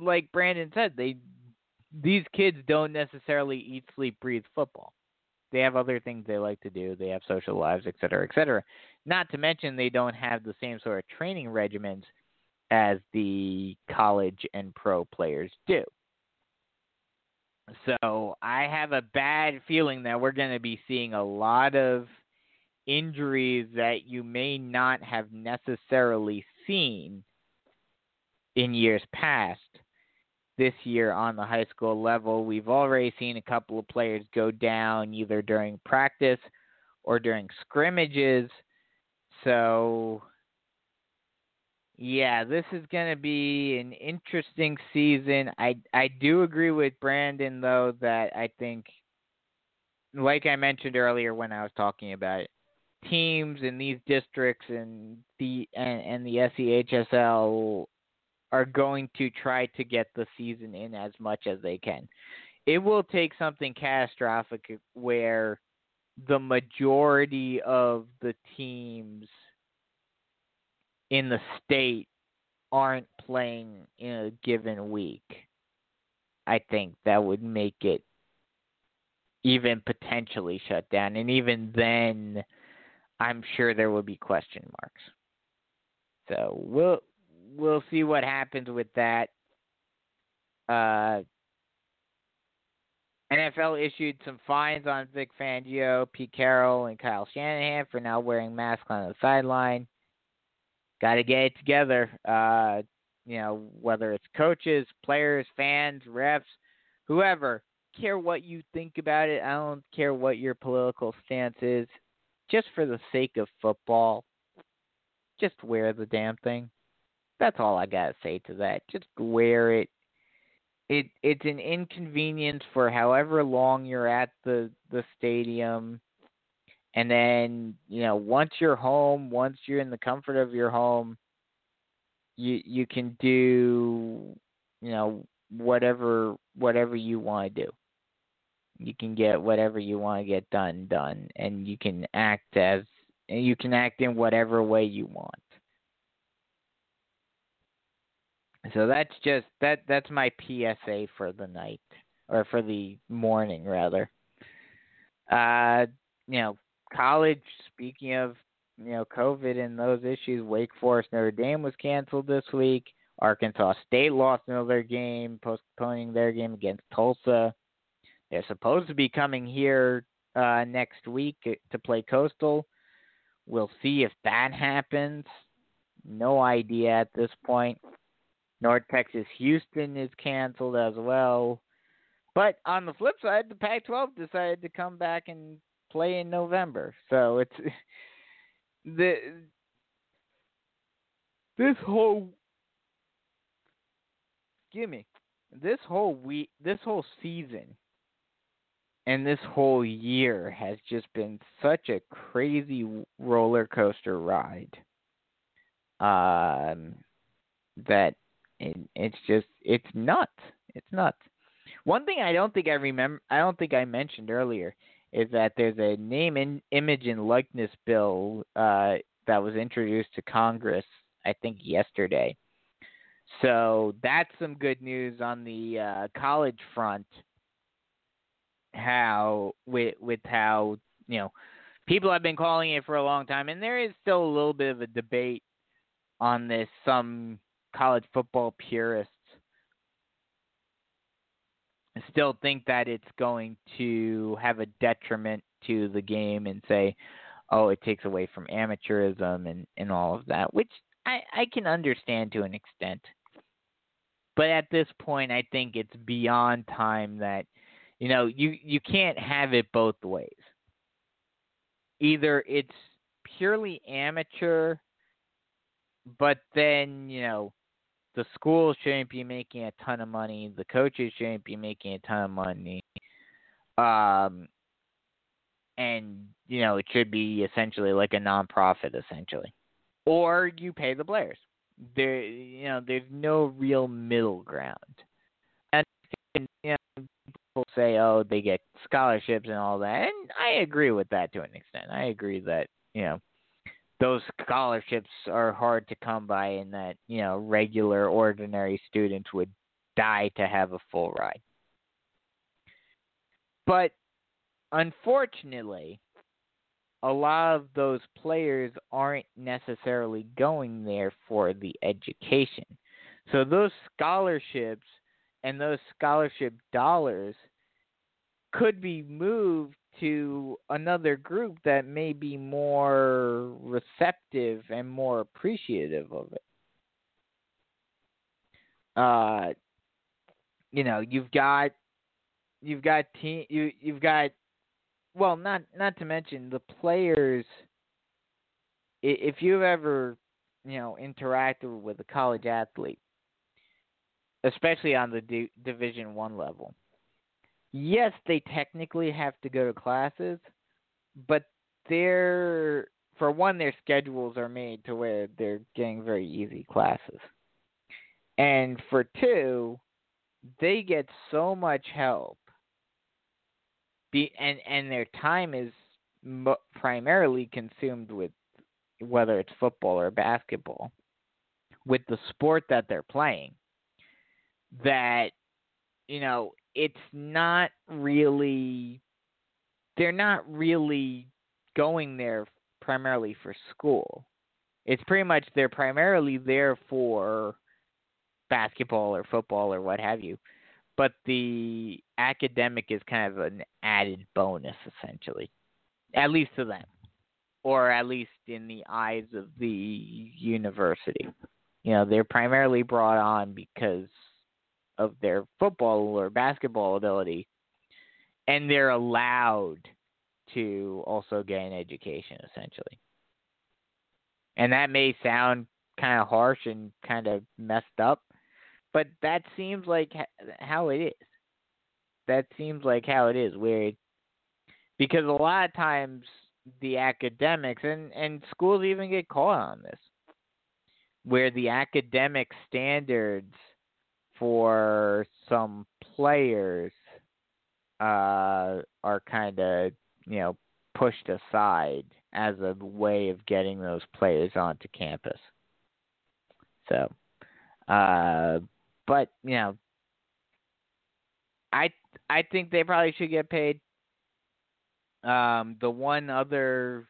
like Brandon said they these kids don't necessarily eat sleep breathe football. They have other things they like to do. They have social lives et cetera et cetera. Not to mention they don't have the same sort of training regimens as the college and pro players do. So i have a bad feeling that we're going to be seeing a lot of injuries that you may not have necessarily seen in years past. This year on the high school level, we've already seen a couple of players go down either during practice or during scrimmages. So, yeah, this is going to be an interesting season. I I do agree with Brandon though that I think like I mentioned earlier when I was talking about it, teams in these districts and the and, and the SCHSL are going to try to get the season in as much as they can. It will take something catastrophic where the majority of the teams in the state aren't playing in a given week. I think that would make it even potentially shut down. And even then, I'm sure there will be question marks. So we'll we'll see what happens with that. Uh, NFL issued some fines on Vic Fangio, Pete Carroll, and Kyle Shanahan for now wearing masks on the sideline. Got to get it together. Uh, you know, whether it's coaches, players, fans, refs, whoever, care what you think about it. I don't care what your political stance is. Just for the sake of football, just wear the damn thing. That's all I gotta say to that. Just wear it. It it's an inconvenience for however long you're at the the stadium. And then, you know, once you're home, once you're in the comfort of your home, you you can do, you know, whatever whatever you want to do. You can get whatever you want to get done done, and you can act as you can act in whatever way you want. So that's just that that's my PSA for the night or for the morning rather. Uh, you know, college. Speaking of you know COVID and those issues, Wake Forest Notre Dame was canceled this week. Arkansas State lost another game, postponing their game against Tulsa. They're supposed to be coming here uh, next week to play Coastal. We'll see if that happens. No idea at this point. North Texas Houston is canceled as well. But on the flip side, the Pac 12 decided to come back and play in November. So it's the this whole give me this whole week this whole season and this whole year has just been such a crazy roller coaster ride. Um that it, it's just it's nuts. It's nuts. One thing i don't think i remember i don't think i mentioned earlier is that there's a name and image and likeness bill uh that was introduced to congress i think yesterday. So that's some good news on the uh, college front. How with with how you know people have been calling it for a long time, and there is still a little bit of a debate on this. Some college football purists still think that it's going to have a detriment to the game and say, oh, it takes away from amateurism and, and all of that, which I, I can understand to an extent. But at this point, I think it's beyond time that you know you you can't have it both ways. Either it's purely amateur, but then you know the school shouldn't be making a ton of money, the coaches shouldn't be making a ton of money, um, and you know it should be essentially like a nonprofit, essentially, or you pay the players there you know there's no real middle ground. And you know people say oh they get scholarships and all that and i agree with that to an extent i agree that you know those scholarships are hard to come by and that you know regular ordinary students would die to have a full ride but unfortunately a lot of those players aren't necessarily going there for the education. So those scholarships and those scholarship dollars could be moved to another group that may be more receptive and more appreciative of it. Uh, you know, you've got you've got team you you've got well, not not to mention the players. If you've ever, you know, interacted with a college athlete, especially on the D- Division One level, yes, they technically have to go to classes, but they're for one, their schedules are made to where they're getting very easy classes, and for two, they get so much help. Be and and their time is mo- primarily consumed with whether it's football or basketball with the sport that they're playing that you know it's not really they're not really going there primarily for school. It's pretty much they're primarily there for basketball or football or what have you but the academic is kind of an added bonus essentially at least to them or at least in the eyes of the university. You know they're primarily brought on because of their football or basketball ability and they're allowed to also get an education essentially. And that may sound kind of harsh and kind of messed up, but that seems like how it is. That seems like how it is where it, because a lot of times the academics and and schools even get caught on this where the academic standards for some players uh, are kind of you know pushed aside as a way of getting those players onto campus. So, uh, but you know, I I think they probably should get paid. Um, the one other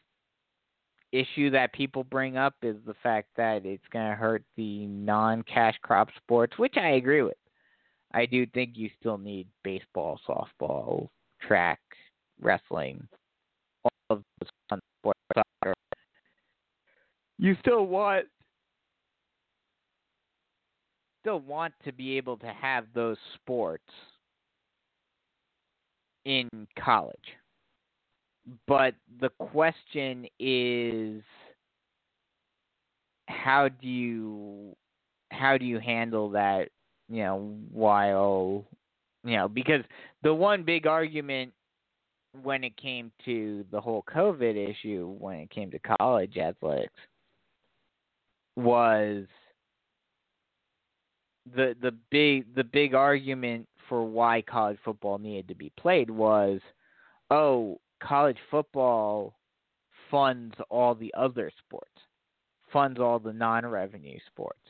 issue that people bring up is the fact that it's going to hurt the non-cash crop sports, which I agree with. I do think you still need baseball, softball, track, wrestling, all of those fun sports. Soccer. You still want still want to be able to have those sports in college. But the question is how do you how do you handle that, you know, while you know, because the one big argument when it came to the whole COVID issue, when it came to college athletics, was the the big the big argument for why college football needed to be played was, oh, college football funds all the other sports, funds all the non-revenue sports,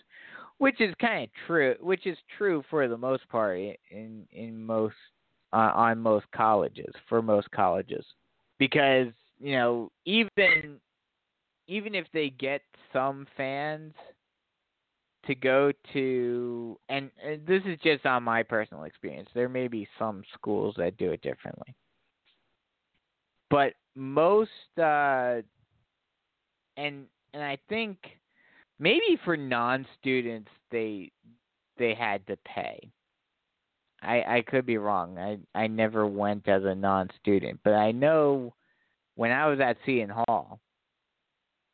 which is kind of true. Which is true for the most part in in most uh, on most colleges for most colleges, because you know even even if they get some fans to go to and, and this is just on my personal experience there may be some schools that do it differently but most uh and and I think maybe for non-students they they had to pay. I I could be wrong. I I never went as a non-student, but I know when I was at Seton Hall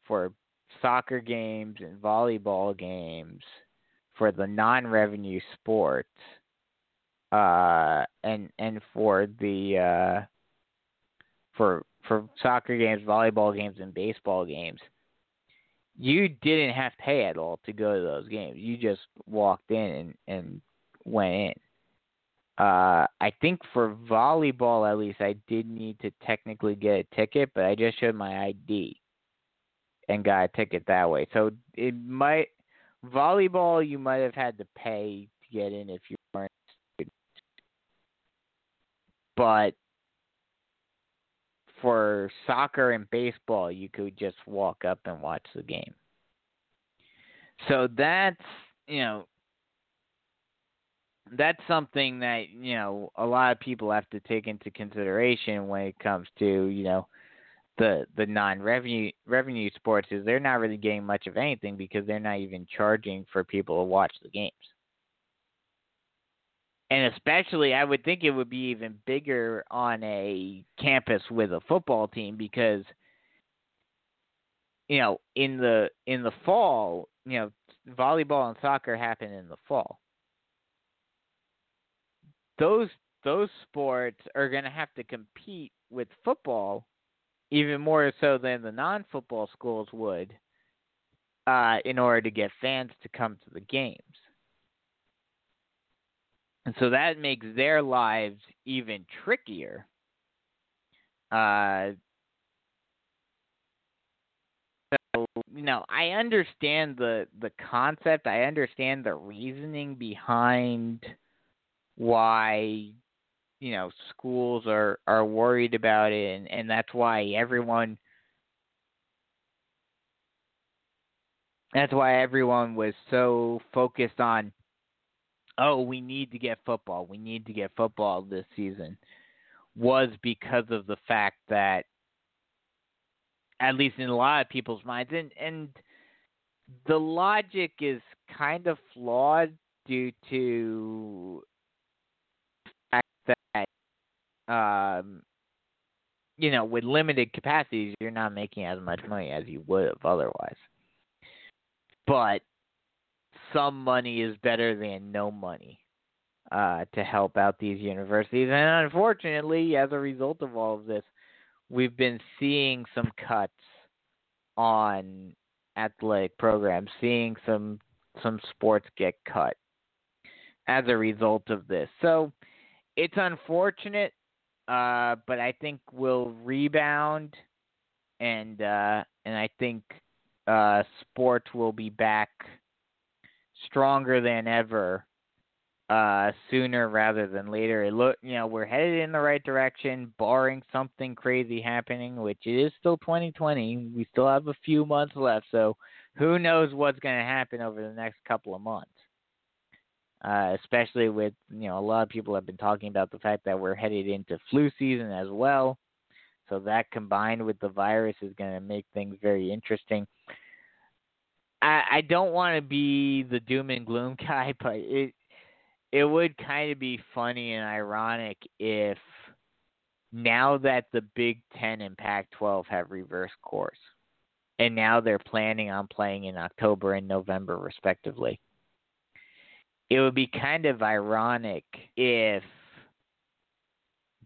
for soccer games and volleyball games for the non-revenue sports uh and and for the uh for for soccer games, volleyball games, and baseball games, you didn't have to pay at all to go to those games. You just walked in and, and went in. Uh, I think for volleyball, at least, I did need to technically get a ticket, but I just showed my ID and got a ticket that way. So it might volleyball, you might have had to pay to get in if you weren't. But for soccer and baseball, you could just walk up and watch the game. So that's, you know, that's something that, you know, a lot of people have to take into consideration when it comes to, you know, the the non-revenue revenue sports is they're not really getting much of anything because they're not even charging for people to watch the games and especially I would think it would be even bigger on a campus with a football team because you know in the in the fall you know volleyball and soccer happen in the fall. Those those sports are going to have to compete with football even more so than the non-football schools would uh, in order to get fans to come to the games and so that makes their lives even trickier. Uh, so you know, I understand the the concept. I understand the reasoning behind why you know schools are are worried about it, and and that's why everyone. That's why everyone was so focused on oh, we need to get football, we need to get football this season, was because of the fact that, at least in a lot of people's minds, and and the logic is kind of flawed due to the fact that um, you know, with limited capacities, you're not making as much money as you would have otherwise. But some money is better than no money uh, to help out these universities. And unfortunately, as a result of all of this, we've been seeing some cuts on athletic programs, seeing some some sports get cut as a result of this. So it's unfortunate, uh, but I think we'll rebound, and uh, and I think uh, sports will be back stronger than ever uh, sooner rather than later. It look, you know, we're headed in the right direction, barring something crazy happening, which is still 2020. We still have a few months left, so who knows what's going to happen over the next couple of months. Uh, especially with you know a lot of people have been talking about the fact that we're headed into flu season as well. So that combined with the virus is going to make things very interesting. I, I don't want to be the doom and gloom guy, but it it would kind of be funny and ironic if now that the Big Ten and Pac 12 have reversed course, and now they're planning on playing in October and November, respectively, it would be kind of ironic if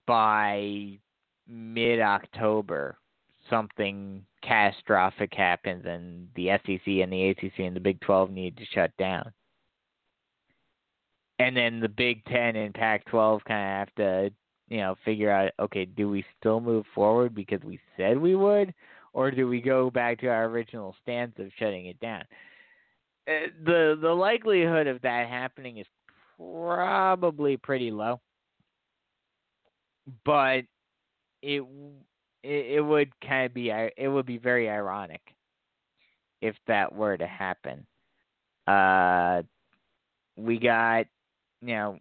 by mid October something catastrophic happens and the SEC and the ACC and the Big 12 need to shut down and then the Big Ten and Pac-12 kind of have to, you know, figure out, okay, do we still move forward because we said we would, or do we go back to our original stance of shutting it down? Uh, the the likelihood of that happening is probably pretty low, but it it, it would kind of be it would be very ironic if that were to happen. Uh, we got you know,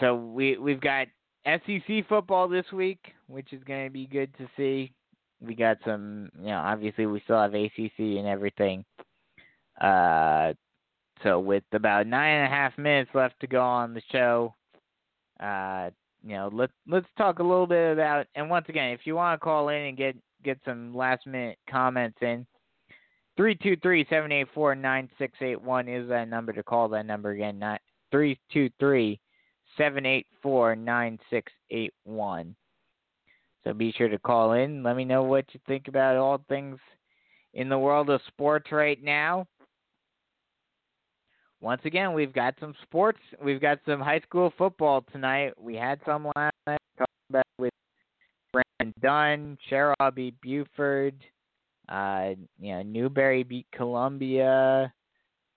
so we we've got SEC football this week, which is going to be good to see. We got some, you know, obviously we still have ACC and everything. Uh, so with about nine and a half minutes left to go on the show, uh, you know, let's let's talk a little bit about. And once again, if you want to call in and get get some last minute comments in, Three two three seven eight four nine six eight one is that number to call. That number again, not three two three seven eight four nine six eight one. So be sure to call in. Let me know what you think about all things in the world of sports right now. Once again, we've got some sports. We've got some high school football tonight. We had some last night. With Brandon Dunn. Sherrod beat Buford. Uh, you know, Newberry beat Columbia.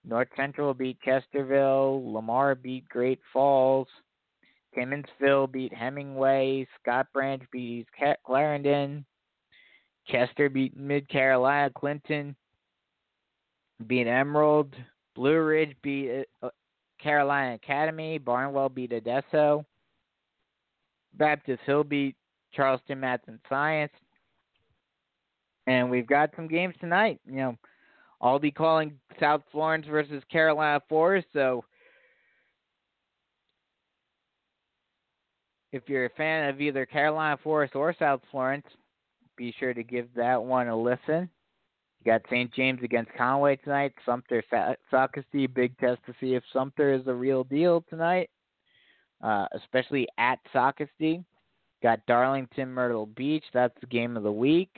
North Central beat Chesterfield. Lamar beat Great Falls. Timmonsville beat Hemingway. Scott Branch beat Clarendon. Chester beat Mid Carolina. Clinton beat Emerald. Blue Ridge beat uh, Carolina Academy. Barnwell beat Edisto. Baptist Hill beat Charleston Math and Science. And we've got some games tonight. You know, I'll be calling South Florence versus Carolina Forest. So if you're a fan of either Carolina Forest or South Florence, be sure to give that one a listen. You got St. James against Conway tonight. Sumter Socastee, big test to see if Sumter is a real deal tonight, uh, especially at Socastee. Got Darlington Myrtle Beach. That's the game of the week.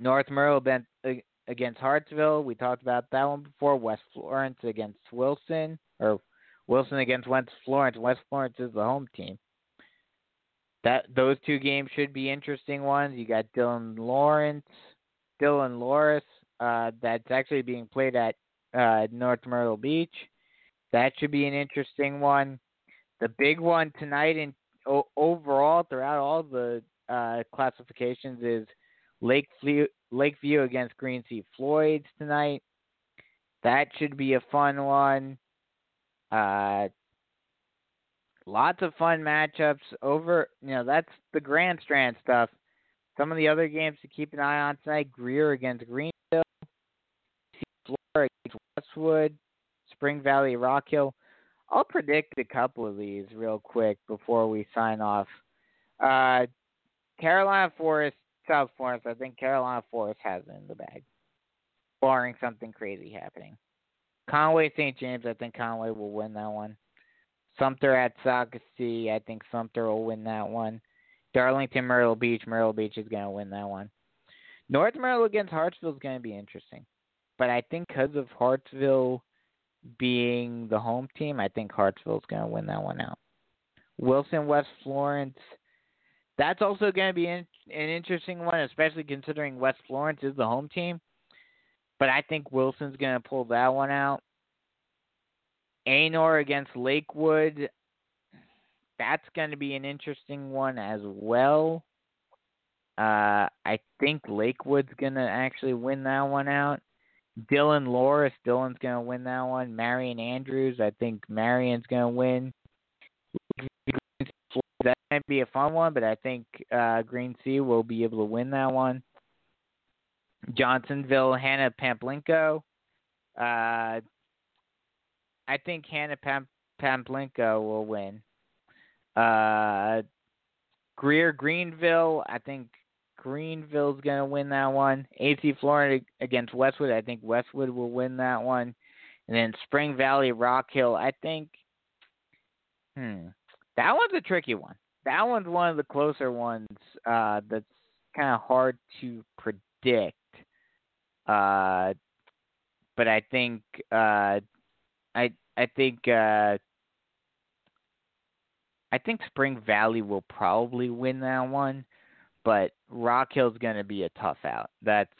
North Myrtle against Hartsville. We talked about that one before. West Florence against Wilson, or Wilson against West Florence. West Florence is the home team. That those two games should be interesting ones. You got Dillon Laurens, Dillon Loris. Uh, that's actually being played at uh, North Myrtle Beach. That should be an interesting one. The big one tonight and overall throughout all the uh, classifications is Lakeview, Lakeview against Green Sea Floyds tonight. That should be a fun one. Uh, lots of fun matchups over. You know, that's the Grand Strand stuff. Some of the other games to keep an eye on tonight: Greer against Greenville, Flora against Westwood, Spring Valley Rock Hill. I'll predict a couple of these real quick before we sign off. Uh, Carolina Forest, South Florence. I think Carolina Forest has it in the bag, barring something crazy happening. Conway St. James. I think Conway will win that one. Sumter at Socastee. I think Sumter will win that one. Darlington Myrtle Beach. Myrtle Beach is going to win that one. North Myrtle against Hartsville is going to be interesting. But I think because of Hartsville being the home team, I think Hartsville is going to win that one out. Wilson West Florence. That's also going to be an, an interesting one, especially considering West Florence is the home team. But I think Wilson's going to pull that one out. Aynor against Lakewood. That's going to be an interesting one as well. Uh, I think Lakewood's going to actually win that one out. Dillon Loris, Dillon's going to win that one. Marion Andrews, I think Marion's going to win. That might be a fun one, but I think uh, Green Sea will be able to win that one. Johnsonville, Hannah Pamplico. Uh, I think Hannah Pam- Pamplico will win. Uh, Greer Greenville, I think Greenville's going to win that one. AC Flora against Westwood, I think Westwood will win that one. And then Spring Valley Rock Hill, I think. Hmm, that one's a tricky one. That one's one of the closer ones uh, that's kind of hard to predict. Uh, but I think uh, I I think uh, I think Spring Valley will probably win that one, but Rock Hill's going to be a tough out. That's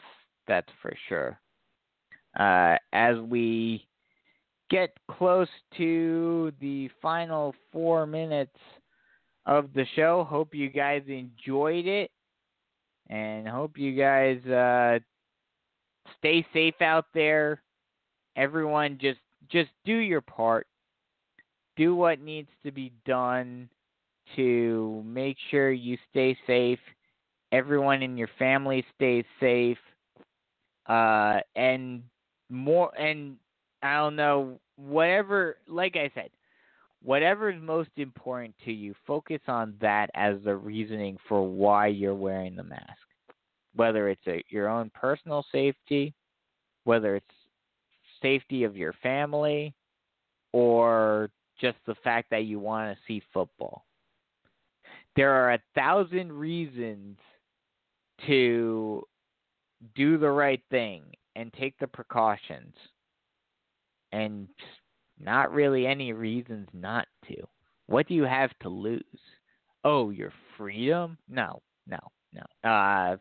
that's for sure. Uh, as we get close to the final four minutes of the show, hope you guys enjoyed it, and hope you guys uh, stay safe out there. Everyone, just just do your part. Do what needs to be done to make sure you stay safe. Everyone in your family stays safe. Uh, and more, and I don't know, whatever, like I said, whatever is most important to you, focus on that as the reasoning for why you're wearing the mask. Whether it's a, your own personal safety, whether it's safety of your family, or just the fact that you want to see football. There are a thousand reasons to do the right thing and take the precautions, and not really any reasons not to. What do you have to lose? Oh, your freedom? No, no, no. Uh,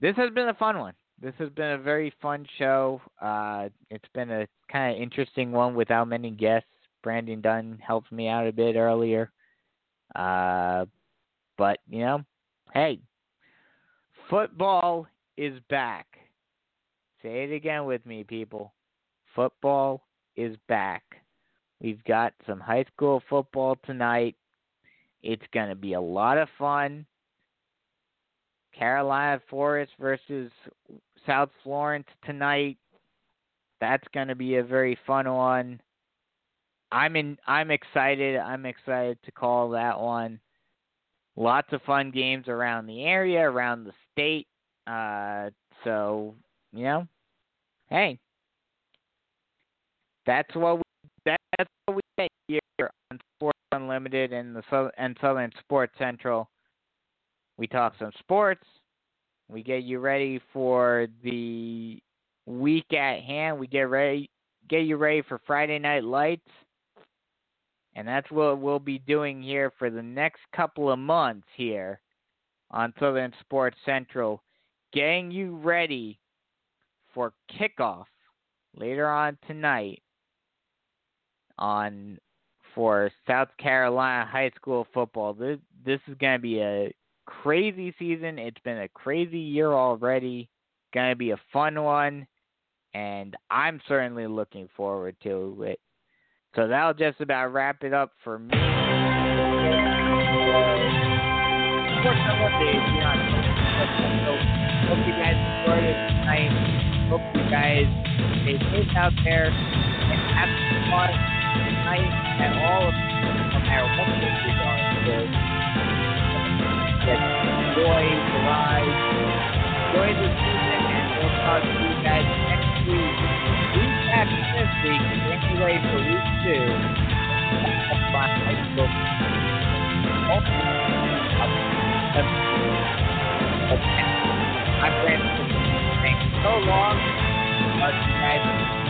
this has been a fun one. This has been a very fun show. Uh, it's been a kind of interesting one without many guests. Brandon Dunn helped me out a bit earlier. Uh, but, you know, hey, football is back. Say it again with me, people. Football is back. We've got some high school football tonight. It's going to be a lot of fun. Carolina Forest versus South Florence tonight. That's going to be a very fun one. I'm in I'm excited. I'm excited to call that one. Lots of fun games around the area, around the state. Uh, so, you know, hey. That's what we, that's what we get here on Sports Unlimited and the and Southern Sports Central. We talk some sports. We get you ready for the week at hand. We get ready get you ready for Friday Night Lights. And that's what we'll be doing here for the next couple of months here on Southern Sports Central, getting you ready for kickoff later on tonight on for South Carolina high school football. This this is going to be a crazy season. It's been a crazy year already. Going to be a fun one, and I'm certainly looking forward to it. So that'll just about wrap it up for me. Hope you guys enjoyed it tonight. Hope you guys stay safe out there. and have fun tonight and all of no matter what issues are. Just enjoy the ride. Enjoy the season, and we'll talk to you guys next week. Week after this week, get away for week two. I've been so long, but you guys.